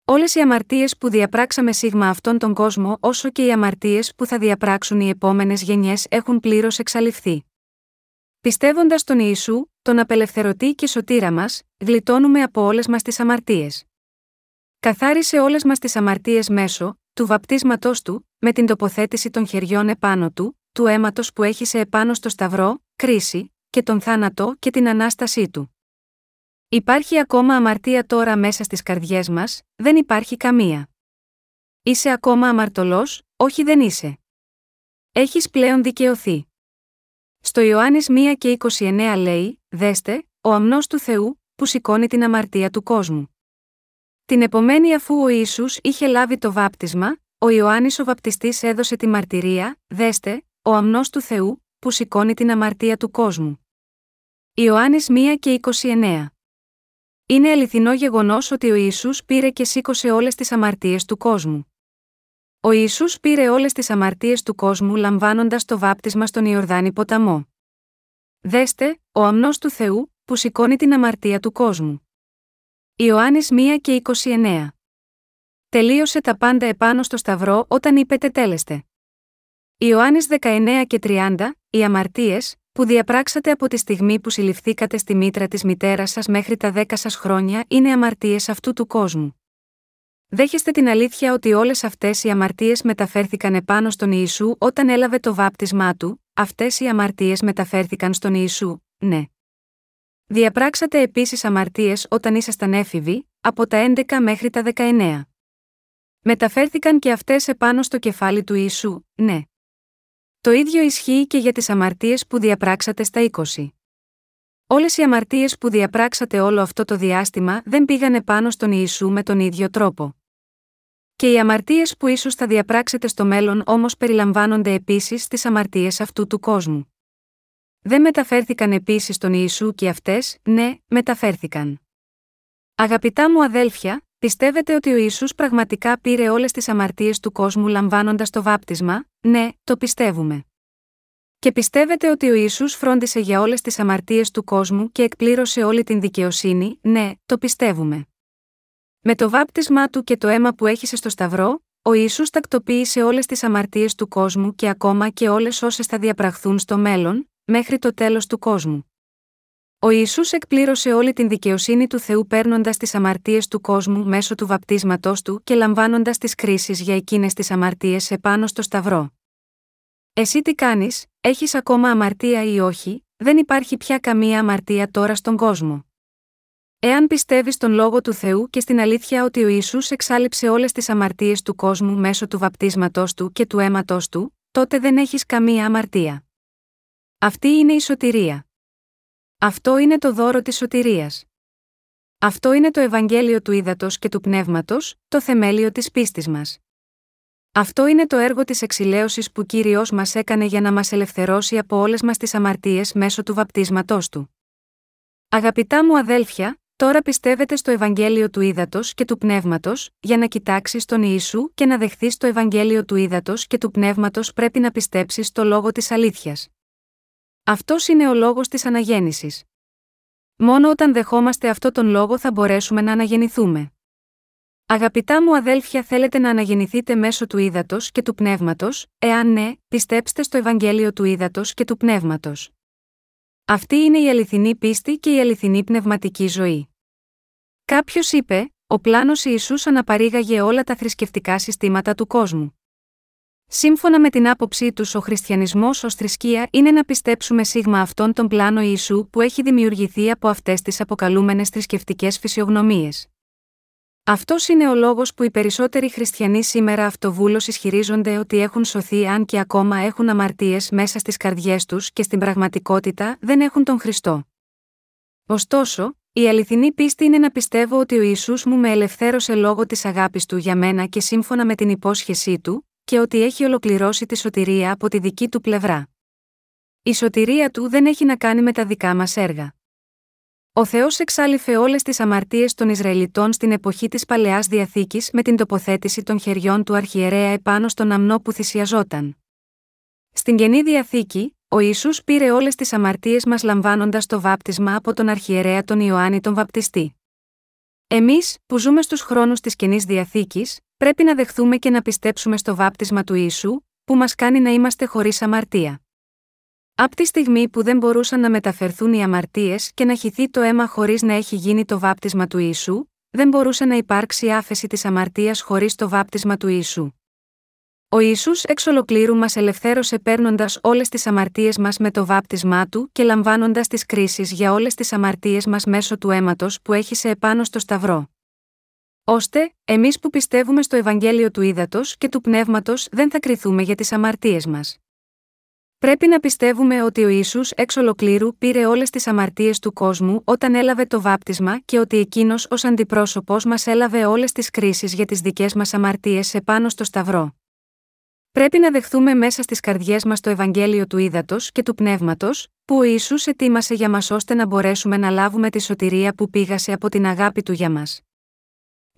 Όλες οι αμαρτίες που διαπράξαμε σίγμα αυτόν τον κόσμο, όσο και οι αμαρτίες που θα διαπράξουν οι επόμενες γενιές έχουν πλήρως εξαλειφθεί. Πιστεύοντας τον Ιησού, τον απελευθερωτή και σωτήρα μας, γλιτώνουμε από όλες μας τις αμαρτίες. Καθάρισε όλες μας τις αμαρτίες μέσω του βαπτίσματός του, με την τοποθέτηση των χεριών επάνω του, του αίματος που έχησε επάνω στο σταυρό, κρίση, και τον θάνατο και την ανάστασή του. Υπάρχει ακόμα αμαρτία τώρα μέσα στις καρδιές μας, δεν υπάρχει καμία. Είσαι ακόμα αμαρτωλός, όχι δεν είσαι. Έχεις πλέον δικαιωθεί. Στο Ιωάννης 1 και 29 λέει: Δέστε, ο αμνός του Θεού, που σηκώνει την αμαρτία του κόσμου. Την επομένη αφού ο Ιησούς είχε λάβει το βάπτισμα, ο Ιωάννης ο βαπτιστής έδωσε τη μαρτυρία: Δέστε, ο αμνός του Θεού, που σηκώνει την αμαρτία του κόσμου. Ιωάννης 1 και 29 είναι αληθινό γεγονός ότι ο Ισού πήρε και σήκωσε όλες τις αμαρτίες του κόσμου. Ο Ιησούς πήρε όλες τις αμαρτίες του κόσμου λαμβάνοντας το βάπτισμα στον Ιορδάνη ποταμό. Δέστε, ο αμνός του Θεού, που σηκώνει την αμαρτία του κόσμου. Ιωάννης 1 και 29. Τελείωσε τα πάντα επάνω στο Σταυρό όταν είπε τέλεστε. Ιωάννης 19 και 30, οι αμαρτίες, που διαπράξατε από τη στιγμή που συλληφθήκατε στη μήτρα της μητέρας σας μέχρι τα δέκα σας χρόνια είναι αμαρτίες αυτού του κόσμου. Δέχεστε την αλήθεια ότι όλες αυτές οι αμαρτίες μεταφέρθηκαν επάνω στον Ιησού όταν έλαβε το βάπτισμά του, αυτές οι αμαρτίες μεταφέρθηκαν στον Ιησού, ναι. Διαπράξατε επίσης αμαρτίες όταν ήσασταν έφηβοι, από τα 11 μέχρι τα 19. Μεταφέρθηκαν και αυτές επάνω στο κεφάλι του Ιησού, ναι. Το ίδιο ισχύει και για τις αμαρτίες που διαπράξατε στα 20. Όλες οι αμαρτίες που διαπράξατε όλο αυτό το διάστημα δεν πήγανε πάνω στον Ιησού με τον ίδιο τρόπο. Και οι αμαρτίες που ίσως θα διαπράξετε στο μέλλον όμως περιλαμβάνονται επίσης στις αμαρτίες αυτού του κόσμου. Δεν μεταφέρθηκαν επίσης στον Ιησού και αυτές, ναι, μεταφέρθηκαν. Αγαπητά μου αδέλφια, πιστεύετε ότι ο Ιησούς πραγματικά πήρε όλες τις αμαρτίες του κόσμου λαμβάνοντας το βάπτισμα, ναι, το πιστεύουμε. Και πιστεύετε ότι ο Ιησούς φρόντισε για όλες τις αμαρτίες του κόσμου και εκπλήρωσε όλη την δικαιοσύνη, ναι, το πιστεύουμε. Με το βάπτισμά του και το αίμα που έχησε στο Σταυρό, ο Ιησούς τακτοποίησε όλες τις αμαρτίες του κόσμου και ακόμα και όλες όσες θα διαπραχθούν στο μέλλον, μέχρι το τέλος του κόσμου. Ο Ιησούς εκπλήρωσε όλη την δικαιοσύνη του Θεού παίρνοντας τις αμαρτίες του κόσμου μέσω του βαπτίσματός του και λαμβάνοντας τις κρίσεις για εκείνες τις αμαρτίες επάνω στο Σταυρό. Εσύ τι κάνεις, έχεις ακόμα αμαρτία ή όχι, δεν υπάρχει πια καμία αμαρτία τώρα στον κόσμο. Εάν πιστεύεις στον λόγο του Θεού και στην αλήθεια ότι ο Ισού εξάλληψε όλες τις αμαρτίες του κόσμου μέσω του βαπτίσματός του και του αίματός του, τότε δεν έχεις καμία αμαρτία. Αυτή είναι η σωτηρία. Αυτό είναι το δώρο της σωτηρίας. Αυτό είναι το Ευαγγέλιο του Ήδατος και του Πνεύματος, το θεμέλιο της πίστης μας. Αυτό είναι το έργο της εξηλαίωσης που κύριος μας έκανε για να μας ελευθερώσει από όλες μας τις αμαρτίες μέσω του βαπτίσματός του. Αγαπητά μου αδέλφια, τώρα πιστεύετε στο Ευαγγέλιο του Ήδατος και του Πνεύματος, για να κοιτάξεις τον Ιησού και να δεχθείς το Ευαγγέλιο του Ήδατος και του Πνεύματος πρέπει να πιστέψεις στο λόγο της αλήθειας. Αυτός είναι ο λόγος της αναγέννησης. Μόνο όταν δεχόμαστε αυτό τον λόγο θα μπορέσουμε να αναγεννηθούμε. Αγαπητά μου αδέλφια, θέλετε να αναγεννηθείτε μέσω του ύδατος και του πνεύματος, εάν ναι, πιστέψτε στο Ευαγγέλιο του ύδατος και του πνεύματος. Αυτή είναι η αληθινή πίστη και η αληθινή πνευματική ζωή. Κάποιος είπε: Ο πλάνος Ιησούς αναπαρήγαγε όλα τα θρησκευτικά συστήματα του κόσμου. Σύμφωνα με την άποψή τους, ο χριστιανισμός ως θρησκεία είναι να πιστέψουμε σίγμα αυτόν τον πλάνο Ιησού που έχει δημιουργηθεί από αυτές τις αποκαλούμενες θρησκευτικές φυσιογνωμίες. Αυτός είναι ο λόγος που οι περισσότεροι χριστιανοί σήμερα αυτοβούλως ισχυρίζονται ότι έχουν σωθεί αν και ακόμα έχουν αμαρτίες μέσα στις καρδιές τους και στην πραγματικότητα δεν έχουν τον Χριστό. Ωστόσο, η αληθινή πίστη είναι να πιστεύω ότι ο Ιησούς μου με ελευθέρωσε λόγω της αγάπης του για μένα και σύμφωνα με την υπόσχεσή του, και ότι έχει ολοκληρώσει τη σωτηρία από τη δική του πλευρά. Η σωτηρία του δεν έχει να κάνει με τα δικά μας έργα. Ο Θεός εξάλληφε όλες τις αμαρτίες των Ισραηλιτών στην εποχή της παλαιάς διαθήκης με την τοποθέτηση των χεριών του αρχιερέα επάνω στον αμνό που θυσιαζόταν. Στην καινή διαθήκη, ο Ισού πήρε όλες τις αμαρτίες μας λαμβάνοντας το βάπτισμα από τον αρχιερέα τον Ιωάννη τον Βαπτιστή. Εμείς, που ζούμε στους χρόνους της καινής διαθήκης, πρέπει να δεχθούμε και να πιστέψουμε στο βάπτισμα του Ιησού, που μας κάνει να είμαστε χωρίς αμαρτία. Από τη στιγμή που δεν μπορούσαν να μεταφερθούν οι αμαρτίες και να χυθεί το αίμα χωρίς να έχει γίνει το βάπτισμα του Ιησού, δεν μπορούσε να υπάρξει άφεση της αμαρτίας χωρίς το βάπτισμα του Ιησού. Ο Ισού εξ ολοκλήρου μας ελευθέρωσε παίρνοντας όλες τις αμαρτίες μας με το βάπτισμά του και λαμβάνοντας τις κρίσεις για όλες τις αμαρτίες μας μέσω του αίματος που έχει σε επάνω στο Σταυρό. Ώστε, εμείς που πιστεύουμε στο Ευαγγέλιο του Ήδατος και του Πνεύματος δεν θα κριθούμε για τις αμαρτίες μας. Πρέπει να πιστεύουμε ότι ο Ισού εξ ολοκλήρου πήρε όλες τις αμαρτίες του κόσμου όταν έλαβε το βάπτισμα και ότι εκείνος ως αντιπρόσωπος μας έλαβε όλες τις κρίσεις για τις δικές μας αμαρτίες επάνω στο Σταυρό. Πρέπει να δεχθούμε μέσα στις καρδιές μας το Ευαγγέλιο του Ήδατος και του Πνεύματος, που ο Ιησούς ετοίμασε για μας ώστε να μπορέσουμε να λάβουμε τη σωτηρία που πήγασε από την αγάπη του για μας.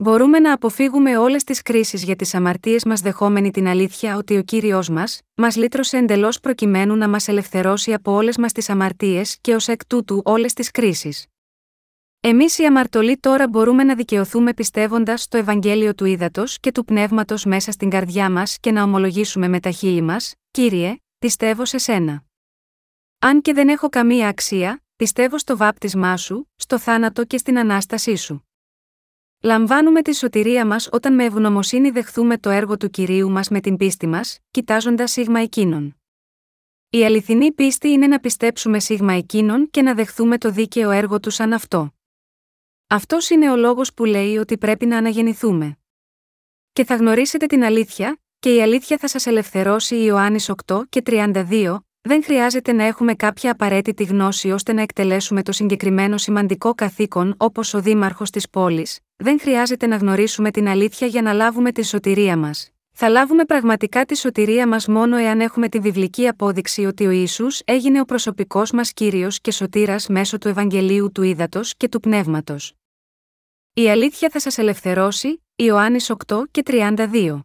Μπορούμε να αποφύγουμε όλες τις κρίσεις για τις αμαρτίες μας δεχόμενοι την αλήθεια ότι ο κύριος μας, μας λύτρωσε εντελώς προκειμένου να μας ελευθερώσει από όλες μας τις αμαρτίες και ως εκ τούτου όλες τις κρίσεις. Εμείς οι αμαρτωλοί τώρα μπορούμε να δικαιωθούμε πιστεύοντας στο Ευαγγέλιο του Ήδατος και του Πνεύματος μέσα στην καρδιά μας και να ομολογήσουμε με τα χείλη μας, Κύριε, πιστεύω σε σένα. Αν και δεν έχω καμία αξία, πιστεύω στο βάπτισμά σου, στο θάνατο και στην ανάστασή σου. Λαμβάνουμε τη σωτηρία μας όταν με ευγνωμοσύνη δεχθούμε το έργο του κυρίου μας με την πίστη μας, κοιτάζοντας σίγμα εκείνον. Η αληθινή πίστη είναι να πιστέψουμε σίγμα εκείνον και να δεχθούμε το δίκαιο έργο του σαν αυτό. Αυτός είναι ο λόγος που λέει ότι πρέπει να αναγεννηθούμε. Και θα γνωρίσετε την αλήθεια, και η αλήθεια θα σας ελευθερώσει Ιωάννης 8 και 32, δεν χρειάζεται να έχουμε κάποια απαραίτητη γνώση ώστε να εκτελέσουμε το συγκεκριμένο σημαντικό καθήκον όπως ο δήμαρχος της πόλης, δεν χρειάζεται να γνωρίσουμε την αλήθεια για να λάβουμε τη σωτηρία μας. Θα λάβουμε πραγματικά τη σωτηρία μας μόνο εάν έχουμε τη βιβλική απόδειξη ότι ο Ισού έγινε ο προσωπικός μας κύριος και σωτήρας μέσω του Ευαγγελίου του Ήδατος και του Πνεύματος. Η αλήθεια θα σας ελευθερώσει, Ιωάννης 8 και 32.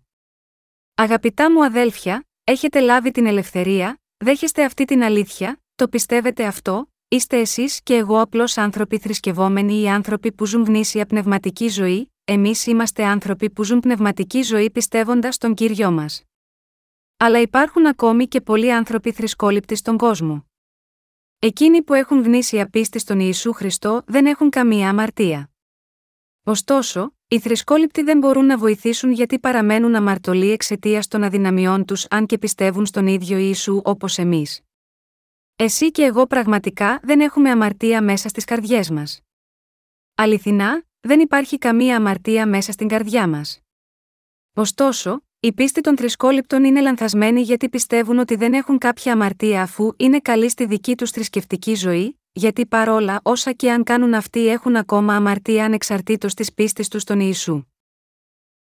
Αγαπητά μου αδέλφια, έχετε λάβει την ελευθερία, δέχεστε αυτή την αλήθεια, το πιστεύετε αυτό, είστε εσείς και εγώ απλώς άνθρωποι θρησκευόμενοι ή άνθρωποι που ζουν γνήσια πνευματική ζωή, εμείς είμαστε άνθρωποι που ζουν πνευματική ζωή πιστεύοντας τον κύριο μας. Αλλά υπάρχουν ακόμη και πολλοί άνθρωποι θρησκόληπτοι στον κόσμο. Εκείνοι που έχουν γνήσια πίστη στον Ιησού Χριστό δεν έχουν καμία αμαρτία. Ωστόσο, οι θρησκόληπτοι δεν μπορούν να βοηθήσουν γιατί παραμένουν αμαρτωλοί εξαιτίας των αδυναμιών τους αν και πιστεύουν στον ίδιο Ιησού όπως εμείς. Εσύ και εγώ πραγματικά δεν έχουμε αμαρτία μέσα στις καρδιές μας. Αληθινά, δεν υπάρχει καμία αμαρτία μέσα στην καρδιά μας. Ωστόσο, η πίστη των θρησκόληπτων είναι λανθασμένη γιατί πιστεύουν ότι δεν έχουν κάποια αμαρτία αφού είναι καλοί στη δική τους θρησκευτική ζωή, γιατί παρόλα όσα και αν κάνουν αυτοί έχουν ακόμα αμαρτία ανεξαρτήτως της πίστης τους στον Ιησού.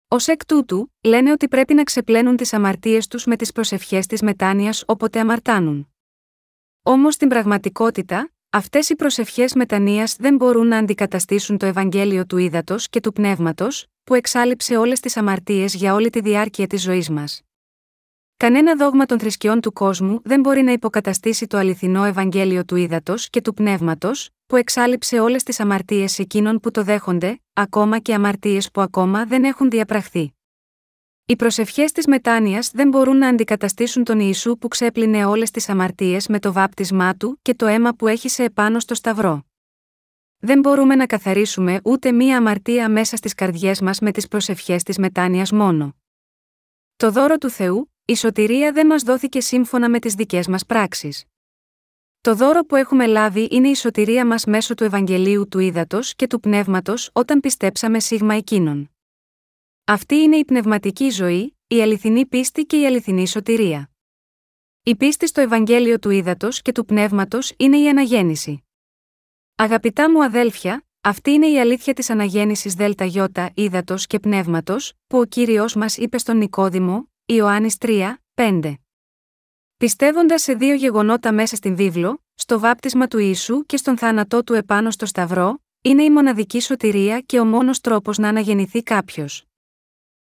Ω εκ τούτου, λένε ότι πρέπει να ξεπλένουν τις αμαρτίες τους με τις προσευχές της μετάνοιας όποτε αμαρτάνουν. Όμως στην πραγματικότητα, αυτές οι προσευχές μετανία δεν μπορούν να αντικαταστήσουν το Ευαγγέλιο του Ήδατος και του Πνεύματος, που εξάλληψε όλες τις αμαρτίες για όλη τη διάρκεια της ζωής μας. Κανένα δόγμα των θρησκειών του κόσμου δεν μπορεί να υποκαταστήσει το αληθινό Ευαγγέλιο του Ήδατος και του Πνεύματος, που εξάλληψε όλες τις αμαρτίες εκείνων που το δέχονται, ακόμα και αμαρτίες που ακόμα δεν έχουν διαπραχθεί. Οι προσευχές της μετάνοιας δεν μπορούν να αντικαταστήσουν τον Ιησού που ξέπλυνε όλες τις αμαρτίες με το βάπτισμά του και το αίμα που έχησε επάνω στο Σταυρό. Δεν μπορούμε να καθαρίσουμε ούτε μία αμαρτία μέσα στις καρδιές μας με τις προσευχές της μετάνοιας μόνο. Το δώρο του Θεού, η σωτηρία δεν μας δόθηκε σύμφωνα με τις δικές μας πράξεις. Το δώρο που έχουμε λάβει είναι η σωτηρία μας μέσω του Ευαγγελίου του Ήδατος και του Πνεύματος όταν πιστέψαμε σίγμα εκείνον. Αυτή είναι η πνευματική ζωή, η αληθινή πίστη και η αληθινή σωτηρία. Η πίστη στο Ευαγγέλιο του Ήδατος και του Πνεύματος είναι η αναγέννηση. Αγαπητά μου αδέλφια, αυτή είναι η αλήθεια της αναγέννησης ΔΕΛΤΑ ύδατο και πνεύματος, που ο κύριος μας είπε στον Νικόδημο, Ιωάννης 3, 5. Πιστεύοντας σε δύο γεγονότα μέσα στην βίβλο, στο βάπτισμα του Ιησού και στον θάνατό του επάνω στο Σταυρό, είναι η μοναδική σωτηρία και ο μόνος τρόπος να αναγεννηθεί κάποιος.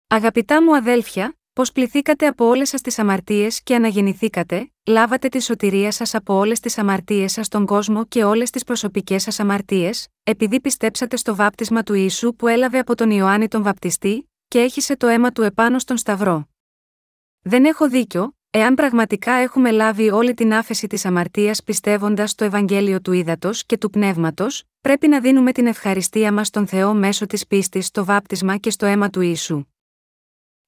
Αγαπητά μου αδέλφια, πω πληθήκατε από όλες σας τις αμαρτίες και αναγεννηθήκατε, λάβατε τη σωτηρία σας από όλες τις αμαρτίες σας στον κόσμο και όλες τις προσωπικές σας αμαρτίες, επειδή πιστέψατε στο βάπτισμα του Ιησού που έλαβε από τον Ιωάννη τον Βαπτιστή, και έχισε το αίμα του επάνω στον Σταυρό. Δεν έχω δίκιο, Εάν πραγματικά έχουμε λάβει όλη την άφεση της αμαρτίας πιστεύοντας στο Ευαγγέλιο του Ήδατος και του Πνεύματος, πρέπει να δίνουμε την ευχαριστία μας στον Θεό μέσω της πίστης στο βάπτισμα και στο αίμα του Ιησού.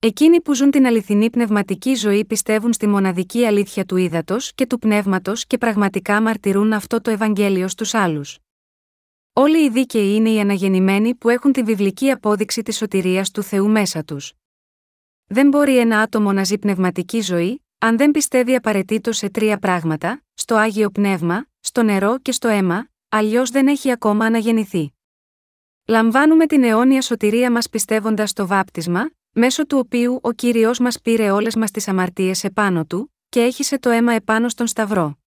Εκείνοι που ζουν την αληθινή πνευματική ζωή πιστεύουν στη μοναδική αλήθεια του ύδατος και του πνεύματος και πραγματικά μαρτυρούν αυτό το Ευαγγέλιο στους άλλους. Όλοι οι δίκαιοι είναι οι αναγεννημένοι που έχουν τη βιβλική απόδειξη της σωτηρίας του Θεού μέσα τους. Δεν μπορεί ένα άτομο να ζει πνευματική ζωή, αν δεν πιστεύει απαραίτητο σε τρία πράγματα, στο άγιο πνεύμα, στο νερό και στο αίμα, αλλιώς δεν έχει ακόμα αναγεννηθεί. Λαμβάνουμε την αιώνια σωτηρία μας πιστεύοντας στο βάπτισμα, μέσω του οποίου ο κύριος μας πήρε όλες μας τις αμαρτίες επάνω του, και έχισε το αίμα επάνω στον Σταυρό.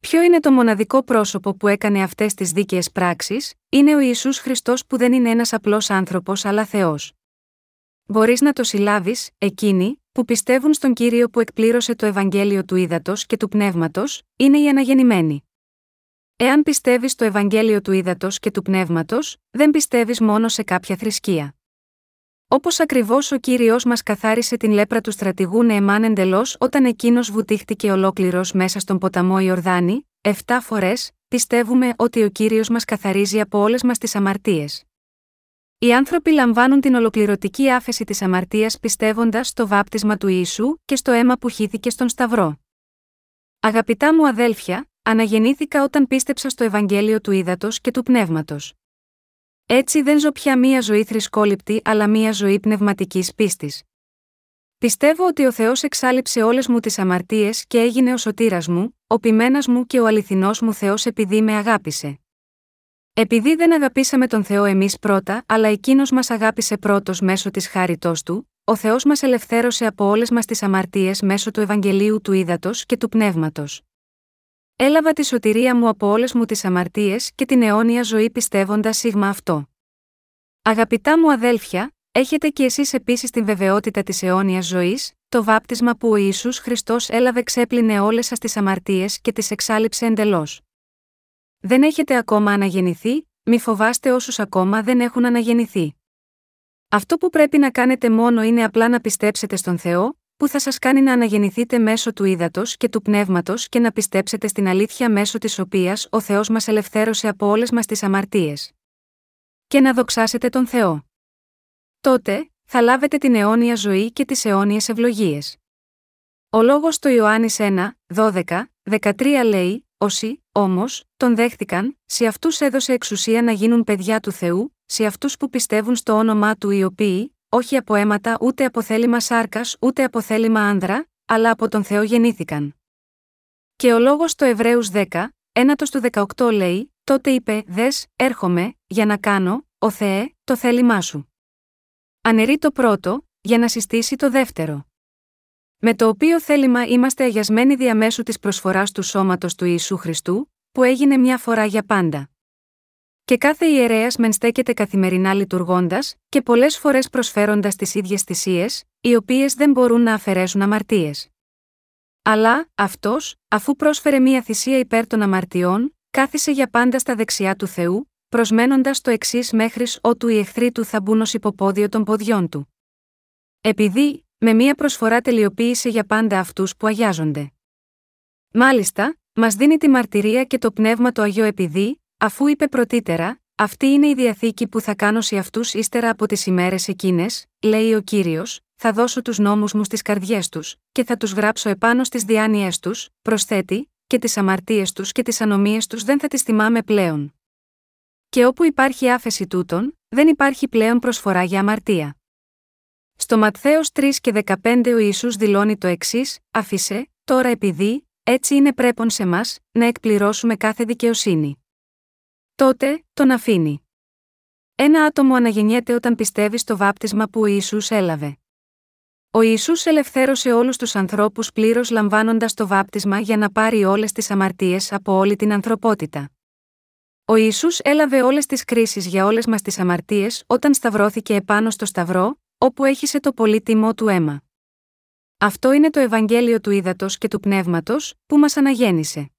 Ποιο είναι το μοναδικό πρόσωπο που έκανε αυτές τις δίκαιες πράξεις, είναι ο Ιησούς Χριστός που δεν είναι ένας απλός άνθρωπος αλλά Θεός. Μπορείς να το συλλάβεις, εκείνοι, που πιστεύουν στον κύριο που εκπλήρωσε το Ευαγγέλιο του ύδατο και του πνεύματος, είναι οι αναγεννημένοι. Εάν πιστεύεις στο Ευαγγέλιο του ύδατο και του πνεύματος, δεν πιστεύεις μόνο σε κάποια θρησκεία. Όπως ακριβώς ο κύριος μας καθάρισε την λέπρα του στρατηγού Νεεμάν εντελώς όταν εκείνος βουτήχτηκε ολόκληρος μέσα στον ποταμό Ιορδάνη, 7 φορές, πιστεύουμε ότι ο κύριος μας καθαρίζει από όλες μας τις αμαρτίες. Οι άνθρωποι λαμβάνουν την ολοκληρωτική άφεση της αμαρτίας πιστεύοντας στο βάπτισμα του Ιησού και στο αίμα που χύθηκε στον Σταυρό. Αγαπητά μου αδέλφια, αναγεννήθηκα όταν πίστεψα στο Ευαγγέλιο του Ήδατος και του Πνεύματος. Έτσι δεν ζω πια μία ζωή θρησκόληπτη αλλά μία ζωή πνευματικής πίστης. Πιστεύω ότι ο Θεός εξάλληψε όλες μου τις αμαρτίες και έγινε ο σωτήρας μου, ο ποιμένας μου και ο αληθινός μου Θεός επειδή με αγάπησε. Επειδή δεν αγαπήσαμε τον Θεό εμείς πρώτα, αλλά εκείνος μας αγάπησε πρώτος μέσω της χάριτός του, ο Θεός μας ελευθέρωσε από όλες μας τις αμαρτίες μέσω του Ευαγγελίου του Ήδατος και του Πνεύματος. Έλαβα τη σωτηρία μου από όλες μου τις αμαρτίες και την αιώνια ζωή πιστεύοντας σίγμα αυτό. Αγαπητά μου αδέλφια, έχετε κι εσείς επίσης την βεβαιότητα της αιώνιας ζωής, το βάπτισμα που ο Ιησούς Χριστός έλαβε ξέπλυνε όλες σας τις αμαρτίες και τις εξάλληψε εντελώς. Δεν έχετε ακόμα αναγεννηθεί, μη φοβάστε όσους ακόμα δεν έχουν αναγεννηθεί. Αυτό που πρέπει να κάνετε μόνο είναι απλά να πιστέψετε στον Θεό, που θα σας κάνει να αναγεννηθείτε μέσω του ύδατος και του πνεύματος και να πιστέψετε στην αλήθεια μέσω της οποίας ο Θεός μας ελευθέρωσε από όλες μας τις αμαρτίες. Και να δοξάσετε τον Θεό. Τότε, θα λάβετε την αιώνια ζωή και τις αιώνιες ευλογίες. Ο λόγος του Ιωάννης 1, 12, 13 λέει: Όσοι, όμως, τον δέχτηκαν, σε αυτούς έδωσε εξουσία να γίνουν παιδιά του Θεού, σε αυτούς που πιστεύουν στο όνομά του οι οποίοι, όχι από αίματα ούτε από θέλημα σάρκας ούτε από θέλημα άνδρα, αλλά από τον Θεό γεννήθηκαν. Και ο λόγος στο Εβραίους 10, ένατος του 18 λέει: Τότε είπε: Δες, έρχομαι, για να κάνω, ο Θεέ, το θέλημά σου. Ανερεί το πρώτο, για να συστήσει το δεύτερο. Με το οποίο θέλημα είμαστε αγιασμένοι διαμέσου της προσφοράς του σώματος του Ιησού Χριστού, που έγινε μια φορά για πάντα. Και κάθε ιερέας μεν στέκεται καθημερινά λειτουργώντας, και πολλές φορές προσφέροντας τις ίδιες θυσίες, οι οποίες δεν μπορούν να αφαιρέσουν αμαρτίες. Αλλά, αυτός, αφού πρόσφερε μία θυσία υπέρ των αμαρτιών, κάθισε για πάντα στα δεξιά του Θεού, προσμένοντας το εξής μέχρι ότου οι εχθροί του θα μπουν ως υποπόδιο των ποδιών του. Επειδή, με μία προσφορά τελειοποίησε για πάντα αυτούς που αγιάζονται. Μάλιστα, μας δίνει τη μαρτυρία και το πνεύμα το Αγίο επειδή, αφού είπε πρωτήτερα, Αυτή είναι η διαθήκη που θα κάνω σε αυτούς ύστερα από τις ημέρες εκείνες, λέει ο κύριος, θα δώσω τους νόμους μου στις καρδιές τους, και θα τους γράψω επάνω στις διάνοιές τους, προσθέτει, και τις αμαρτίες τους και τις ανομίες τους δεν θα τις θυμάμαι πλέον. Και όπου υπάρχει άφεση τούτων, δεν υπάρχει πλέον προσφορά για αμαρτία. Στο Ματθαίος 3 και 15 ο Ιησούς δηλώνει το εξής: Άφησε, τώρα επειδή, έτσι είναι πρέπον σε μας, να εκπληρώσουμε κάθε δικαιοσύνη. Τότε, τον αφήνει. Ένα άτομο αναγεννιέται όταν πιστεύει στο βάπτισμα που ο Ιησούς έλαβε. Ο Ιησούς ελευθέρωσε όλους τους ανθρώπους πλήρως λαμβάνοντας το βάπτισμα για να πάρει όλες τις αμαρτίες από όλη την ανθρωπότητα. Ο Ιησούς έλαβε όλες τις κρίσεις για όλες μας τις αμαρτίες όταν σταυρώθηκε επάνω στο Σταυρό, όπου έχισε το πολύτιμό του αίμα. Αυτό είναι το Ευαγγέλιο του Ήδατος και του Πνεύματος, που μας αναγέννησε.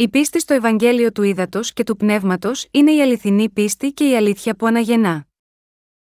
Η πίστη στο Ευαγγέλιο του Ήδατος και του Πνεύματος είναι η αληθινή πίστη και η αλήθεια που αναγεννά.